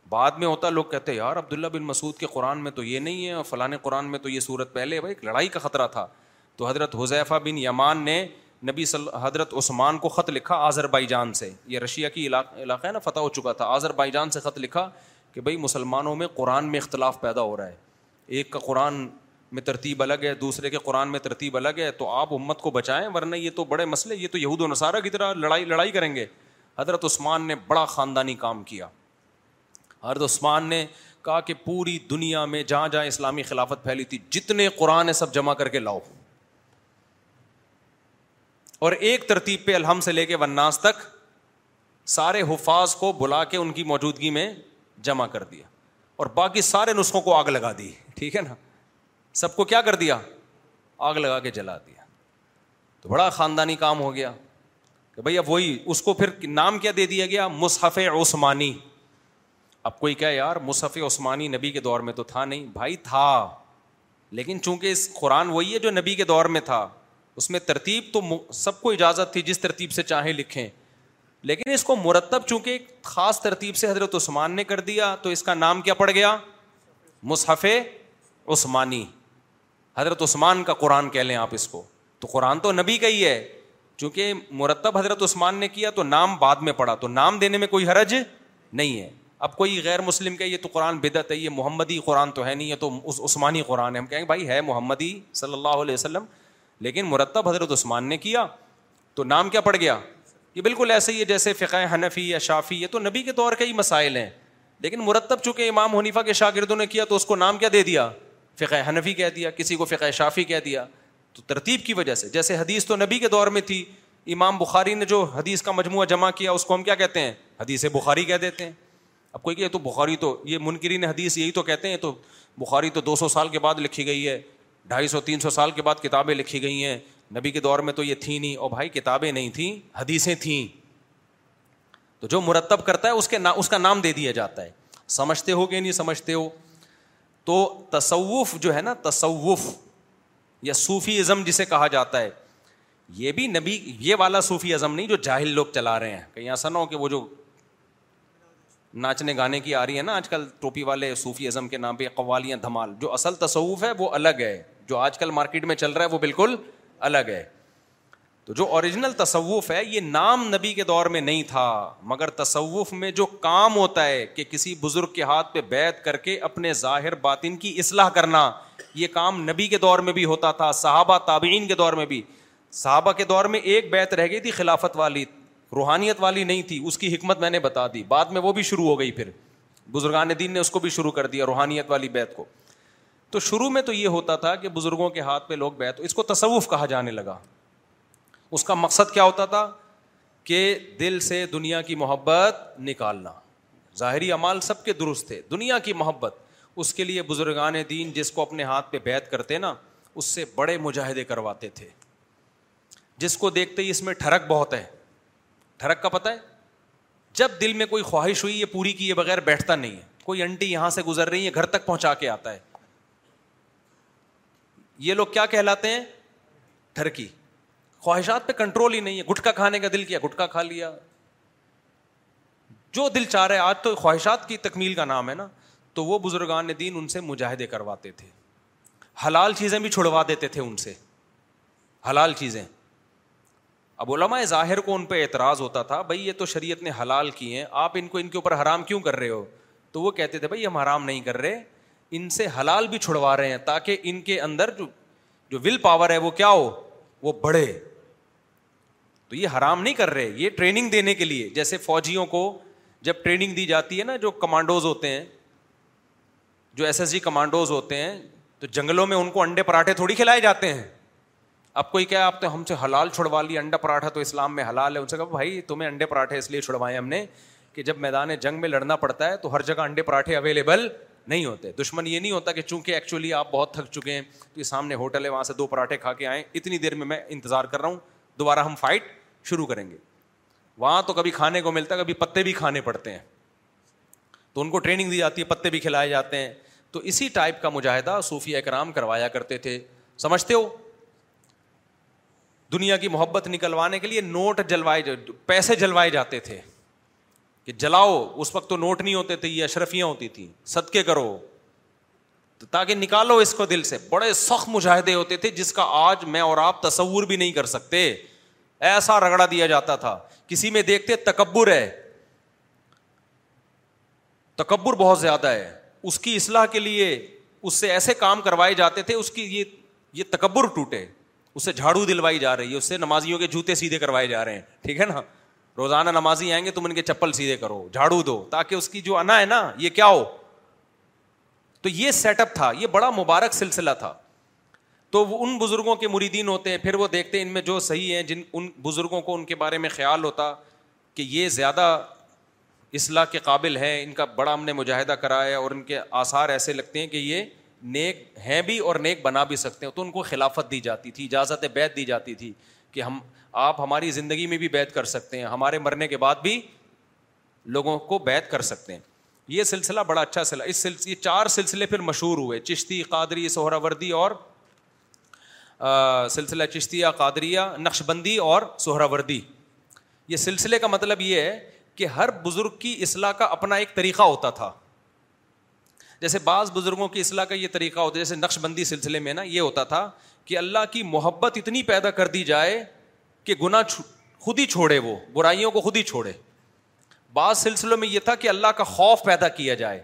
بعد میں ہوتا لوگ کہتے یار عبداللہ بن مسعود کے قرآن میں تو یہ نہیں ہے اور فلاں قرآن میں تو یہ صورت پہلے ہے بھائی ایک لڑائی کا خطرہ تھا تو حضرت حذیفہ بن یمان نے نبی صلی حضرت عثمان کو خط لکھا آذر بائی جان سے یہ رشیا کی علاقہ ہے نا فتح ہو چکا تھا آذر بائی جان سے خط لکھا کہ بھائی مسلمانوں میں قرآن میں اختلاف پیدا ہو رہا ہے ایک کا قرآن میں ترتیب الگ ہے دوسرے کے قرآن میں ترتیب الگ ہے تو آپ امت کو بچائیں ورنہ یہ تو بڑے مسئلے یہ تو یہود و نصارہ کی طرح لڑائی لڑائی کریں گے حضرت عثمان نے بڑا خاندانی کام کیا حضرت عثمان نے کہا کہ پوری دنیا میں جہاں جہاں اسلامی خلافت پھیلی تھی جتنے قرآن سب جمع کر کے لاؤ اور ایک ترتیب پہ الحم سے لے کے وناس تک سارے حفاظ کو بلا کے ان کی موجودگی میں جمع کر دیا اور باقی سارے نسخوں کو آگ لگا دی ٹھیک ہے نا سب کو کیا کر دیا آگ لگا کے جلا دیا تو بڑا خاندانی کام ہو گیا کہ بھائی اب وہی اس کو پھر نام کیا دے دیا گیا مصحف عثمانی اب کوئی کیا یار مصحف عثمانی نبی کے دور میں تو تھا نہیں بھائی تھا لیکن چونکہ اس قرآن وہی ہے جو نبی کے دور میں تھا اس میں ترتیب تو سب کو اجازت تھی جس ترتیب سے چاہیں لکھیں لیکن اس کو مرتب چونکہ خاص ترتیب سے حضرت عثمان نے کر دیا تو اس کا نام کیا پڑ گیا مصحف عثمانی حضرت عثمان کا قرآن کہہ لیں آپ اس کو تو قرآن تو نبی کا ہی ہے چونکہ مرتب حضرت عثمان نے کیا تو نام بعد میں پڑا تو نام دینے میں کوئی حرج نہیں ہے اب کوئی غیر مسلم کہ یہ تو قرآن بدعت ہے یہ محمدی قرآن تو ہے نہیں ہے تو عثمانی قرآن ہے ہم کہیں گے بھائی ہے محمدی صلی اللہ علیہ وسلم لیکن مرتب حضرت عثمان نے کیا تو نام کیا پڑ گیا یہ بالکل ایسے ہی ہے جیسے فقہ حنفی یا شافی یہ تو نبی کے دور کے ہی مسائل ہیں لیکن مرتب چونکہ امام حنیفا کے شاگردوں نے کیا تو اس کو نام کیا دے دیا فقہ حنفی کہہ دیا کسی کو فقہ شافی کہہ دیا تو ترتیب کی وجہ سے جیسے حدیث تو نبی کے دور میں تھی امام بخاری نے جو حدیث کا مجموعہ جمع کیا اس کو ہم کیا کہتے ہیں حدیث بخاری کہہ دیتے ہیں اب کوئی کہ تو بخاری تو یہ منکرین حدیث یہی تو کہتے ہیں تو بخاری تو دو سو سال کے بعد لکھی گئی ہے ڈھائی سو تین سو سال کے بعد کتابیں لکھی گئی ہیں نبی کے دور میں تو یہ تھیں نہیں اور بھائی کتابیں نہیں تھیں حدیثیں تھیں تو جو مرتب کرتا ہے اس کے اس کا نام دے دیا جاتا ہے سمجھتے ہو کہ نہیں سمجھتے ہو تو تصوف جو ہے نا تصوف یا صوفی ازم جسے کہا جاتا ہے یہ بھی نبی یہ والا صوفی ازم نہیں جو جاہل لوگ چلا رہے ہیں کہیں ایسا نہ ہو کہ وہ جو ناچنے گانے کی آ رہی ہے نا آج کل ٹوپی والے صوفی ازم کے نام پہ قوالیاں دھمال جو اصل تصوف ہے وہ الگ ہے جو آج کل مارکیٹ میں چل رہا ہے وہ بالکل الگ ہے تو جو اوریجنل تصوف ہے یہ نام نبی کے دور میں نہیں تھا مگر تصوف میں جو کام ہوتا ہے کہ کسی بزرگ کے ہاتھ پہ بیت کر کے اپنے ظاہر باطن کی اصلاح کرنا یہ کام نبی کے دور میں بھی ہوتا تھا صحابہ تابعین کے دور میں بھی صحابہ کے دور میں ایک بیت رہ گئی تھی خلافت والی روحانیت والی نہیں تھی اس کی حکمت میں نے بتا دی بعد میں وہ بھی شروع ہو گئی پھر بزرگان دین نے اس کو بھی شروع کر دیا روحانیت والی بیت کو تو شروع میں تو یہ ہوتا تھا کہ بزرگوں کے ہاتھ پہ لوگ بیت اس کو تصوف کہا جانے لگا اس کا مقصد کیا ہوتا تھا کہ دل سے دنیا کی محبت نکالنا ظاہری اعمال سب کے درست تھے دنیا کی محبت اس کے لیے بزرگان دین جس کو اپنے ہاتھ پہ بیت کرتے نا اس سے بڑے مجاہدے کرواتے تھے جس کو دیکھتے ہی اس میں ٹھڑک بہت ہے ٹھڑک کا پتہ ہے جب دل میں کوئی خواہش ہوئی یہ پوری کی یہ بغیر بیٹھتا نہیں ہے کوئی انٹی یہاں سے گزر رہی ہے گھر تک پہنچا کے آتا ہے یہ لوگ کیا کہلاتے ہیں ٹھرکی خواہشات پہ کنٹرول ہی نہیں ہے گٹکا کھانے کا دل کیا گٹکا کھا لیا جو دل چاہ رہے آج تو خواہشات کی تکمیل کا نام ہے نا تو وہ بزرگان دین ان سے مجاہدے کرواتے تھے حلال چیزیں بھی چھڑوا دیتے تھے ان سے حلال چیزیں اب علماء ظاہر کو ان پہ اعتراض ہوتا تھا بھائی یہ تو شریعت نے حلال کیے ہیں آپ ان کو ان کے اوپر حرام کیوں کر رہے ہو تو وہ کہتے تھے بھائی ہم حرام نہیں کر رہے ان سے حلال بھی چھڑوا رہے ہیں تاکہ ان کے اندر جو جو ول پاور ہے وہ کیا ہو وہ بڑھے تو یہ حرام نہیں کر رہے یہ ٹریننگ دینے کے لیے جیسے فوجیوں کو جب ٹریننگ دی جاتی ہے نا جو کمانڈوز ہوتے ہیں جو ایس ایس جی کمانڈوز ہوتے ہیں تو جنگلوں میں ان کو انڈے پراٹھے تھوڑی کھلائے جاتے ہیں اب کوئی کیا آپ تو ہم سے حلال چھڑوا لی انڈا پراٹھا تو اسلام میں حلال ہے ان سے کہا بھائی تمہیں انڈے پراٹھے اس لیے چھڑوائے ہم نے کہ جب میدان جنگ میں لڑنا پڑتا ہے تو ہر جگہ انڈے پراٹھے اویلیبل نہیں ہوتے دشمن یہ نہیں ہوتا کہ چونکہ ایکچولی آپ بہت تھک چکے ہیں تو یہ سامنے ہوٹل ہے وہاں سے دو پراٹھے کھا کے آئیں اتنی دیر میں میں انتظار کر رہا ہوں دوبارہ ہم فائٹ شروع کریں گے وہاں تو کبھی کھانے کو ملتا ہے کبھی پتے بھی کھانے پڑتے ہیں تو ان کو ٹریننگ دی جاتی ہے پتے بھی کھلائے جاتے ہیں تو اسی ٹائپ کا مجاہدہ صوفیہ اکرام کروایا کرتے تھے سمجھتے ہو دنیا کی محبت نکلوانے کے لیے نوٹ جلوائے پیسے جلوائے جاتے تھے کہ جلاؤ اس وقت تو نوٹ نہیں ہوتے تھے یہ اشرفیاں ہوتی تھیں صدقے کرو تاکہ نکالو اس کو دل سے بڑے سخت مجاہدے ہوتے تھے جس کا آج میں اور آپ تصور بھی نہیں کر سکتے ایسا رگڑا دیا جاتا تھا کسی میں دیکھتے تکبر ہے تکبر بہت زیادہ ہے اس کی اصلاح کے لیے اس سے ایسے کام کروائے جاتے تھے اس کی یہ تکبر ٹوٹے اسے جھاڑو دلوائی جا رہی ہے اس سے نمازیوں کے جوتے سیدھے کروائے جا رہے ہیں ٹھیک ہے نا روزانہ نمازی آئیں گے تم ان کے چپل سیدھے کرو جھاڑو دو تاکہ اس کی جو انا ہے نا یہ کیا ہو تو یہ سیٹ اپ تھا یہ بڑا مبارک سلسلہ تھا تو وہ ان بزرگوں کے مریدین ہوتے ہیں پھر وہ دیکھتے ہیں ان میں جو صحیح ہیں جن ان بزرگوں کو ان کے بارے میں خیال ہوتا کہ یہ زیادہ اصلاح کے قابل ہیں ان کا بڑا ہم نے مجاہدہ کرایا اور ان کے آثار ایسے لگتے ہیں کہ یہ نیک ہیں بھی اور نیک بنا بھی سکتے ہیں تو ان کو خلافت دی جاتی تھی اجازت بیت دی جاتی تھی کہ ہم آپ ہماری زندگی میں بھی بیت کر سکتے ہیں ہمارے مرنے کے بعد بھی لوگوں کو بیت کر سکتے ہیں یہ سلسلہ بڑا اچھا سلسلہ اس سلسلے یہ چار سلسلے پھر مشہور ہوئے چشتی قادری سہراوردی اور سلسلہ چشتیہ قادریا نقش بندی اور سہراوردی یہ سلسلے کا مطلب یہ ہے کہ ہر بزرگ کی اصلاح کا اپنا ایک طریقہ ہوتا تھا جیسے بعض بزرگوں کی اصلاح کا یہ طریقہ ہوتا ہے جیسے نقش بندی سلسلے میں نا یہ ہوتا تھا کہ اللہ کی محبت اتنی پیدا کر دی جائے کہ گنا خود ہی چھوڑے وہ برائیوں کو خود ہی چھوڑے بعض سلسلوں میں یہ تھا کہ اللہ کا خوف پیدا کیا جائے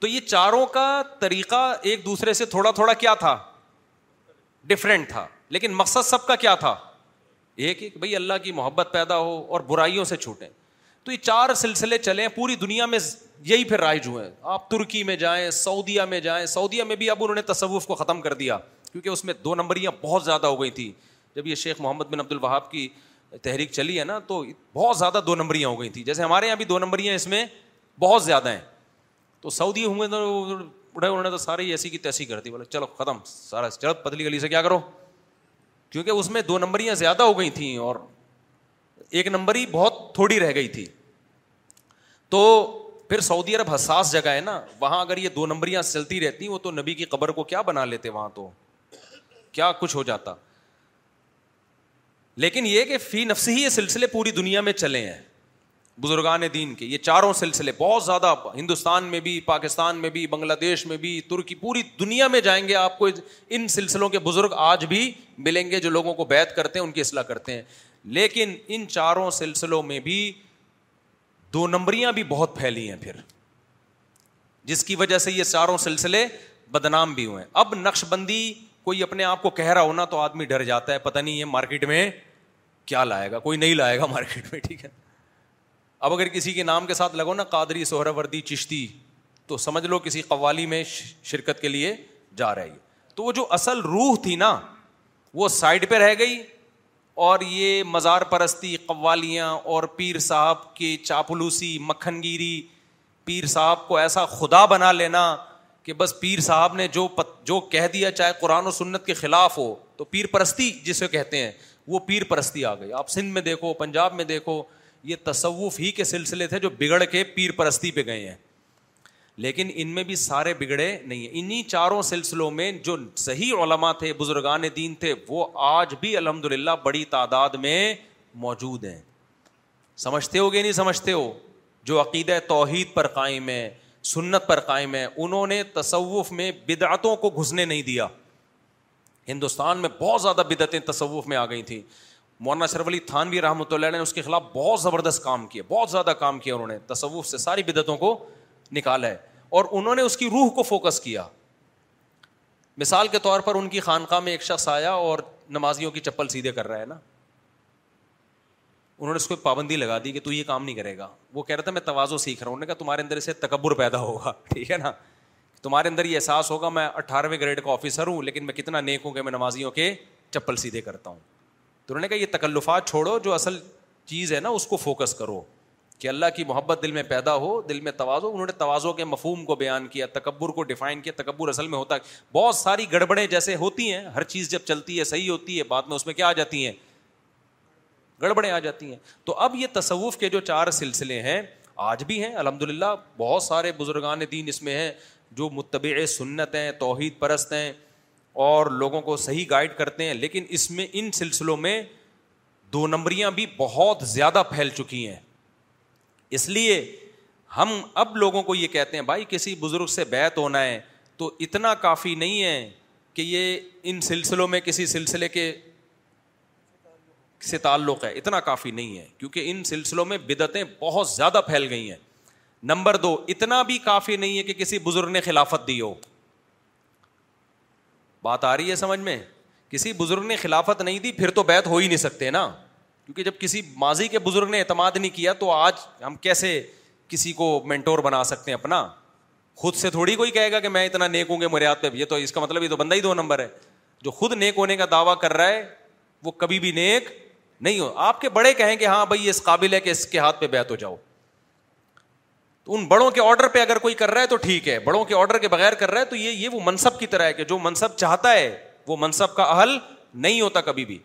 تو یہ چاروں کا طریقہ ایک دوسرے سے تھوڑا تھوڑا کیا تھا ڈفرینٹ تھا لیکن مقصد سب کا کیا تھا ایک ایک بھائی اللہ کی محبت پیدا ہو اور برائیوں سے چھوٹیں تو یہ چار سلسلے چلے ہیں پوری دنیا میں یہی پھر رائج ہوئے ہیں آپ ترکی میں جائیں سعودیہ میں جائیں سعودیہ میں بھی اب انہوں نے تصوف کو ختم کر دیا کیونکہ اس میں دو نمبریاں بہت زیادہ ہو گئی تھیں جب یہ شیخ محمد بن عبد الوہاب کی تحریک چلی ہے نا تو بہت زیادہ دو نمبریاں ہو گئی تھیں جیسے ہمارے یہاں بھی دو نمبریاں اس میں بہت زیادہ ہیں تو سعودی ہوئے تو سارے ایسی کی تیسی کر دی بولے چلو ختم سارا چلو پتلی گلی سے کیا کرو کیونکہ اس میں دو نمبریاں زیادہ ہو گئی تھیں اور ایک نمبر ہی بہت تھوڑی رہ گئی تھی تو پھر سعودی عرب حساس جگہ ہے نا وہاں اگر یہ دو نمبریاں چلتی رہتی وہ تو نبی کی قبر کو کیا بنا لیتے وہاں تو کیا کچھ ہو جاتا لیکن یہ کہ فی نفسی یہ سلسلے پوری دنیا میں چلے ہیں بزرگان دین کے یہ چاروں سلسلے بہت زیادہ ہندوستان میں بھی پاکستان میں بھی بنگلہ دیش میں بھی ترکی پوری دنیا میں جائیں گے آپ کو ان سلسلوں کے بزرگ آج بھی ملیں گے جو لوگوں کو بیت کرتے ہیں ان کی اصلاح کرتے ہیں لیکن ان چاروں سلسلوں میں بھی دو نمبریاں بھی بہت پھیلی ہیں پھر جس کی وجہ سے یہ چاروں سلسلے بدنام بھی ہوئے ہیں اب نقش بندی کوئی اپنے آپ کو کہہ رہا ہونا تو آدمی ڈر جاتا ہے پتہ نہیں یہ مارکیٹ میں کیا لائے گا کوئی نہیں لائے گا مارکیٹ میں ٹھیک ہے اب اگر کسی کے نام کے ساتھ لگو نا قادری سہرہ وردی چشتی تو سمجھ لو کسی قوالی میں شرکت کے لیے جا رہا ہے تو وہ جو اصل روح تھی نا وہ سائڈ پہ رہ گئی اور یہ مزار پرستی قوالیاں اور پیر صاحب کی چاپلوسی مکھن گیری پیر صاحب کو ایسا خدا بنا لینا کہ بس پیر صاحب نے جو جو کہہ دیا چاہے قرآن و سنت کے خلاف ہو تو پیر پرستی جسے کہتے ہیں وہ پیر پرستی آ گئی آپ سندھ میں دیکھو پنجاب میں دیکھو یہ تصوف ہی کے سلسلے تھے جو بگڑ کے پیر پرستی پہ گئے ہیں لیکن ان میں بھی سارے بگڑے نہیں ہیں انہیں چاروں سلسلوں میں جو صحیح علماء تھے بزرگان دین تھے وہ آج بھی الحمد للہ بڑی تعداد میں موجود ہیں سمجھتے ہو گے نہیں سمجھتے ہو جو عقیدہ توحید پر قائم ہے سنت پر قائم ہے انہوں نے تصوف میں بدعتوں کو گھسنے نہیں دیا ہندوستان میں بہت زیادہ بدعتیں تصوف میں آ گئی تھیں مولانا شرف علی تھانوی رحمۃ اللہ نے اس کے خلاف بہت زبردست کام کیا بہت زیادہ کام کیا انہوں نے تصوف سے ساری بدعتوں کو نکالا ہے اور انہوں نے اس کی روح کو فوکس کیا مثال کے طور پر ان کی خانقاہ میں ایک شخص آیا اور نمازیوں کی چپل سیدھے کر رہا ہے نا انہوں نے اس کو پابندی لگا دی کہ تو یہ کام نہیں کرے گا وہ کہہ رہا تھا میں توازو سیکھ رہا ہوں انہوں نے کہا تمہارے اندر سے تکبر پیدا ہوگا ٹھیک ہے نا تمہارے اندر یہ احساس ہوگا میں اٹھارہویں گریڈ کا آفیسر ہوں لیکن میں کتنا نیک ہوں کہ میں نمازیوں کے چپل سیدھے کرتا ہوں تو انہوں نے کہا یہ تکلفات چھوڑو جو اصل چیز ہے نا اس کو فوکس کرو کہ اللہ کی محبت دل میں پیدا ہو دل میں توازو انہوں نے توازو کے مفہوم کو بیان کیا تکبر کو ڈیفائن کیا تکبر اصل میں ہوتا ہے بہت ساری گڑبڑیں جیسے ہوتی ہیں ہر چیز جب چلتی ہے صحیح ہوتی ہے بعد میں اس میں کیا آ جاتی ہیں گڑبڑیں آ جاتی ہیں تو اب یہ تصوف کے جو چار سلسلے ہیں آج بھی ہیں الحمد للہ بہت سارے بزرگان دین اس میں ہیں جو متبع سنت ہیں توحید پرست ہیں اور لوگوں کو صحیح گائڈ کرتے ہیں لیکن اس میں ان سلسلوں میں دو نمبریاں بھی بہت زیادہ پھیل چکی ہیں اس لیے ہم اب لوگوں کو یہ کہتے ہیں بھائی کسی بزرگ سے بیت ہونا ہے تو اتنا کافی نہیں ہے کہ یہ ان سلسلوں میں کسی سلسلے کے سے تعلق ہے اتنا کافی نہیں ہے کیونکہ ان سلسلوں میں بدعتیں بہت زیادہ پھیل گئی ہیں نمبر دو اتنا بھی کافی نہیں ہے کہ کسی بزرگ نے خلافت دی ہو بات آ رہی ہے سمجھ میں کسی بزرگ نے خلافت نہیں دی پھر تو بیت ہو ہی نہیں سکتے نا کیونکہ جب کسی ماضی کے بزرگ نے اعتماد نہیں کیا تو آج ہم کیسے کسی کو مینٹور بنا سکتے ہیں اپنا خود سے تھوڑی کوئی کہے گا کہ میں اتنا نیک ہوں گے میرے ہاتھ پہ یہ تو اس کا مطلب یہ تو بندہ ہی دو نمبر ہے جو خود نیک ہونے کا دعویٰ کر رہا ہے وہ کبھی بھی نیک نہیں ہو آپ کے بڑے کہیں کہ ہاں بھائی اس قابل ہے کہ اس کے ہاتھ پہ بیت ہو جاؤ تو ان بڑوں کے آرڈر پہ اگر کوئی کر رہا ہے تو ٹھیک ہے بڑوں کے آرڈر کے بغیر کر رہا ہے تو یہ یہ وہ منصب کی طرح ہے کہ جو منصب چاہتا ہے وہ منصب کا اہل نہیں ہوتا کبھی بھی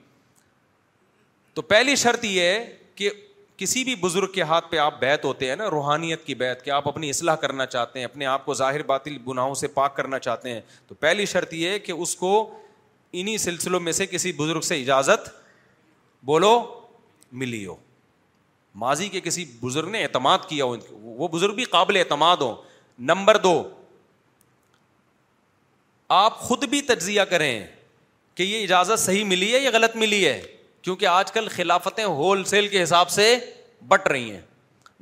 تو پہلی شرط یہ ہے کہ کسی بھی بزرگ کے ہاتھ پہ آپ بیت ہوتے ہیں نا روحانیت کی بیت کہ آپ اپنی اصلاح کرنا چاہتے ہیں اپنے آپ کو ظاہر باطل گناہوں سے پاک کرنا چاہتے ہیں تو پہلی شرط یہ ہے کہ اس کو انہیں سلسلوں میں سے کسی بزرگ سے اجازت بولو ملی ہو ماضی کے کسی بزرگ نے اعتماد کیا ہو وہ بزرگ بھی قابل اعتماد ہوں نمبر دو آپ خود بھی تجزیہ کریں کہ یہ اجازت صحیح ملی ہے یا غلط ملی ہے کیونکہ آج کل خلافتیں ہول سیل کے حساب سے بٹ رہی ہیں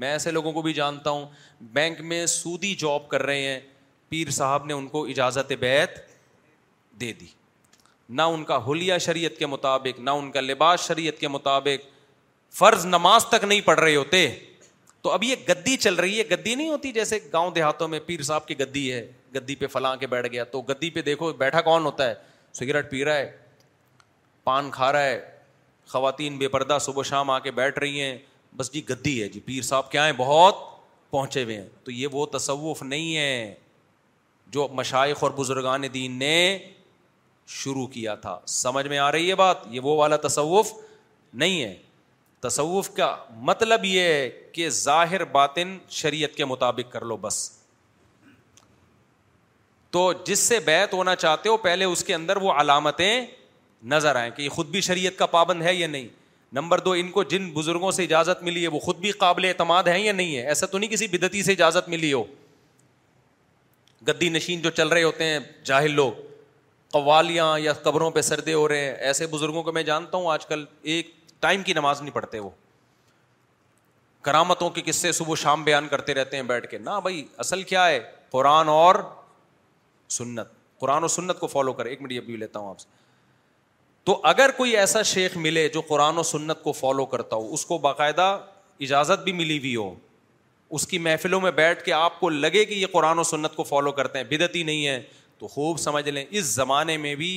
میں ایسے لوگوں کو بھی جانتا ہوں بینک میں سودی جاب کر رہے ہیں پیر صاحب نے ان کو اجازت بیت دے دی نہ ان کا حلیہ شریعت کے مطابق نہ ان کا لباس شریعت کے مطابق فرض نماز تک نہیں پڑھ رہے ہوتے تو اب یہ گدی چل رہی ہے گدی نہیں ہوتی جیسے گاؤں دیہاتوں میں پیر صاحب کی گدی ہے گدی پہ فلاں کے بیٹھ گیا تو گدی پہ دیکھو بیٹھا کون ہوتا ہے سگریٹ پی رہا ہے پان کھا رہا ہے خواتین بے پردہ صبح شام آ کے بیٹھ رہی ہیں بس جی گدی ہے جی پیر صاحب کیا ہیں بہت پہنچے ہوئے ہیں تو یہ وہ تصوف نہیں ہے جو مشائق اور بزرگان دین نے شروع کیا تھا سمجھ میں آ رہی ہے بات یہ وہ والا تصوف نہیں ہے تصوف کا مطلب یہ ہے کہ ظاہر باطن شریعت کے مطابق کر لو بس تو جس سے بیت ہونا چاہتے ہو پہلے اس کے اندر وہ علامتیں نظر آئیں کہ یہ خود بھی شریعت کا پابند ہے یا نہیں نمبر دو ان کو جن بزرگوں سے اجازت ملی ہے وہ خود بھی قابل اعتماد ہیں یا نہیں ہے ایسا تو نہیں کسی بدتی سے اجازت ملی ہو گدی نشین جو چل رہے ہوتے ہیں جاہل لوگ قوالیاں یا قبروں پہ سردے ہو رہے ہیں ایسے بزرگوں کو میں جانتا ہوں آج کل ایک ٹائم کی نماز نہیں پڑھتے وہ کرامتوں کے قصے صبح شام بیان کرتے رہتے ہیں بیٹھ کے نہ بھائی اصل کیا ہے قرآن اور سنت قرآن و سنت کو فالو کرے ایک منٹ یہ بھی لیتا ہوں آپ سے تو اگر کوئی ایسا شیخ ملے جو قرآن و سنت کو فالو کرتا ہو اس کو باقاعدہ اجازت بھی ملی ہوئی ہو اس کی محفلوں میں بیٹھ کے آپ کو لگے کہ یہ قرآن و سنت کو فالو کرتے ہیں بدتی نہیں ہے تو خوب سمجھ لیں اس زمانے میں بھی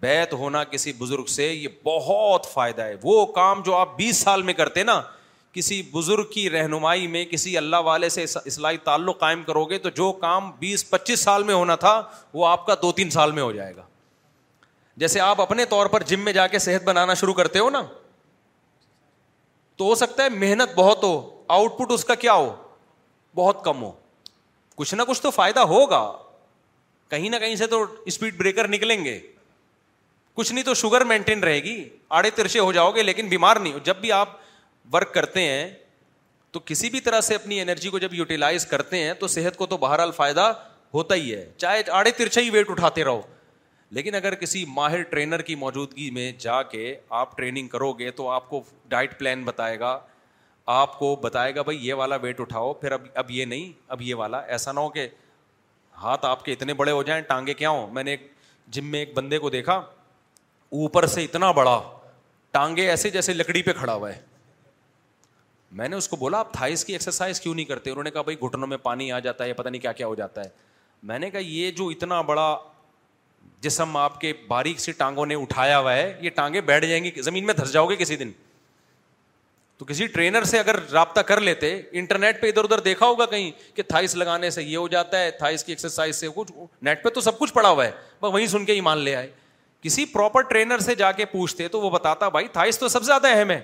بیت ہونا کسی بزرگ سے یہ بہت فائدہ ہے وہ کام جو آپ بیس سال میں کرتے نا کسی بزرگ کی رہنمائی میں کسی اللہ والے سے اصلاحی تعلق قائم کرو گے تو جو کام بیس پچیس سال میں ہونا تھا وہ آپ کا دو تین سال میں ہو جائے گا جیسے آپ اپنے طور پر جم میں جا کے صحت بنانا شروع کرتے ہو نا تو ہو سکتا ہے محنت بہت ہو آؤٹ پٹ اس کا کیا ہو بہت کم ہو کچھ نہ کچھ تو فائدہ ہوگا کہیں نہ کہیں سے تو اسپیڈ بریکر نکلیں گے کچھ نہیں تو شوگر مینٹین رہے گی آڑے ترشے ہو جاؤ گے لیکن بیمار نہیں ہو جب بھی آپ ورک کرتے ہیں تو کسی بھی طرح سے اپنی انرجی کو جب یوٹیلائز کرتے ہیں تو صحت کو تو بہرحال فائدہ ہوتا ہی ہے چاہے آڑے ترچے ہی ویٹ اٹھاتے رہو لیکن اگر کسی ماہر ٹرینر کی موجودگی میں جا کے آپ ٹریننگ کرو گے تو آپ کو ڈائٹ پلان بتائے گا آپ کو بتائے گا بھائی یہ والا ویٹ اٹھاؤ پھر اب اب یہ نہیں اب یہ والا ایسا نہ ہو کہ ہاتھ آپ کے اتنے بڑے ہو جائیں ٹانگے کیا ہوں میں نے ایک جم میں ایک بندے کو دیکھا اوپر سے اتنا بڑا ٹانگے ایسے جیسے لکڑی پہ کھڑا ہوا ہے میں نے اس کو بولا آپ تھا ایکسرسائز کیوں نہیں کرتے انہوں نے کہا بھائی گھٹنوں میں پانی آ جاتا ہے پتا نہیں کیا کیا ہو جاتا ہے میں نے کہا یہ جو اتنا بڑا جسم آپ کے باریک سی ٹانگوں نے اٹھایا ہوا ہے یہ ٹانگے بیٹھ جائیں گی زمین میں دھس جاؤ گے کسی دن تو کسی ٹرینر سے اگر رابطہ کر لیتے انٹرنیٹ پہ ادھر ادھر دیکھا ہوگا کہیں کہ تھائس لگانے سے یہ ہو جاتا ہے تھائس کی ایکسرسائز سے کچھ نیٹ پہ تو سب کچھ پڑا ہوا ہے وہیں سن کے ہی مان لے آئے کسی پراپر ٹرینر سے جا کے پوچھتے تو وہ بتاتا بھائی تو سب سے زیادہ اہم ہے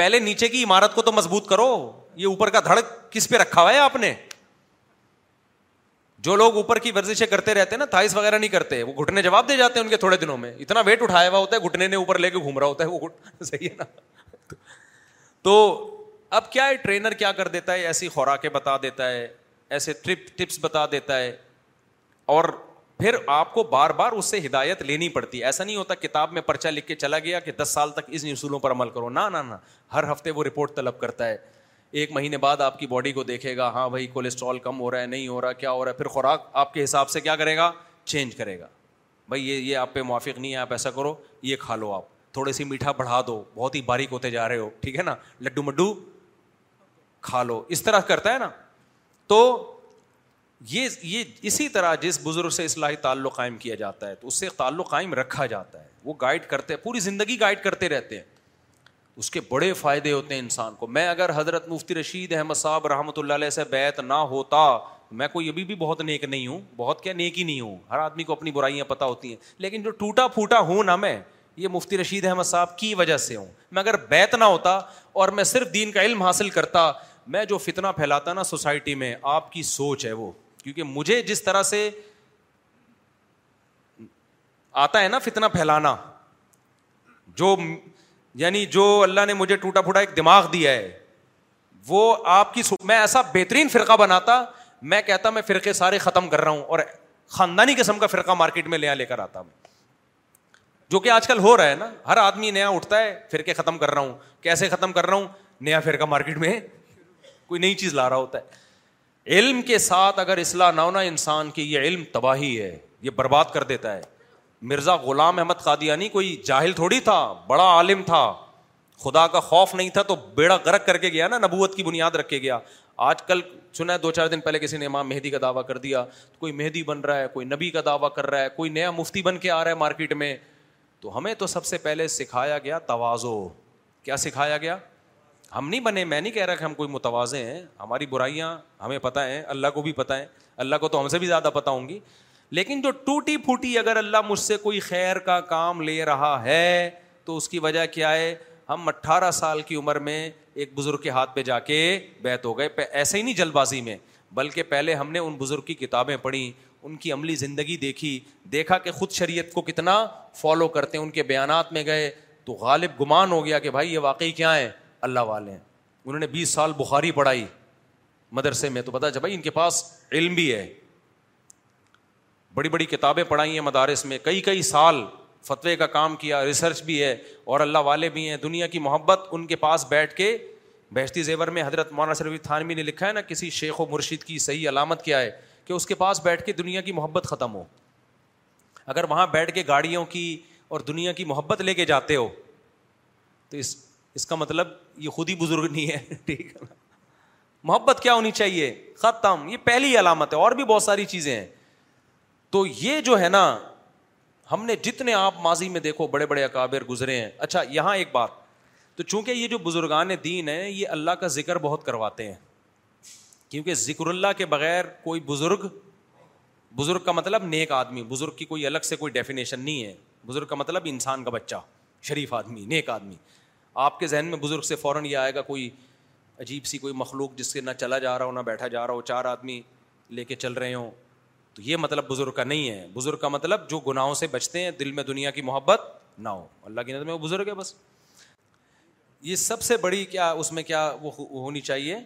پہلے نیچے کی عمارت کو تو مضبوط کرو یہ اوپر کا دھڑک کس پہ رکھا ہوا ہے آپ نے جو لوگ اوپر کی ورزشیں کرتے رہتے ہیں نا تھائس وغیرہ نہیں کرتے وہ گھٹنے جواب دے جاتے ہیں ان کے تھوڑے دنوں میں اتنا ویٹ اٹھایا ہوا ہوتا ہے گھٹنے نے اوپر لے کے گھوم رہا ہوتا ہے وہ گھٹ صحیح ہے نا تو اب کیا ہے ٹرینر کیا کر دیتا ہے ایسی خوراکیں بتا دیتا ہے ایسے ٹرپ ٹپس بتا دیتا ہے اور پھر آپ کو بار بار اس سے ہدایت لینی پڑتی ہے ایسا نہیں ہوتا کتاب میں پرچہ لکھ کے چلا گیا کہ دس سال تک اس اصولوں پر عمل کرو نہ نہ ہر ہفتے وہ رپورٹ طلب کرتا ہے ایک مہینے بعد آپ کی باڈی کو دیکھے گا ہاں بھائی کولیسٹرول کم ہو رہا ہے نہیں ہو رہا کیا ہو رہا ہے پھر خوراک آپ کے حساب سے کیا کرے گا چینج کرے گا بھائی یہ آپ پہ موافق نہیں ہے آپ ایسا کرو یہ کھا لو آپ تھوڑے سی میٹھا بڑھا دو بہت ہی باریک ہوتے جا رہے ہو ٹھیک ہے نا لڈو مڈو کھا لو اس طرح کرتا ہے نا تو یہ یہ اسی طرح جس بزرگ سے اصلاحی تعلق قائم کیا جاتا ہے تو اس سے تعلق قائم رکھا جاتا ہے وہ گائڈ کرتے ہیں پوری زندگی گائڈ کرتے رہتے ہیں اس کے بڑے فائدے ہوتے ہیں انسان کو میں اگر حضرت مفتی رشید احمد صاحب رحمۃ اللہ علیہ سے بیت نہ ہوتا میں کوئی ابھی بھی بہت نیک نہیں ہوں بہت کیا نیک ہی نہیں ہوں ہر آدمی کو اپنی برائیاں پتہ ہوتی ہیں لیکن جو ٹوٹا پھوٹا ہوں نا میں یہ مفتی رشید احمد صاحب کی وجہ سے ہوں میں اگر بیت نہ ہوتا اور میں صرف دین کا علم حاصل کرتا میں جو فتنہ پھیلاتا نا سوسائٹی میں آپ کی سوچ ہے وہ کیونکہ مجھے جس طرح سے آتا ہے نا فتنا پھیلانا جو یعنی جو اللہ نے مجھے ٹوٹا پھوٹا ایک دماغ دیا ہے وہ آپ کی میں ایسا بہترین فرقہ بناتا میں کہتا میں فرقے سارے ختم کر رہا ہوں اور خاندانی قسم کا فرقہ مارکیٹ میں لیا لے کر آتا ہوں جو کہ آج کل ہو رہا ہے نا ہر آدمی نیا اٹھتا ہے فرقے ختم کر رہا ہوں کیسے ختم کر رہا ہوں نیا فرقہ مارکیٹ میں کوئی نئی چیز لا رہا ہوتا ہے علم کے ساتھ اگر اصلاح نہ ہونا انسان کی یہ علم تباہی ہے یہ برباد کر دیتا ہے مرزا غلام احمد قادیانی کوئی جاہل تھوڑی تھا بڑا عالم تھا خدا کا خوف نہیں تھا تو بیڑا گرک کر کے گیا نا نبوت کی بنیاد رکھ کے گیا آج کل سنا ہے دو چار دن پہلے کسی نے امام مہدی کا دعویٰ کر دیا کوئی مہدی بن رہا ہے کوئی نبی کا دعویٰ کر رہا ہے کوئی نیا مفتی بن کے آ رہا ہے مارکیٹ میں تو ہمیں تو سب سے پہلے سکھایا گیا توازو کیا سکھایا گیا ہم نہیں بنے میں نہیں کہہ رہا کہ ہم کوئی متوازے ہیں ہماری برائیاں ہمیں پتہ ہیں اللہ کو بھی پتہ ہے اللہ کو تو ہم سے بھی زیادہ پتہ ہوں گی لیکن جو ٹوٹی پھوٹی اگر اللہ مجھ سے کوئی خیر کا کام لے رہا ہے تو اس کی وجہ کیا ہے ہم اٹھارہ سال کی عمر میں ایک بزرگ کے ہاتھ پہ جا کے بیت ہو گئے ایسے ہی نہیں جلد بازی میں بلکہ پہلے ہم نے ان بزرگ کی کتابیں پڑھی ان کی عملی زندگی دیکھی دیکھا کہ خود شریعت کو کتنا فالو کرتے ہیں ان کے بیانات میں گئے تو غالب گمان ہو گیا کہ بھائی یہ واقعی کیا ہے اللہ والے ہیں انہوں نے بیس سال بخاری پڑھائی مدرسے میں تو پتا جب بھائی ان کے پاس علم بھی ہے بڑی بڑی کتابیں پڑھائی ہیں مدارس میں کئی کئی سال فتوے کا کام کیا ریسرچ بھی ہے اور اللہ والے بھی ہیں دنیا کی محبت ان کے پاس بیٹھ کے بہشتی زیور میں حضرت مولانا سرفی تھانوی نے لکھا ہے نا کسی شیخ و مرشید کی صحیح علامت کیا ہے کہ اس کے پاس بیٹھ کے دنیا کی محبت ختم ہو اگر وہاں بیٹھ کے گاڑیوں کی اور دنیا کی محبت لے کے جاتے ہو تو اس اس کا مطلب یہ خود ہی بزرگ نہیں ہے ٹھیک ہے محبت کیا ہونی چاہیے ختم یہ پہلی علامت ہے اور بھی بہت ساری چیزیں ہیں تو یہ جو ہے نا ہم نے جتنے آپ ماضی میں دیکھو بڑے بڑے اکابر گزرے ہیں اچھا یہاں ایک بات تو چونکہ یہ جو بزرگان دین ہیں یہ اللہ کا ذکر بہت کرواتے ہیں کیونکہ ذکر اللہ کے بغیر کوئی بزرگ بزرگ کا مطلب نیک آدمی بزرگ کی کوئی الگ سے کوئی ڈیفینیشن نہیں ہے بزرگ کا مطلب انسان کا بچہ شریف آدمی نیک آدمی آپ کے ذہن میں بزرگ سے فوراً یہ آئے گا کوئی عجیب سی کوئی مخلوق جس سے نہ چلا جا رہا ہو نہ بیٹھا جا رہا ہو چار آدمی لے کے چل رہے ہوں تو یہ مطلب بزرگ کا نہیں ہے بزرگ کا مطلب جو گناہوں سے بچتے ہیں دل میں دنیا کی محبت نہ ہو اللہ کی نظر میں وہ بزرگ ہے بس یہ سب سے بڑی کیا اس میں کیا وہ ہونی چاہیے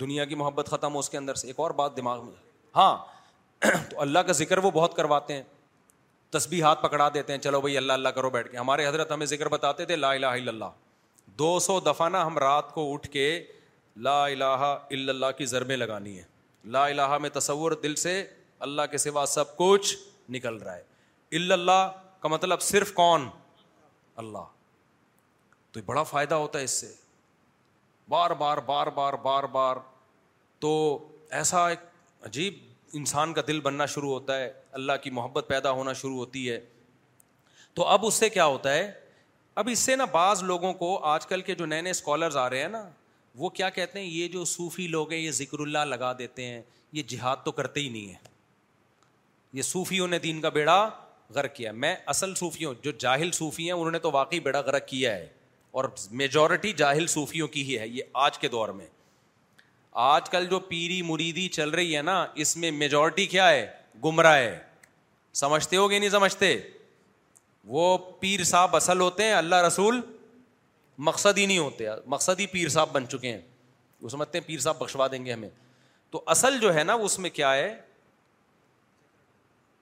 دنیا کی محبت ختم ہو اس کے اندر سے ایک اور بات دماغ میں ہاں تو اللہ کا ذکر وہ بہت کرواتے ہیں تسبیح ہاتھ پکڑا دیتے ہیں چلو بھائی اللہ اللہ کرو بیٹھ کے ہمارے حضرت ہمیں ذکر بتاتے تھے لا الہ الا اللہ دو سو دفعہ نا ہم رات کو اٹھ کے لا الہ الا اللہ کی ضربیں لگانی ہے لا الہ میں تصور دل سے اللہ کے سوا سب کچھ نکل رہا ہے اللہ کا مطلب صرف کون اللہ تو بڑا فائدہ ہوتا ہے اس سے بار بار بار بار بار بار تو ایسا ایک عجیب انسان کا دل بننا شروع ہوتا ہے اللہ کی محبت پیدا ہونا شروع ہوتی ہے تو اب اس سے کیا ہوتا ہے اب اس سے نا بعض لوگوں کو آج کل کے جو نئے نئے اسکالرز آ رہے ہیں نا وہ کیا کہتے ہیں یہ جو صوفی لوگ ہیں یہ ذکر اللہ لگا دیتے ہیں یہ جہاد تو کرتے ہی نہیں ہے یہ صوفیوں نے دین کا بیڑا غرق کیا میں اصل صوفیوں جو جاہل صوفی ہیں انہوں نے تو واقعی بیڑا غرق کیا ہے اور میجورٹی جاہل صوفیوں کی ہی ہے یہ آج کے دور میں آج کل جو پیری مریدی چل رہی ہے نا اس میں میجورٹی کیا ہے گمراہ ہے سمجھتے ہو گے نہیں سمجھتے وہ پیر صاحب اصل ہوتے ہیں اللہ رسول مقصد ہی نہیں ہوتے مقصد ہی پیر صاحب بن چکے ہیں وہ سمجھتے ہیں پیر صاحب بخشوا دیں گے ہمیں تو اصل جو ہے نا اس میں کیا ہے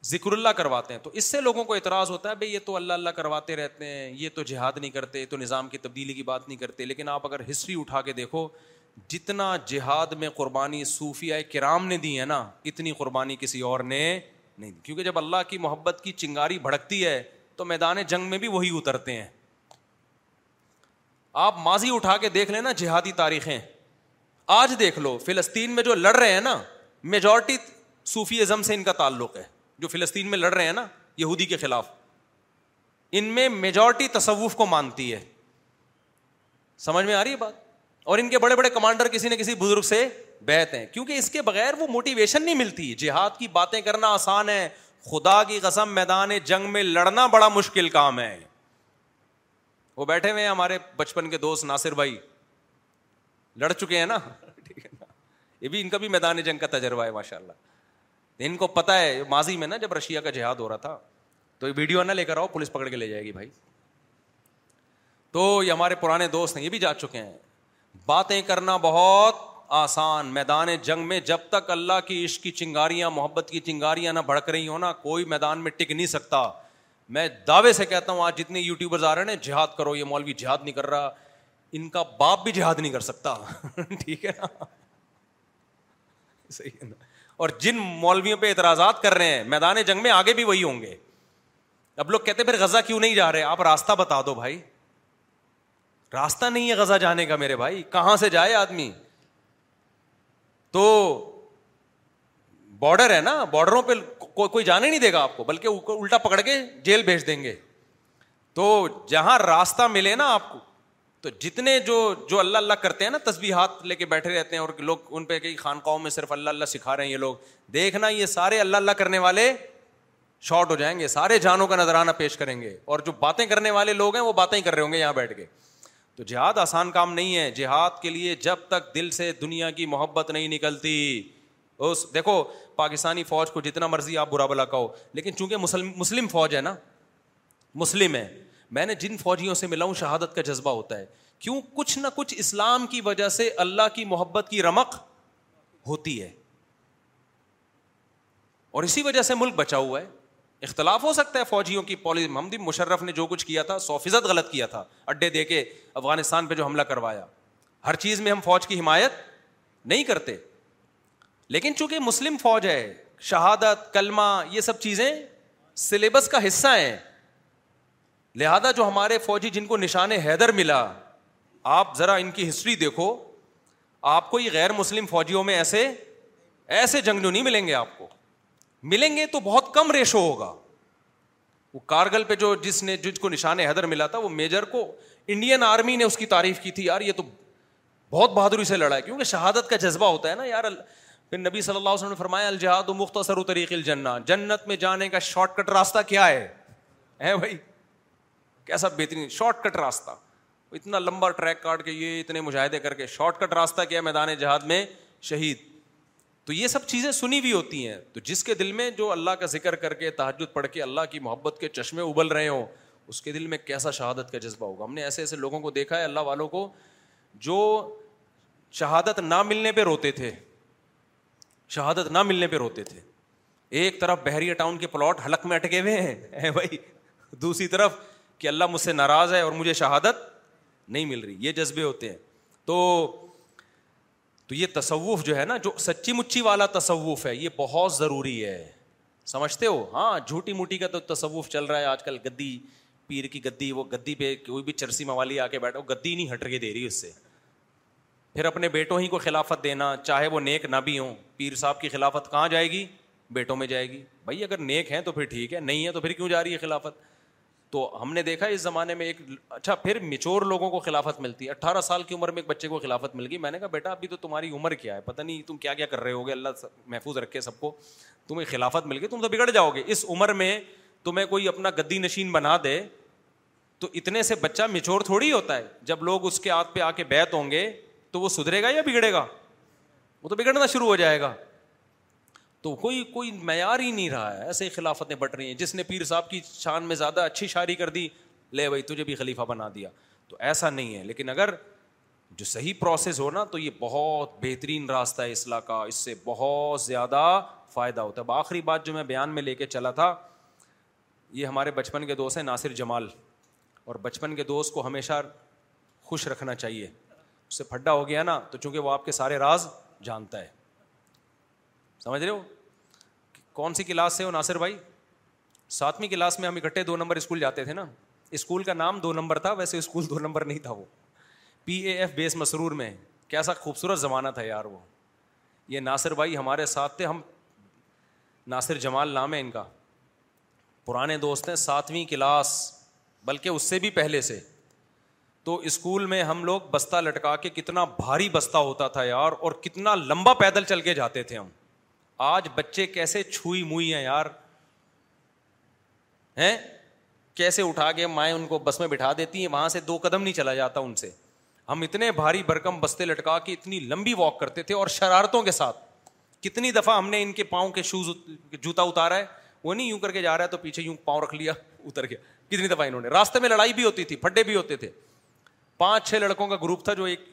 ذکر اللہ کرواتے ہیں تو اس سے لوگوں کو اعتراض ہوتا ہے بھائی یہ تو اللہ اللہ کرواتے رہتے ہیں یہ تو جہاد نہیں کرتے یہ تو نظام کی تبدیلی کی بات نہیں کرتے لیکن آپ اگر ہسٹری اٹھا کے دیکھو جتنا جہاد میں قربانی صوفیا کرام نے دی ہے نا اتنی قربانی کسی اور نے نہیں دی کیونکہ جب اللہ کی محبت کی چنگاری بھڑکتی ہے تو میدان جنگ میں بھی وہی اترتے ہیں آپ ماضی اٹھا کے دیکھ لیں نا جہادی تاریخیں آج دیکھ لو فلسطین میں جو لڑ رہے ہیں نا میجورٹی صوفی ازم سے ان کا تعلق ہے جو فلسطین میں لڑ رہے ہیں نا یہودی کے خلاف ان میں میجورٹی تصوف کو مانتی ہے سمجھ میں آ رہی ہے بات اور ان کے بڑے بڑے کمانڈر کسی نہ کسی بزرگ سے بہت ہیں کیونکہ اس کے بغیر وہ موٹیویشن نہیں ملتی جہاد کی باتیں کرنا آسان ہے خدا کی قسم میدان جنگ میں لڑنا بڑا مشکل کام ہے وہ بیٹھے ہوئے ہیں ہمارے بچپن کے دوست ناصر بھائی لڑ چکے ہیں نا ٹھیک ہے نا یہ بھی ان کا بھی میدان جنگ کا تجربہ ہے ماشاء اللہ ان کو پتا ہے ماضی میں نا جب رشیا کا جہاد ہو رہا تھا تو یہ ویڈیو نہ لے کر آؤ پولیس پکڑ کے لے جائے گی بھائی تو یہ ہمارے پرانے دوست ہیں یہ بھی جا چکے ہیں باتیں کرنا بہت آسان میدان جنگ میں جب تک اللہ کی عشق کی چنگاریاں محبت کی چنگاریاں نہ بھڑک رہی ہونا کوئی میدان میں ٹک نہیں سکتا میں دعوے سے کہتا ہوں آج جتنے یوٹیوبرز آ رہے ہیں جہاد کرو یہ مولوی جہاد نہیں کر رہا ان کا باپ بھی جہاد نہیں کر سکتا ٹھیک ہے نا صحیح ہے نا اور جن مولویوں پہ اعتراضات کر رہے ہیں میدان جنگ میں آگے بھی وہی ہوں گے اب لوگ کہتے ہیں پھر غزہ کیوں نہیں جا رہے آپ راستہ بتا دو بھائی راستہ نہیں ہے غزہ جانے کا میرے بھائی کہاں سے جائے آدمی تو بارڈر ہے نا بارڈروں پہ کوئی جانے نہیں دے گا آپ کو بلکہ الٹا پکڑ کے جیل بھیج دیں گے تو جہاں راستہ ملے نا آپ کو تو جتنے جو جو اللہ اللہ کرتے ہیں نا تسبیحات ہاتھ لے کے بیٹھے رہتے ہیں اور لوگ ان پہ کہ خانقاہوں میں صرف اللہ اللہ سکھا رہے ہیں یہ لوگ دیکھنا یہ سارے اللہ اللہ کرنے والے شارٹ ہو جائیں گے سارے جانوں کا نظرانہ پیش کریں گے اور جو باتیں کرنے والے لوگ ہیں وہ باتیں ہی کر رہے ہوں گے یہاں بیٹھ کے تو جہاد آسان کام نہیں ہے جہاد کے لیے جب تک دل سے دنیا کی محبت نہیں نکلتی اس دیکھو پاکستانی فوج کو جتنا مرضی آپ برا بلا کہو لیکن چونکہ مسلم مسلم فوج ہے نا مسلم ہے میں نے جن فوجیوں سے ملا ہوں شہادت کا جذبہ ہوتا ہے کیوں کچھ نہ کچھ اسلام کی وجہ سے اللہ کی محبت کی رمق ہوتی ہے اور اسی وجہ سے ملک بچا ہوا ہے اختلاف ہو سکتا ہے فوجیوں کی پالیسی محمد مشرف نے جو کچھ کیا تھا سو فیصد غلط کیا تھا اڈے دے کے افغانستان پہ جو حملہ کروایا ہر چیز میں ہم فوج کی حمایت نہیں کرتے لیکن چونکہ مسلم فوج ہے شہادت کلمہ یہ سب چیزیں سلیبس کا حصہ ہیں لہذا جو ہمارے فوجی جن کو نشان حیدر ملا آپ ذرا ان کی ہسٹری دیکھو آپ کو یہ غیر مسلم فوجیوں میں ایسے ایسے جنگجو نہیں ملیں گے آپ کو ملیں گے تو بہت کم ریشو ہوگا وہ کارگل پہ جو جس نے جس کو نشان حیدر ملا تھا وہ میجر کو انڈین آرمی نے اس کی تعریف کی تھی یار یہ تو بہت بہادری سے لڑا ہے کیونکہ شہادت کا جذبہ ہوتا ہے نا یار پھر نبی صلی اللہ علیہ وسلم نے فرمایا الجہاد و مختصر و طریق الجنہ جنت میں جانے کا شارٹ کٹ راستہ کیا ہے اے بھائی کیسا بہترین شارٹ کٹ راستہ اتنا لمبا ٹریک کاٹ کے یہ اتنے مجاہدے کر کے شارٹ کٹ راستہ کیا میدان جہاد میں شہید تو یہ سب چیزیں سنی ہوئی ہوتی ہیں تو جس کے دل میں جو اللہ کا ذکر کر کے تحجد پڑھ کے اللہ کی محبت کے چشمے ابل رہے ہوں اس کے دل میں کیسا شہادت کا جذبہ ہوگا ہم نے ایسے ایسے لوگوں کو دیکھا ہے اللہ والوں کو جو شہادت نہ ملنے پہ روتے تھے شہادت نہ ملنے پہ روتے تھے ایک طرف بحریہ ٹاؤن کے پلاٹ حلق میں اٹکے ہوئے ہیں بھائی دوسری طرف کہ اللہ مجھ سے ناراض ہے اور مجھے شہادت نہیں مل رہی یہ جذبے ہوتے ہیں تو تو یہ تصوف جو ہے نا جو سچی مچی والا تصوف ہے یہ بہت ضروری ہے سمجھتے ہو ہاں جھوٹی موٹی کا تو تصوف چل رہا ہے آج کل گدی پیر کی گدی وہ گدی پہ کوئی بھی چرسی موالی آ کے بیٹھا ہو گدی نہیں ہٹ کے دے رہی اس سے پھر اپنے بیٹوں ہی کو خلافت دینا چاہے وہ نیک نہ بھی ہوں پیر صاحب کی خلافت کہاں جائے گی بیٹوں میں جائے گی بھائی اگر نیک ہیں تو پھر ٹھیک ہے نہیں ہے تو پھر کیوں جا رہی ہے خلافت تو ہم نے دیکھا اس زمانے میں ایک اچھا پھر مچور لوگوں کو خلافت ملتی ہے اٹھارہ سال کی عمر میں ایک بچے کو خلافت مل گئی میں نے کہا بیٹا ابھی تو تمہاری عمر کیا ہے پتہ نہیں تم کیا کیا کر رہے ہو گے اللہ محفوظ رکھے سب کو تمہیں خلافت مل گئی تم تو بگڑ جاؤ گے اس عمر میں تمہیں کوئی اپنا گدی نشین بنا دے تو اتنے سے بچہ مچور تھوڑی ہوتا ہے جب لوگ اس کے ہاتھ پہ آ کے بیت ہوں گے تو وہ سدھرے گا یا بگڑے گا وہ تو بگڑنا شروع ہو جائے گا تو کوئی کوئی معیار ہی نہیں رہا ہے ایسے ہی خلافتیں بٹ رہی ہیں جس نے پیر صاحب کی شان میں زیادہ اچھی شاعری کر دی لے بھائی تجھے بھی خلیفہ بنا دیا تو ایسا نہیں ہے لیکن اگر جو صحیح پروسیس ہو نا تو یہ بہت بہترین راستہ ہے اصلاح کا اس سے بہت زیادہ فائدہ ہوتا ہے اب آخری بات جو میں بیان میں لے کے چلا تھا یہ ہمارے بچپن کے دوست ہیں ناصر جمال اور بچپن کے دوست کو ہمیشہ خوش رکھنا چاہیے اس سے پھڈا ہو گیا نا تو چونکہ وہ آپ کے سارے راز جانتا ہے سمجھ رہے ہو کون سی کلاس سے ہو ناصر بھائی ساتویں کلاس میں ہم اکٹھے دو نمبر اسکول جاتے تھے نا اسکول کا نام دو نمبر تھا ویسے اسکول دو نمبر نہیں تھا وہ پی اے ایف بیس مسرور میں کیسا خوبصورت زمانہ تھا یار وہ یہ ناصر بھائی ہمارے ساتھ تھے ہم ناصر جمال نام ہے ان کا پرانے دوست ہیں ساتویں کلاس بلکہ اس سے بھی پہلے سے تو اسکول میں ہم لوگ بستہ لٹکا کے کتنا بھاری بستہ ہوتا تھا یار اور کتنا لمبا پیدل چل کے جاتے تھے ہم آج بچے کیسے چھوئی موئی ہیں ہیں یار کیسے اٹھا کے مائیں ان کو بس میں بٹھا دیتی ہیں وہاں سے دو قدم نہیں چلا جاتا ان سے ہم اتنے بھاری بھرکم بستے لٹکا کے اتنی لمبی واک کرتے تھے اور شرارتوں کے ساتھ کتنی دفعہ ہم نے ان کے پاؤں کے شوز جوتا اتارا ہے وہ نہیں یوں کر کے جا رہا ہے تو پیچھے یوں پاؤں رکھ لیا اتر گیا کتنی دفعہ انہوں نے راستے میں لڑائی بھی ہوتی تھی پھڈے بھی ہوتے تھے پانچ چھ لڑکوں کا گروپ تھا جو ایک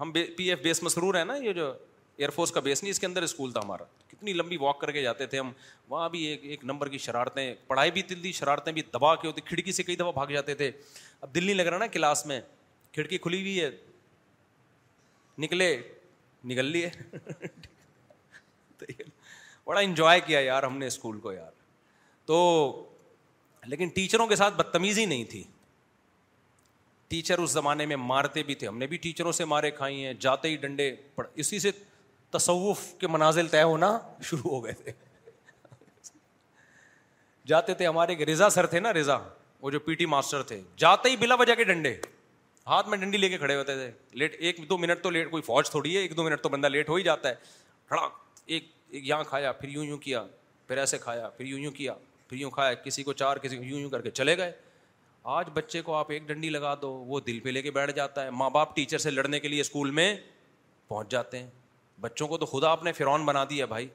ہم پی ایف بیس مسرور ہے نا یہ جو ایئر فورس کا بیس نہیں اس کے اندر اسکول تھا ہمارا کتنی لمبی واک کر کے جاتے تھے ہم وہاں بھی ایک ایک نمبر کی شرارتیں پڑھائی بھی دل دی شرارتیں بھی دبا کے ہوتی کھڑکی سے کئی دفعہ بھاگ جاتے تھے اب دل نہیں لگ رہا نا کلاس میں کھڑکی کھلی ہوئی ہے نکلے نکل لیے بڑا انجوائے کیا یار ہم نے اسکول کو یار تو لیکن ٹیچروں کے ساتھ بدتمیزی نہیں تھی ٹیچر اس زمانے میں مارتے بھی تھے ہم نے بھی ٹیچروں سے مارے کھائی ہیں جاتے ہی ڈنڈے اسی سے تصوف کے منازل طے ہونا شروع ہو گئے تھے جاتے تھے ہمارے رضا سر تھے نا رضا وہ جو پی ٹی ماسٹر تھے جاتے ہی بلا بجا کے ڈنڈے ہاتھ میں ڈنڈی لے کے کھڑے ہوتے تھے لیٹ ایک دو منٹ تو لیٹ کوئی فوج تھوڑی ہے ایک دو منٹ تو بندہ لیٹ ہو ہی جاتا ہے کھڑا ایک یہاں کھایا پھر یوں یوں کیا پھر ایسے کھایا پھر یوں یوں کیا پھر یوں کھایا کسی کو چار کسی کو یوں یوں کر کے چلے گئے آج بچے کو آپ ایک ڈنڈی لگا دو وہ دل پہ لے کے بیٹھ جاتا ہے ماں باپ ٹیچر سے لڑنے کے لیے اسکول میں پہنچ جاتے ہیں بچوں کو تو خدا آپ نے فرعون بنا دیا بھائی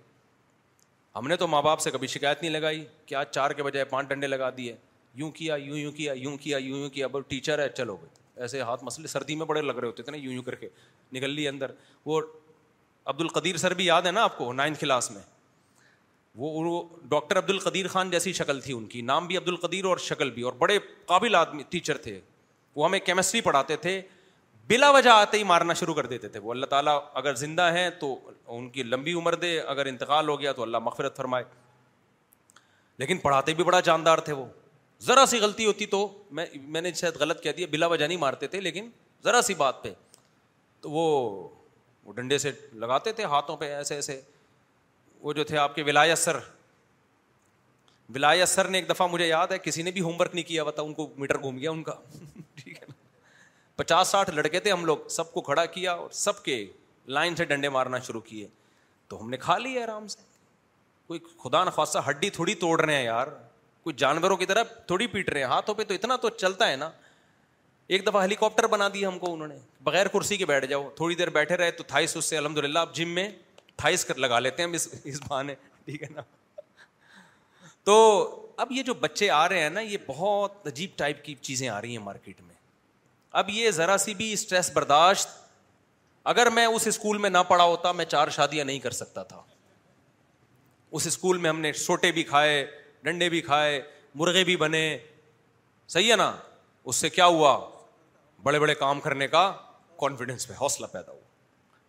ہم نے تو ماں باپ سے کبھی شکایت نہیں لگائی کیا چار کے بجائے پانچ ڈنڈے لگا دیے یوں کیا یوں یوں کیا یوں کیا یوں یوں کیا بول ٹیچر ہے چلو بھائی ایسے ہاتھ مسئلے سردی میں بڑے لگ رہے ہوتے تھے نا یوں یوں کر کے نکل لی اندر وہ عبد القدیر سر بھی یاد ہے نا آپ کو نائنتھ کلاس میں وہ ڈاکٹر عبد القدیر خان جیسی شکل تھی ان کی نام بھی عبد القدیر اور شکل بھی اور بڑے قابل آدمی ٹیچر تھے وہ ہمیں کیمسٹری پڑھاتے تھے بلا وجہ آتے ہی مارنا شروع کر دیتے تھے وہ اللہ تعالیٰ اگر زندہ ہیں تو ان کی لمبی عمر دے اگر انتقال ہو گیا تو اللہ مغفرت فرمائے لیکن پڑھاتے بھی بڑا جاندار تھے وہ ذرا سی غلطی ہوتی تو میں میں نے شاید غلط کہہ دیا بلا وجہ نہیں مارتے تھے لیکن ذرا سی بات پہ تو وہ ڈنڈے سے لگاتے تھے ہاتھوں پہ ایسے ایسے وہ جو تھے آپ کے ولایا سر ولایت سر نے ایک دفعہ مجھے یاد ہے کسی نے بھی ہوم ورک نہیں کیا ہوا تھا ان کو میٹر گھوم گیا ان کا پچاس ساٹھ لڑکے تھے ہم لوگ سب کو کھڑا کیا اور سب کے لائن سے ڈنڈے مارنا شروع کیے تو ہم نے کھا لیے آرام سے کوئی خدا نخواستہ ہڈی تھوڑی توڑ رہے ہیں یار کوئی جانوروں کی طرح تھوڑی پیٹ رہے ہیں ہاتھوں پہ تو اتنا تو چلتا ہے نا ایک دفعہ ہیلی کاپٹر بنا دیا ہم کو انہوں نے بغیر کرسی کے بیٹھ جاؤ تھوڑی دیر بیٹھے رہے تو تھائس اس سے الحمد للہ آپ جم میں تھائس کر لگا لیتے ہیں ہم اس اس بہانے ٹھیک ہے نا تو اب یہ جو بچے آ رہے ہیں نا یہ بہت عجیب ٹائپ کی چیزیں آ رہی ہیں مارکیٹ میں اب یہ ذرا سی بھی اسٹریس برداشت اگر میں اس اسکول میں نہ پڑھا ہوتا میں چار شادیاں نہیں کر سکتا تھا اس اسکول میں ہم نے سوٹے بھی کھائے ڈنڈے بھی کھائے مرغے بھی بنے صحیح ہے نا اس سے کیا ہوا بڑے بڑے کام کرنے کا کانفیڈینس پہ حوصلہ پیدا ہوا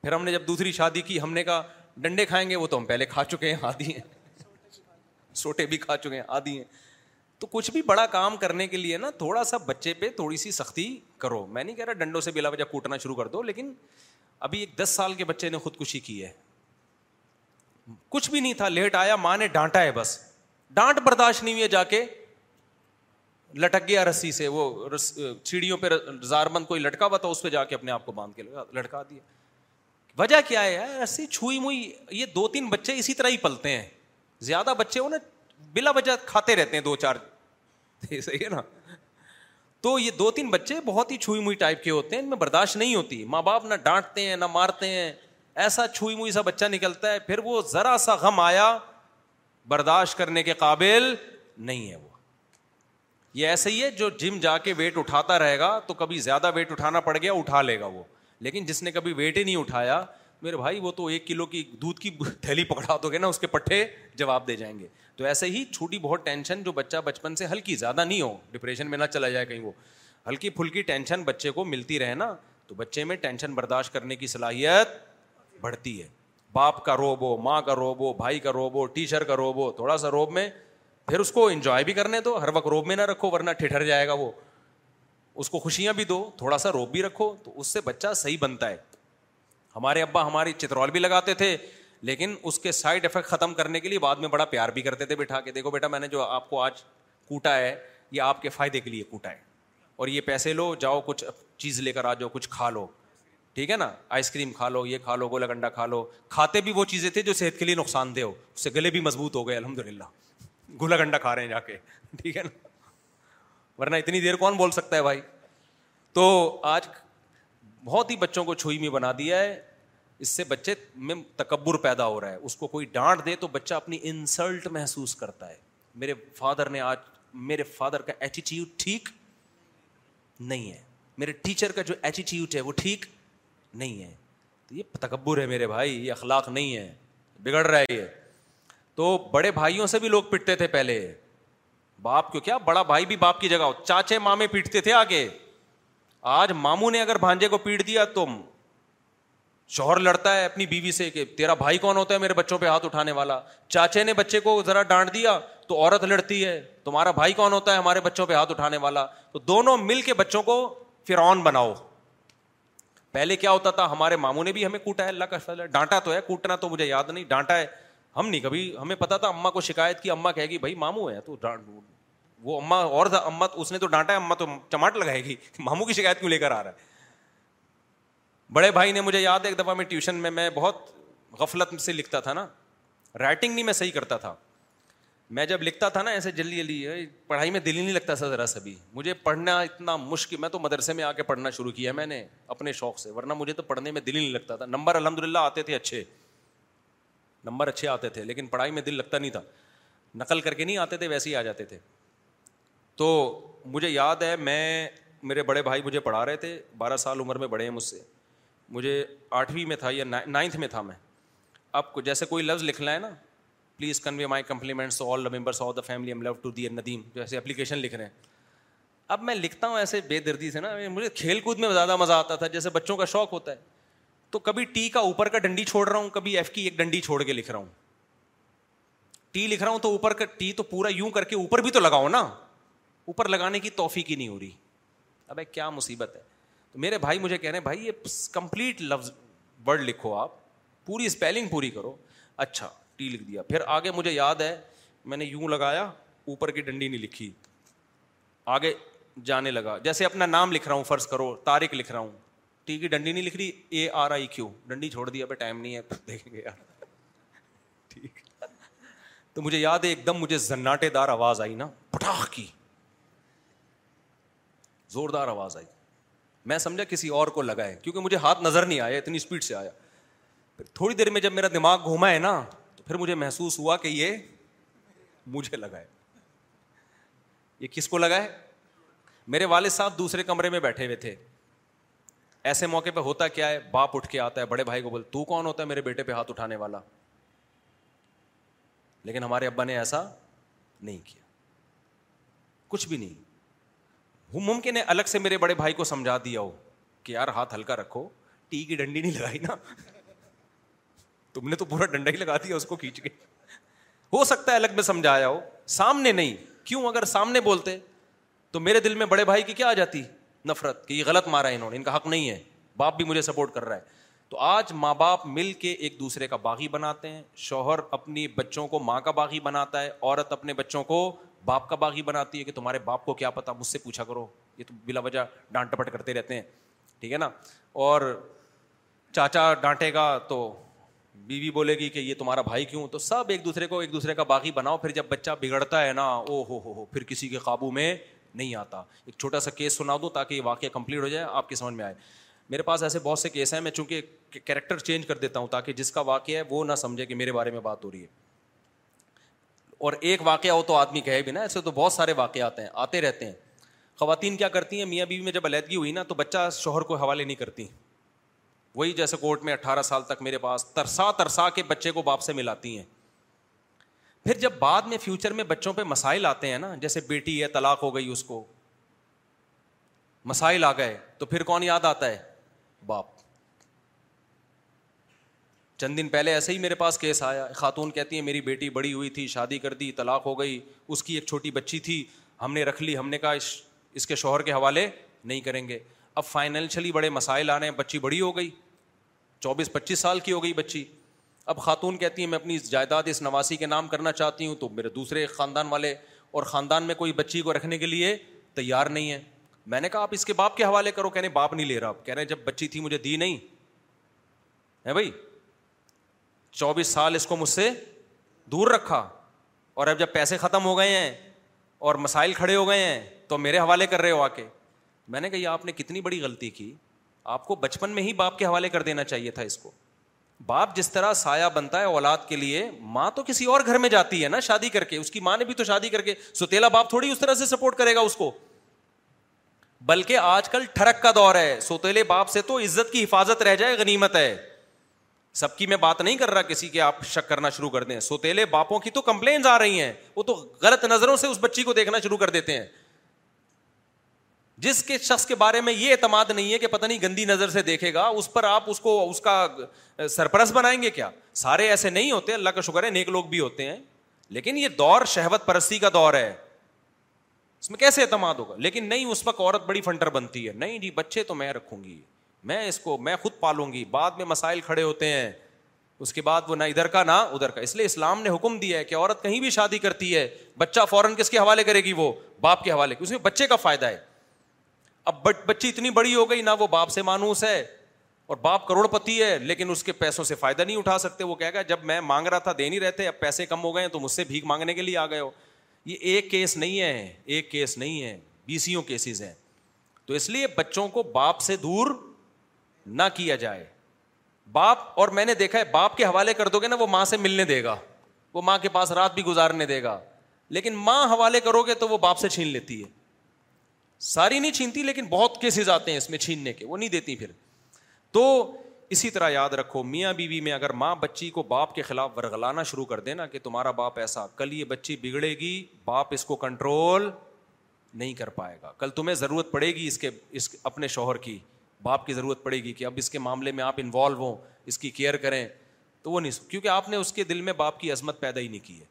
پھر ہم نے جب دوسری شادی کی ہم نے کہا ڈنڈے کھائیں گے وہ تو ہم پہلے کھا چکے ہیں آدھی ہیں سوٹے بھی کھا چکے ہیں آدھی ہیں تو کچھ بھی بڑا کام کرنے کے لیے نا تھوڑا سا بچے پہ تھوڑی سی سختی کرو میں نہیں کہہ رہا ڈنڈوں سے بلا وجہ کوٹنا شروع کر دو لیکن ابھی ایک دس سال کے بچے نے خودکشی کی ہے کچھ بھی نہیں تھا لیٹ آیا ماں نے ڈانٹا ہے بس ڈانٹ برداشت نہیں ہوئی جا کے لٹک گیا رسی سے وہ سیڑھیوں پہ زار مند کوئی لٹکا ہوا تھا اس پہ جا کے اپنے آپ کو باندھ کے لٹکا دیا وجہ کیا ہے رسی چھوئی موئی یہ دو تین بچے اسی طرح ہی پلتے ہیں زیادہ بچے ہو نا بلا وجہ کھاتے رہتے ہیں دو چار صحیح ہے نا تو یہ دو تین بچے بہت ہی چھوئی موئی ٹائپ کے ہوتے ہیں ان میں برداشت نہیں ہوتی ماں باپ نہ ڈانٹتے ہیں ہیں نہ مارتے ایسا چھوئی موئی سا بچہ نکلتا ہے پھر وہ ذرا سا غم آیا برداشت کرنے کے قابل نہیں ہے وہ یہ ایسا ہی ہے جو جم جا کے ویٹ اٹھاتا رہے گا تو کبھی زیادہ ویٹ اٹھانا پڑ گیا اٹھا لے گا وہ لیکن جس نے کبھی ویٹ ہی نہیں اٹھایا میرے بھائی وہ تو ایک کلو کی دودھ کی تھیلی پکڑا دو گے نا اس کے پٹھے جواب دے جائیں گے تو ایسے ہی چھوٹی بہت ٹینشن جو بچہ بچپن سے ہلکی زیادہ نہیں ہو ڈپریشن میں نہ چلا جائے کہیں وہ ہلکی پھلکی ٹینشن بچے کو ملتی رہے نا تو بچے میں ٹینشن برداشت کرنے کی صلاحیت بڑھتی ہے باپ کا روب ہو ماں کا روب ہو بھائی کا روب ہو ٹیچر کا روب ہو تھوڑا سا روب میں پھر اس کو انجوائے بھی کرنے دو ہر وقت روب میں نہ رکھو ورنہ ٹھٹھر جائے گا وہ اس کو خوشیاں بھی دو تھوڑا سا روب بھی رکھو تو اس سے بچہ صحیح بنتا ہے ہمارے ابا ہماری چترول بھی لگاتے تھے لیکن اس کے سائڈ افیکٹ ختم کرنے کے لیے بعد میں بڑا پیار بھی کرتے تھے بٹھا کے دیکھو بیٹا میں نے جو آپ کو آج کوٹا ہے یہ آپ کے فائدے کے لیے کوٹا ہے اور یہ پیسے لو جاؤ کچھ چیز لے کر آ جاؤ کچھ کھا لو ٹھیک ہے نا آئس کریم کھا لو یہ کھا لو گولا گنڈا کھا لو کھاتے بھی وہ چیزیں تھے جو صحت کے لیے نقصان دہ ہو اس سے گلے بھی مضبوط ہو گئے الحمد للہ گولا گنڈا کھا رہے ہیں جا کے ٹھیک ہے نا ورنہ اتنی دیر کون بول سکتا ہے بھائی تو آج بہت ہی بچوں کو چھوئی میں بنا دیا ہے اس سے بچے میں تکبر پیدا ہو رہا ہے اس کو کوئی ڈانٹ دے تو بچہ اپنی انسلٹ محسوس کرتا ہے میرے فادر نے آج میرے فادر کا ایٹیچیوڈ ٹھیک نہیں ہے میرے ٹیچر کا جو ایٹیچیوڈ ہے وہ ٹھیک نہیں ہے تو یہ تکبر ہے میرے بھائی یہ اخلاق نہیں ہے بگڑ رہا ہے یہ تو بڑے بھائیوں سے بھی لوگ پٹتے تھے پہلے باپ کو کیا بڑا بھائی بھی باپ کی جگہ ہو چاچے مامے پیٹتے تھے آگے آج ماموں نے اگر بھانجے کو پیٹ دیا تو شوہر لڑتا ہے اپنی بیوی سے کہ تیرا بھائی کون ہوتا ہے میرے بچوں پہ ہاتھ اٹھانے والا چاچے نے بچے کو ذرا ڈانٹ دیا تو عورت لڑتی ہے تمہارا بھائی کون ہوتا ہے ہمارے بچوں پہ ہاتھ اٹھانے والا تو دونوں مل کے بچوں کو پھر آن بناؤ پہلے کیا ہوتا تھا ہمارے ماموں نے بھی ہمیں کوٹا ہے اللہ کا فضل ہے ڈانٹا تو ہے کوٹنا تو مجھے یاد نہیں ڈانٹا ہے ہم نہیں کبھی ہمیں پتا تھا اما کو شکایت کی اما گی بھائی ماموں ہے تو وہ اما اور تھا اما اس نے تو ڈانٹا اما تو چماٹ لگائے گی ماموں کی شکایت کیوں لے کر آ رہا ہے بڑے بھائی نے مجھے یاد ہے ایک دفعہ میں ٹیوشن میں میں بہت غفلت سے لکھتا تھا نا رائٹنگ نہیں میں صحیح کرتا تھا میں جب لکھتا تھا نا ایسے جلدی جلدی پڑھائی میں دل ہی نہیں لگتا تھا ذرا سبھی مجھے پڑھنا اتنا مشکل میں تو مدرسے میں آ کے پڑھنا شروع کیا میں نے اپنے شوق سے ورنہ مجھے تو پڑھنے میں دل ہی نہیں لگتا تھا نمبر الحمد للہ آتے تھے اچھے نمبر اچھے آتے تھے لیکن پڑھائی میں دل لگتا نہیں تھا نقل کر کے نہیں آتے تھے ویسے ہی آ جاتے تھے تو مجھے یاد ہے میں میرے بڑے بھائی مجھے پڑھا رہے تھے بارہ سال عمر میں بڑے ہیں مجھ سے مجھے آٹھویں میں تھا یا نائنتھ میں تھا میں اب جیسے کوئی لفظ لکھنا ہے نا please convey my compliments all the members of the family I'm love to the Nadeem جیسے اپلیکیشن لکھ رہے ہیں اب میں لکھتا ہوں ایسے بے دردی سے نا مجھے کھیل کود میں زیادہ مزہ آتا تھا جیسے بچوں کا شوق ہوتا ہے تو کبھی ٹی کا اوپر کا ڈنڈی چھوڑ رہا ہوں کبھی ایف کی ایک ڈنڈی چھوڑ کے لکھ رہا ہوں ٹی لکھ رہا ہوں تو اوپر کا ٹی تو پورا یوں کر کے اوپر بھی تو لگاؤ نا اوپر لگانے کی توفیق ہی نہیں ہو رہی اب کیا مصیبت ہے تو میرے بھائی مجھے کہہ رہے ہیں بھائی یہ کمپلیٹ لفظ ورڈ لکھو آپ پوری اسپیلنگ پوری کرو اچھا ٹی لکھ دیا پھر آگے مجھے یاد ہے میں نے یوں لگایا اوپر کی ڈنڈی نہیں لکھی آگے جانے لگا جیسے اپنا نام لکھ رہا ہوں فرض کرو تاریخ لکھ رہا ہوں ٹی کی ڈنڈی نہیں لکھ رہی اے آر آئی کیو ڈنڈی چھوڑ دیا ٹائم نہیں ہے دیکھیں گے یار ٹھیک تو مجھے یاد ہے ایک دم مجھے زناٹے دار آواز آئی نا پٹاخ کی زوردار آواز آئی میں سمجھا کسی اور کو لگائے کیونکہ مجھے ہاتھ نظر نہیں آیا اتنی اسپیڈ سے آیا پھر تھوڑی دیر میں جب میرا دماغ گھوما ہے نا تو پھر مجھے محسوس ہوا کہ یہ کس کو لگائے میرے والد صاحب دوسرے کمرے میں بیٹھے ہوئے تھے ایسے موقع پہ ہوتا کیا ہے باپ اٹھ کے آتا ہے بڑے بھائی کو بول تو کون ہوتا ہے میرے بیٹے پہ ہاتھ اٹھانے والا لیکن ہمارے ابا نے ایسا نہیں کیا کچھ بھی نہیں وہ ممکن ہے الگ سے میرے بڑے بھائی کو سمجھا دیا ہو کہ یار ہاتھ ہلکا رکھو ٹی کی ڈنڈی نہیں لگائی نا تم نے تو پورا ڈنڈا ہی لگا دیا اس کو کھینچ کے ہو سکتا ہے الگ میں سمجھایا ہو سامنے نہیں کیوں اگر سامنے بولتے تو میرے دل میں بڑے بھائی کی کیا آ جاتی نفرت کہ یہ غلط مارا ہے انہوں نے ان کا حق نہیں ہے باپ بھی مجھے سپورٹ کر رہا ہے تو آج ماں باپ مل کے ایک دوسرے کا باغی بناتے ہیں شوہر اپنی بچوں کو ماں کا باغی بناتا ہے عورت اپنے بچوں کو باپ کا باغی بناتی ہے کہ تمہارے باپ کو کیا پتا مجھ سے پوچھا کرو یہ تو بلا وجہ ڈانٹ ٹپٹ کرتے رہتے ہیں ٹھیک ہے نا اور چاچا ڈانٹے گا تو بیوی بولے گی کہ یہ تمہارا بھائی کیوں تو سب ایک دوسرے کو ایک دوسرے کا باغی بناؤ پھر جب بچہ بگڑتا ہے نا او ہو ہو ہو پھر کسی کے قابو میں نہیں آتا ایک چھوٹا سا کیس سنا دوں تاکہ یہ واقعہ کمپلیٹ ہو جائے آپ کی سمجھ میں آئے میرے پاس ایسے بہت سے کیس ہیں میں چونکہ کیریکٹر چینج کر دیتا ہوں تاکہ جس کا واقعہ ہے وہ نہ سمجھے کہ میرے بارے میں بات ہو رہی ہے اور ایک واقعہ ہو تو آدمی کہے بھی نا ایسے تو بہت سارے واقعات آتے ہیں آتے رہتے ہیں خواتین کیا کرتی ہیں میاں بیوی میں جب علیحدگی ہوئی نا تو بچہ شوہر کو حوالے نہیں کرتی وہی جیسے کورٹ میں اٹھارہ سال تک میرے پاس ترسا ترسا کے بچے کو باپ سے ملاتی ہیں پھر جب بعد میں فیوچر میں بچوں پہ مسائل آتے ہیں نا جیسے بیٹی ہے طلاق ہو گئی اس کو مسائل آ گئے تو پھر کون یاد آتا ہے باپ چند دن پہلے ایسے ہی میرے پاس کیس آیا خاتون کہتی ہیں میری بیٹی بڑی ہوئی تھی شادی کر دی طلاق ہو گئی اس کی ایک چھوٹی بچی تھی ہم نے رکھ لی ہم نے کہا اس کے شوہر کے حوالے نہیں کریں گے اب فائنینشلی بڑے مسائل آ رہے ہیں بچی بڑی ہو گئی چوبیس پچیس سال کی ہو گئی بچی اب خاتون کہتی ہیں میں اپنی جائیداد اس نواسی کے نام کرنا چاہتی ہوں تو میرے دوسرے خاندان والے اور خاندان میں کوئی بچی کو رکھنے کے لیے تیار نہیں ہے میں نے کہا آپ اس کے باپ کے حوالے کرو کہنے باپ نہیں لے رہا کہہ رہے ہیں جب بچی تھی مجھے دی نہیں ہے بھائی چوبیس سال اس کو مجھ سے دور رکھا اور اب جب پیسے ختم ہو گئے ہیں اور مسائل کھڑے ہو گئے ہیں تو میرے حوالے کر رہے ہو آ کے میں نے کہا یہ آپ نے کتنی بڑی غلطی کی آپ کو بچپن میں ہی باپ کے حوالے کر دینا چاہیے تھا اس کو باپ جس طرح سایہ بنتا ہے اولاد کے لیے ماں تو کسی اور گھر میں جاتی ہے نا شادی کر کے اس کی ماں نے بھی تو شادی کر کے سوتےلا باپ تھوڑی اس طرح سے سپورٹ کرے گا اس کو بلکہ آج کل ٹھڑک کا دور ہے سوتیلے باپ سے تو عزت کی حفاظت رہ جائے غنیمت ہے سب کی میں بات نہیں کر رہا کسی کے آپ شک کرنا شروع کر دیں سوتےلے باپوں کی تو کمپلینز آ رہی ہیں وہ تو غلط نظروں سے اس بچی کو دیکھنا شروع کر دیتے ہیں جس کے شخص کے بارے میں یہ اعتماد نہیں ہے کہ پتہ نہیں گندی نظر سے دیکھے گا اس پر آپ اس کو اس کا سرپرس بنائیں گے کیا سارے ایسے نہیں ہوتے اللہ کا شکر ہے نیک لوگ بھی ہوتے ہیں لیکن یہ دور شہوت پرستی کا دور ہے اس میں کیسے اعتماد ہوگا لیکن نہیں اس وقت عورت بڑی فنٹر بنتی ہے نہیں جی بچے تو میں رکھوں گی میں اس کو میں خود پالوں گی بعد میں مسائل کھڑے ہوتے ہیں اس کے بعد وہ نہ ادھر کا نہ ادھر کا اس لیے اسلام نے حکم دیا ہے کہ عورت کہیں بھی شادی کرتی ہے بچہ فوراً کس کے حوالے کرے گی وہ باپ کے حوالے اس میں بچے کا فائدہ ہے اب بچی اتنی بڑی ہو گئی نہ وہ باپ سے مانوس ہے اور باپ کروڑ پتی ہے لیکن اس کے پیسوں سے فائدہ نہیں اٹھا سکتے وہ کہہ گا جب میں مانگ رہا تھا دے نہیں رہتے اب پیسے کم ہو گئے ہیں تو مجھ سے بھیک مانگنے کے لیے آ گئے ہو یہ ایک کیس نہیں ہے ایک کیس نہیں ہے بیسوں کیسز ہیں تو اس لیے بچوں کو باپ سے دور نہ کیا جائے باپ اور میں نے دیکھا ہے باپ کے حوالے کر دو گے نا وہ ماں سے ملنے دے گا وہ ماں کے پاس رات بھی گزارنے دے گا لیکن ماں حوالے کرو گے تو وہ باپ سے چھین لیتی ہے ساری نہیں چھینتی لیکن بہت کیسز آتے ہیں اس میں چھیننے کے وہ نہیں دیتی پھر تو اسی طرح یاد رکھو میاں بیوی بی میں اگر ماں بچی کو باپ کے خلاف ورگلانا شروع کر دے نا کہ تمہارا باپ ایسا کل یہ بچی بگڑے گی باپ اس کو کنٹرول نہیں کر پائے گا کل تمہیں ضرورت پڑے گی اس کے اس اپنے شوہر کی باپ کی ضرورت پڑے گی کہ اب اس کے معاملے میں آپ انوالو ہوں اس کی کیئر کریں تو وہ نہیں کیونکہ آپ نے اس کے دل میں باپ کی عظمت پیدا ہی نہیں کی ہے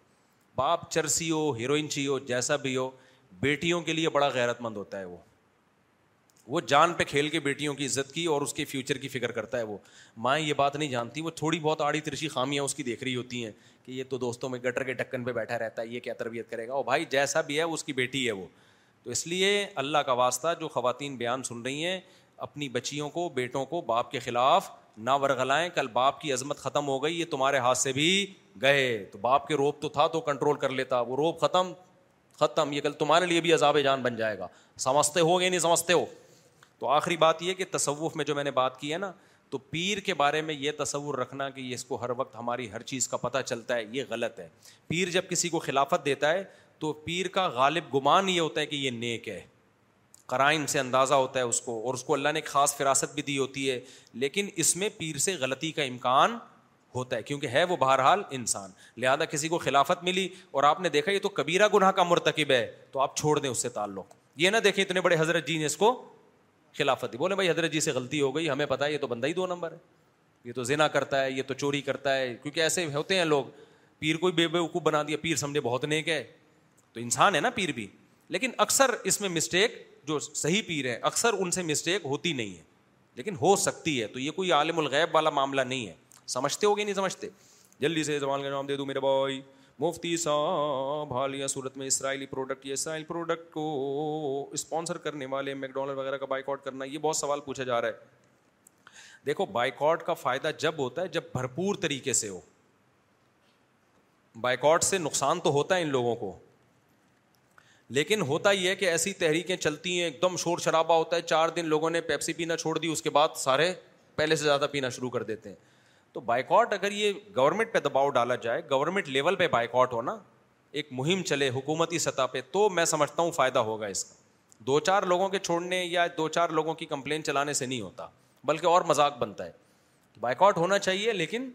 باپ چرسی ہو ہیروئن چی ہو جیسا بھی ہو بیٹیوں کے لیے بڑا غیرت مند ہوتا ہے وہ وہ جان پہ کھیل کے بیٹیوں کی عزت کی اور اس کے فیوچر کی فکر کرتا ہے وہ مائیں یہ بات نہیں جانتی وہ تھوڑی بہت آڑی ترشی خامیاں اس کی دیکھ رہی ہوتی ہیں کہ یہ تو دوستوں میں گٹر کے ڈھکن پہ بیٹھا رہتا ہے یہ کیا تربیت کرے گا اور بھائی جیسا بھی ہے اس کی بیٹی ہے وہ تو اس لیے اللہ کا واسطہ جو خواتین بیان سن رہی ہیں اپنی بچیوں کو بیٹوں کو باپ کے خلاف نہ ورگلائیں کل باپ کی عظمت ختم ہو گئی یہ تمہارے ہاتھ سے بھی گئے تو باپ کے روپ تو تھا تو کنٹرول کر لیتا وہ روپ ختم ختم یہ کل تمہارے لیے بھی عذاب جان بن جائے گا سمجھتے ہو یا نہیں سمجھتے ہو تو آخری بات یہ کہ تصوف میں جو میں نے بات کی ہے نا تو پیر کے بارے میں یہ تصور رکھنا کہ یہ اس کو ہر وقت ہماری ہر چیز کا پتہ چلتا ہے یہ غلط ہے پیر جب کسی کو خلافت دیتا ہے تو پیر کا غالب گمان یہ ہوتا ہے کہ یہ نیک ہے قرائم سے اندازہ ہوتا ہے اس کو اور اس کو اللہ نے ایک خاص فراست بھی دی ہوتی ہے لیکن اس میں پیر سے غلطی کا امکان ہوتا ہے کیونکہ ہے وہ بہرحال انسان لہذا کسی کو خلافت ملی اور آپ نے دیکھا یہ تو کبیرہ گناہ کا مرتکب ہے تو آپ چھوڑ دیں اس سے تعلق یہ نہ دیکھیں اتنے بڑے حضرت جی نے اس کو خلافت دی بولے بھائی حضرت جی سے غلطی ہو گئی ہمیں پتا ہے یہ تو بندہ ہی دو نمبر ہے یہ تو زنا کرتا ہے یہ تو چوری کرتا ہے کیونکہ ایسے ہوتے ہیں لوگ پیر کو بے بے وقوف بنا دیا پیر سمجھے بہت نیک ہے تو انسان ہے نا پیر بھی لیکن اکثر اس میں مسٹیک جو صحیح پیر ہیں اکثر ان سے مسٹیک ہوتی نہیں ہے لیکن ہو سکتی ہے تو یہ کوئی عالم الغیب والا معاملہ نہیں ہے سمجھتے ہو گیا نہیں سمجھتے جلدی سے زبان کا نام دے دوں بھائی مفتی صاحب حالیہ صورت میں اسرائیلی پروڈکٹ یا اسرائیل پروڈکٹ کو اسپانسر کرنے والے میکڈونلڈ وغیرہ کا بائک آؤٹ کرنا یہ بہت سوال پوچھا جا رہا ہے دیکھو آؤٹ کا فائدہ جب ہوتا ہے جب بھرپور طریقے سے ہو آؤٹ سے نقصان تو ہوتا ہے ان لوگوں کو لیکن ہوتا ہی ہے کہ ایسی تحریکیں چلتی ہیں ایک دم شور شرابہ ہوتا ہے چار دن لوگوں نے پیپسی پینا چھوڑ دی اس کے بعد سارے پہلے سے زیادہ پینا شروع کر دیتے ہیں تو بائیکاٹ اگر یہ گورنمنٹ پہ دباؤ ڈالا جائے گورنمنٹ لیول پہ بائیکاٹ ہونا ایک مہم چلے حکومتی سطح پہ تو میں سمجھتا ہوں فائدہ ہوگا اس کا دو چار لوگوں کے چھوڑنے یا دو چار لوگوں کی کمپلین چلانے سے نہیں ہوتا بلکہ اور مذاق بنتا ہے بائیکاٹ ہونا چاہیے لیکن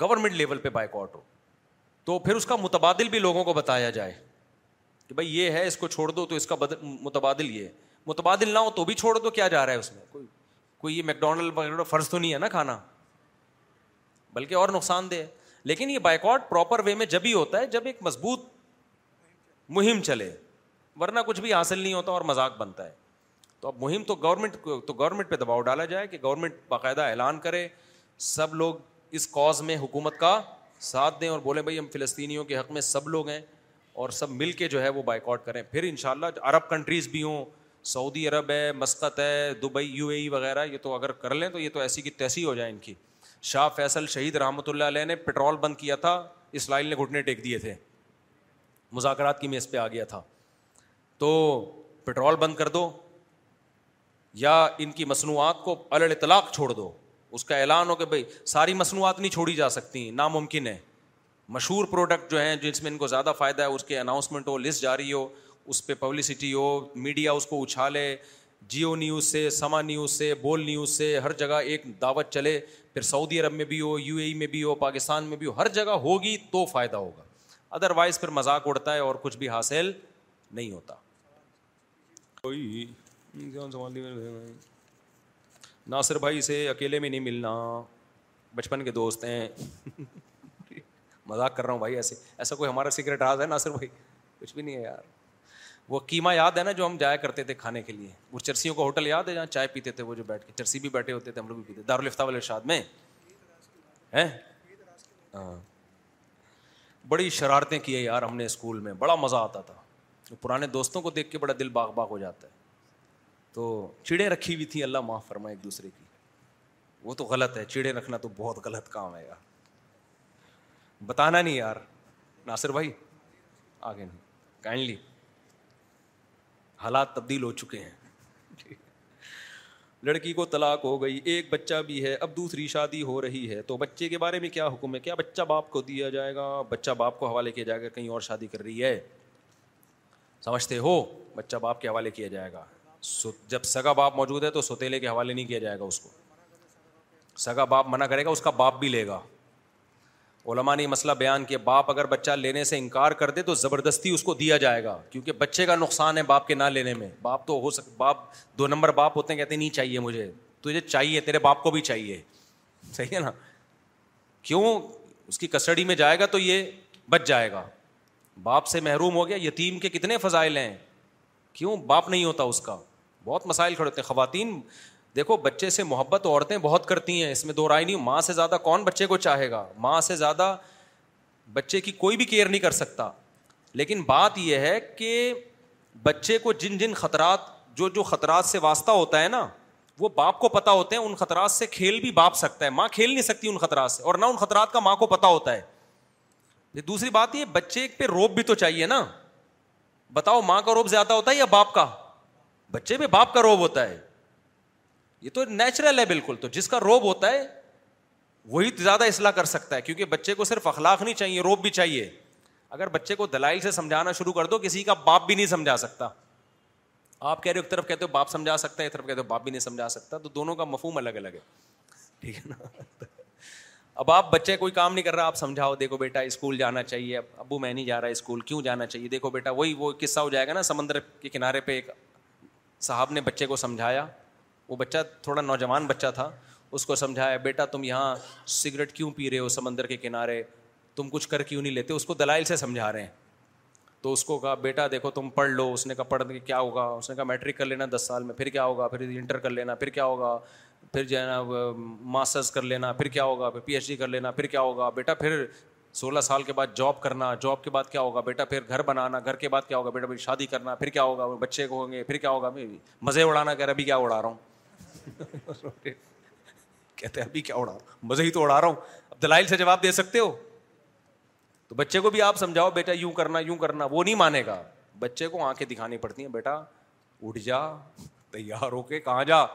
گورنمنٹ لیول پہ بائیکاٹ ہو تو پھر اس کا متبادل بھی لوگوں کو بتایا جائے کہ بھائی یہ ہے اس کو چھوڑ دو تو اس کا بدل متبادل یہ متبادل نہ ہو تو بھی چھوڑ دو کیا جا رہا ہے اس میں کوئی کوئی یہ میکڈونلڈ وغیرہ فرض تو نہیں ہے نا کھانا بلکہ اور نقصان دہ لیکن یہ بائیکاٹ پراپر وے میں جب ہی ہوتا ہے جب ایک مضبوط مہم چلے ورنہ کچھ بھی حاصل نہیں ہوتا اور مذاق بنتا ہے تو اب مہم تو گورنمنٹ کو تو گورنمنٹ پہ دباؤ ڈالا جائے کہ گورنمنٹ باقاعدہ اعلان کرے سب لوگ اس کاز میں حکومت کا ساتھ دیں اور بولیں بھائی ہم فلسطینیوں کے حق میں سب لوگ ہیں اور سب مل کے جو ہے وہ بائیکاٹ کریں پھر ان شاء اللہ عرب کنٹریز بھی ہوں سعودی عرب ہے مسقط ہے دبئی یو اے ای وغیرہ یہ تو اگر کر لیں تو یہ تو ایسی کی تیسی ہو جائے ان کی شاہ فیصل شہید رحمۃ اللہ علیہ نے پٹرول بند کیا تھا اسرائیل نے گھٹنے ٹیک دیے تھے مذاکرات کی میز پہ آ گیا تھا تو پٹرول بند کر دو یا ان کی مصنوعات کو الطلاق چھوڑ دو اس کا اعلان ہو کہ بھائی ساری مصنوعات نہیں چھوڑی جا سکتی ناممکن ہے مشہور پروڈکٹ جو ہیں جس میں ان کو زیادہ فائدہ ہے اس کے اناؤنسمنٹ ہو لسٹ جاری ہو اس پہ پبلسٹی ہو میڈیا اس کو اچھالے جیو نیوز سے سما نیوز سے بول نیوز سے ہر جگہ ایک دعوت چلے پھر سعودی عرب میں بھی ہو یو اے ای میں بھی ہو پاکستان میں بھی ہو ہر جگہ ہوگی تو فائدہ ہوگا ادر وائز پھر مذاق اڑتا ہے اور کچھ بھی حاصل نہیں ہوتا ناصر بھائی سے اکیلے میں نہیں ملنا بچپن کے دوست ہیں مذاق کر رہا ہوں بھائی ایسے ایسا کوئی ہمارا سیکرٹ راز ہے ناصر بھائی کچھ بھی نہیں ہے یار وہ قیمہ یاد ہے نا جو ہم جایا کرتے تھے کھانے کے لیے وہ چرسیوں کا ہوٹل یاد ہے جہاں چائے پیتے تھے وہ جو بیٹھ کے چرسی بھی بیٹھے ہوتے تھے ہم لوگ بھی پیتے تھے دارالفتہ والے شاد میں ہاں۔ بڑی شرارتیں کی ہیں یار ہم نے اسکول میں بڑا مزہ آتا تھا پرانے دوستوں کو دیکھ کے بڑا دل باغ باغ ہو جاتا ہے تو چڑیں رکھی ہوئی تھیں اللہ معاف فرمائے ایک دوسرے کی وہ تو غلط ہے چڑے رکھنا تو بہت غلط کام ہے یار بتانا نہیں یار ناصر بھائی آگے نہیں کائنڈلی حالات تبدیل ہو چکے ہیں لڑکی کو طلاق ہو گئی ایک بچہ بھی ہے اب دوسری شادی ہو رہی ہے تو بچے کے بارے میں کیا حکم ہے کیا بچہ باپ کو دیا جائے گا بچہ باپ کو حوالے کیا جائے گا کہیں اور شادی کر رہی ہے سمجھتے ہو بچہ باپ کے حوالے کیا جائے گا جب سگا باپ موجود ہے تو سوتیلے کے حوالے نہیں کیا جائے گا اس کو سگا باپ منع کرے گا اس کا باپ بھی لے گا علما نے مسئلہ بیان کیا باپ اگر بچہ لینے سے انکار کر دے تو زبردستی اس کو دیا جائے گا کیونکہ بچے کا نقصان ہے باپ کے نہ لینے میں باپ تو ہو سک باپ دو نمبر باپ ہوتے ہیں کہتے نہیں چاہیے مجھے تو یہ چاہیے تیرے باپ کو بھی چاہیے صحیح ہے نا کیوں اس کی کسٹڈی میں جائے گا تو یہ بچ جائے گا باپ سے محروم ہو گیا یتیم کے کتنے فضائل ہیں کیوں باپ نہیں ہوتا اس کا بہت مسائل کھڑے ہوتے ہیں خواتین دیکھو بچے سے محبت عورتیں بہت کرتی ہیں اس میں دو رائے نہیں ماں سے زیادہ کون بچے کو چاہے گا ماں سے زیادہ بچے کی کوئی بھی کیئر نہیں کر سکتا لیکن بات یہ ہے کہ بچے کو جن جن خطرات جو جو خطرات سے واسطہ ہوتا ہے نا وہ باپ کو پتہ ہوتے ہیں ان خطرات سے کھیل بھی باپ سکتا ہے ماں کھیل نہیں سکتی ان خطرات سے اور نہ ان خطرات کا ماں کو پتہ ہوتا ہے دوسری بات یہ بچے پہ روپ بھی تو چاہیے نا بتاؤ ماں کا روب زیادہ ہوتا ہے یا باپ کا بچے پہ باپ کا روب ہوتا ہے یہ تو نیچرل ہے بالکل تو جس کا روب ہوتا ہے وہی زیادہ اصلاح کر سکتا ہے کیونکہ بچے کو صرف اخلاق نہیں چاہیے روب بھی چاہیے اگر بچے کو دلائل سے سمجھانا شروع کر دو کسی کا باپ بھی نہیں سمجھا سکتا آپ کہہ رہے ہو ایک طرف کہتے ہو باپ سمجھا سکتا ہے ایک طرف کہتے ہو باپ بھی نہیں سمجھا سکتا تو دونوں کا مفہوم الگ الگ ہے ٹھیک ہے نا اب آپ بچے کوئی کام نہیں کر رہا آپ سمجھاؤ دیکھو بیٹا اسکول جانا چاہیے ابو میں نہیں جا رہا اسکول کیوں جانا چاہیے دیکھو بیٹا وہی وہ قصہ ہو جائے گا نا سمندر کے کنارے پہ ایک صاحب نے بچے کو سمجھایا وہ بچہ تھوڑا نوجوان بچہ تھا اس کو سمجھایا بیٹا تم یہاں سگریٹ کیوں پی رہے ہو سمندر کے کنارے تم کچھ کر کیوں نہیں لیتے اس کو دلائل سے سمجھا رہے ہیں تو اس کو کہا بیٹا دیکھو تم پڑھ لو اس نے کہا پڑھ کے کیا ہوگا اس نے کہا میٹرک کر لینا دس سال میں پھر کیا ہوگا پھر انٹر کر لینا پھر کیا ہوگا پھر جو ہے نا ماسٹرس کر لینا پھر کیا ہوگا پھر پی ایچ ڈی کر لینا پھر کیا ہوگا بیٹا پھر سولہ سال کے بعد جاب کرنا جاب کے بعد کیا ہوگا بیٹا پھر گھر بنانا گھر کے بعد کیا ہوگا بیٹا پھر شادی کرنا پھر کیا ہوگا بچے کو ہوں گے پھر کیا ہوگا مزے اڑانا کہہ رہے ابھی کیا اڑا رہا ہوں کہتے ابھی کیا اڑا مزے ہی تو اڑا رہا ہوں اب دلائل سے جواب دے سکتے ہو تو بچے کو بھی آپ سمجھاؤ بیٹا یوں کرنا یوں کرنا وہ نہیں مانے گا بچے کو آنکھیں دکھانی پڑتی ہیں بیٹا اٹھ جا جا تیار ہو کے کہاں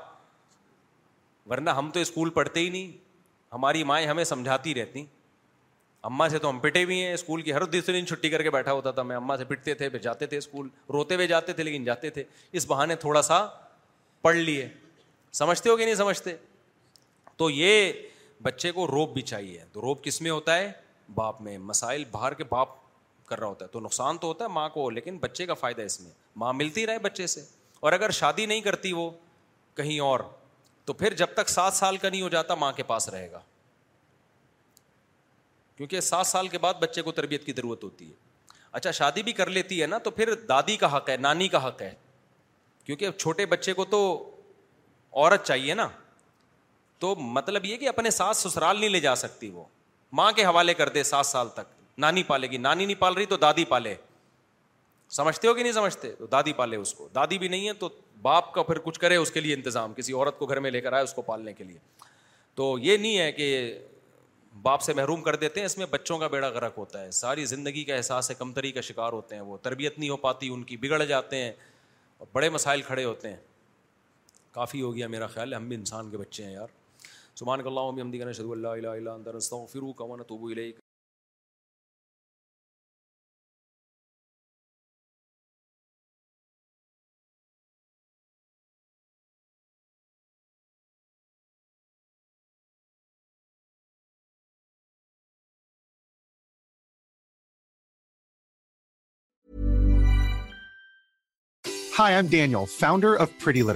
ورنہ ہم تو اسکول پڑھتے ہی نہیں ہماری مائیں ہمیں سمجھاتی رہتی اما سے تو ہم پٹے بھی ہیں اسکول کی ہر دوسرے دن چھٹی کر کے بیٹھا ہوتا تھا میں اماں سے پٹتے تھے جاتے تھے اسکول روتے ہوئے جاتے تھے لیکن جاتے تھے اس بہانے تھوڑا سا پڑھ لیے سمجھتے ہو کہ نہیں سمجھتے تو یہ بچے کو روپ بھی چاہیے تو روپ کس میں ہوتا ہے باپ میں مسائل باہر کے باپ کر رہا ہوتا ہے تو نقصان تو ہوتا ہے ماں کو لیکن بچے کا فائدہ اس میں ماں ملتی رہے بچے سے اور اگر شادی نہیں کرتی وہ کہیں اور تو پھر جب تک سات سال کا نہیں ہو جاتا ماں کے پاس رہے گا کیونکہ سات سال کے بعد بچے کو تربیت کی ضرورت ہوتی ہے اچھا شادی بھی کر لیتی ہے نا تو پھر دادی کا حق ہے نانی کا حق ہے کیونکہ چھوٹے بچے کو تو عورت چاہیے نا تو مطلب یہ کہ اپنے ساس سسرال نہیں لے جا سکتی وہ ماں کے حوالے کر دے سات سال تک نانی پالے گی نانی نہیں پال رہی تو دادی پالے سمجھتے ہو کہ نہیں سمجھتے تو دادی پالے اس کو دادی بھی نہیں ہے تو باپ کا پھر کچھ کرے اس کے لیے انتظام کسی عورت کو گھر میں لے کر آئے اس کو پالنے کے لیے تو یہ نہیں ہے کہ باپ سے محروم کر دیتے ہیں اس میں بچوں کا بیڑا غرق ہوتا ہے ساری زندگی کا احساس ہے کمتری کا شکار ہوتے ہیں وہ تربیت نہیں ہو پاتی ان کی بگڑ جاتے ہیں بڑے مسائل کھڑے ہوتے ہیں کافی ہو گیا میرا خیال ہے ہم بھی انسان کے بچے ہیں یار سبحان کر اللہ بھی ہم شدو اللہ founder آفیور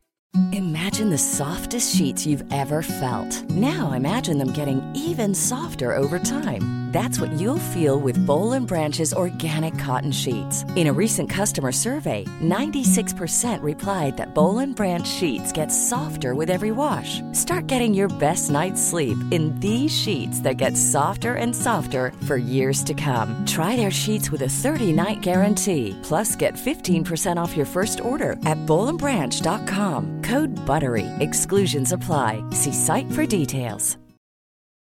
Imagine the softest sheets you've ever felt. Now imagine them getting even softer over time. That's what you'll feel with Bowl and Branch's organic cotton sheets. In a recent customer survey, 96% replied that Bowl and Branch sheets get softer with every wash. Start getting your best night's sleep in these sheets that get softer and softer for years to come. Try their sheets with a 30-night guarantee. Plus, get 15% off your first order at bowlandbranch.com. Good بروئی ایگسنس افلائی سی سائیک فرٹیس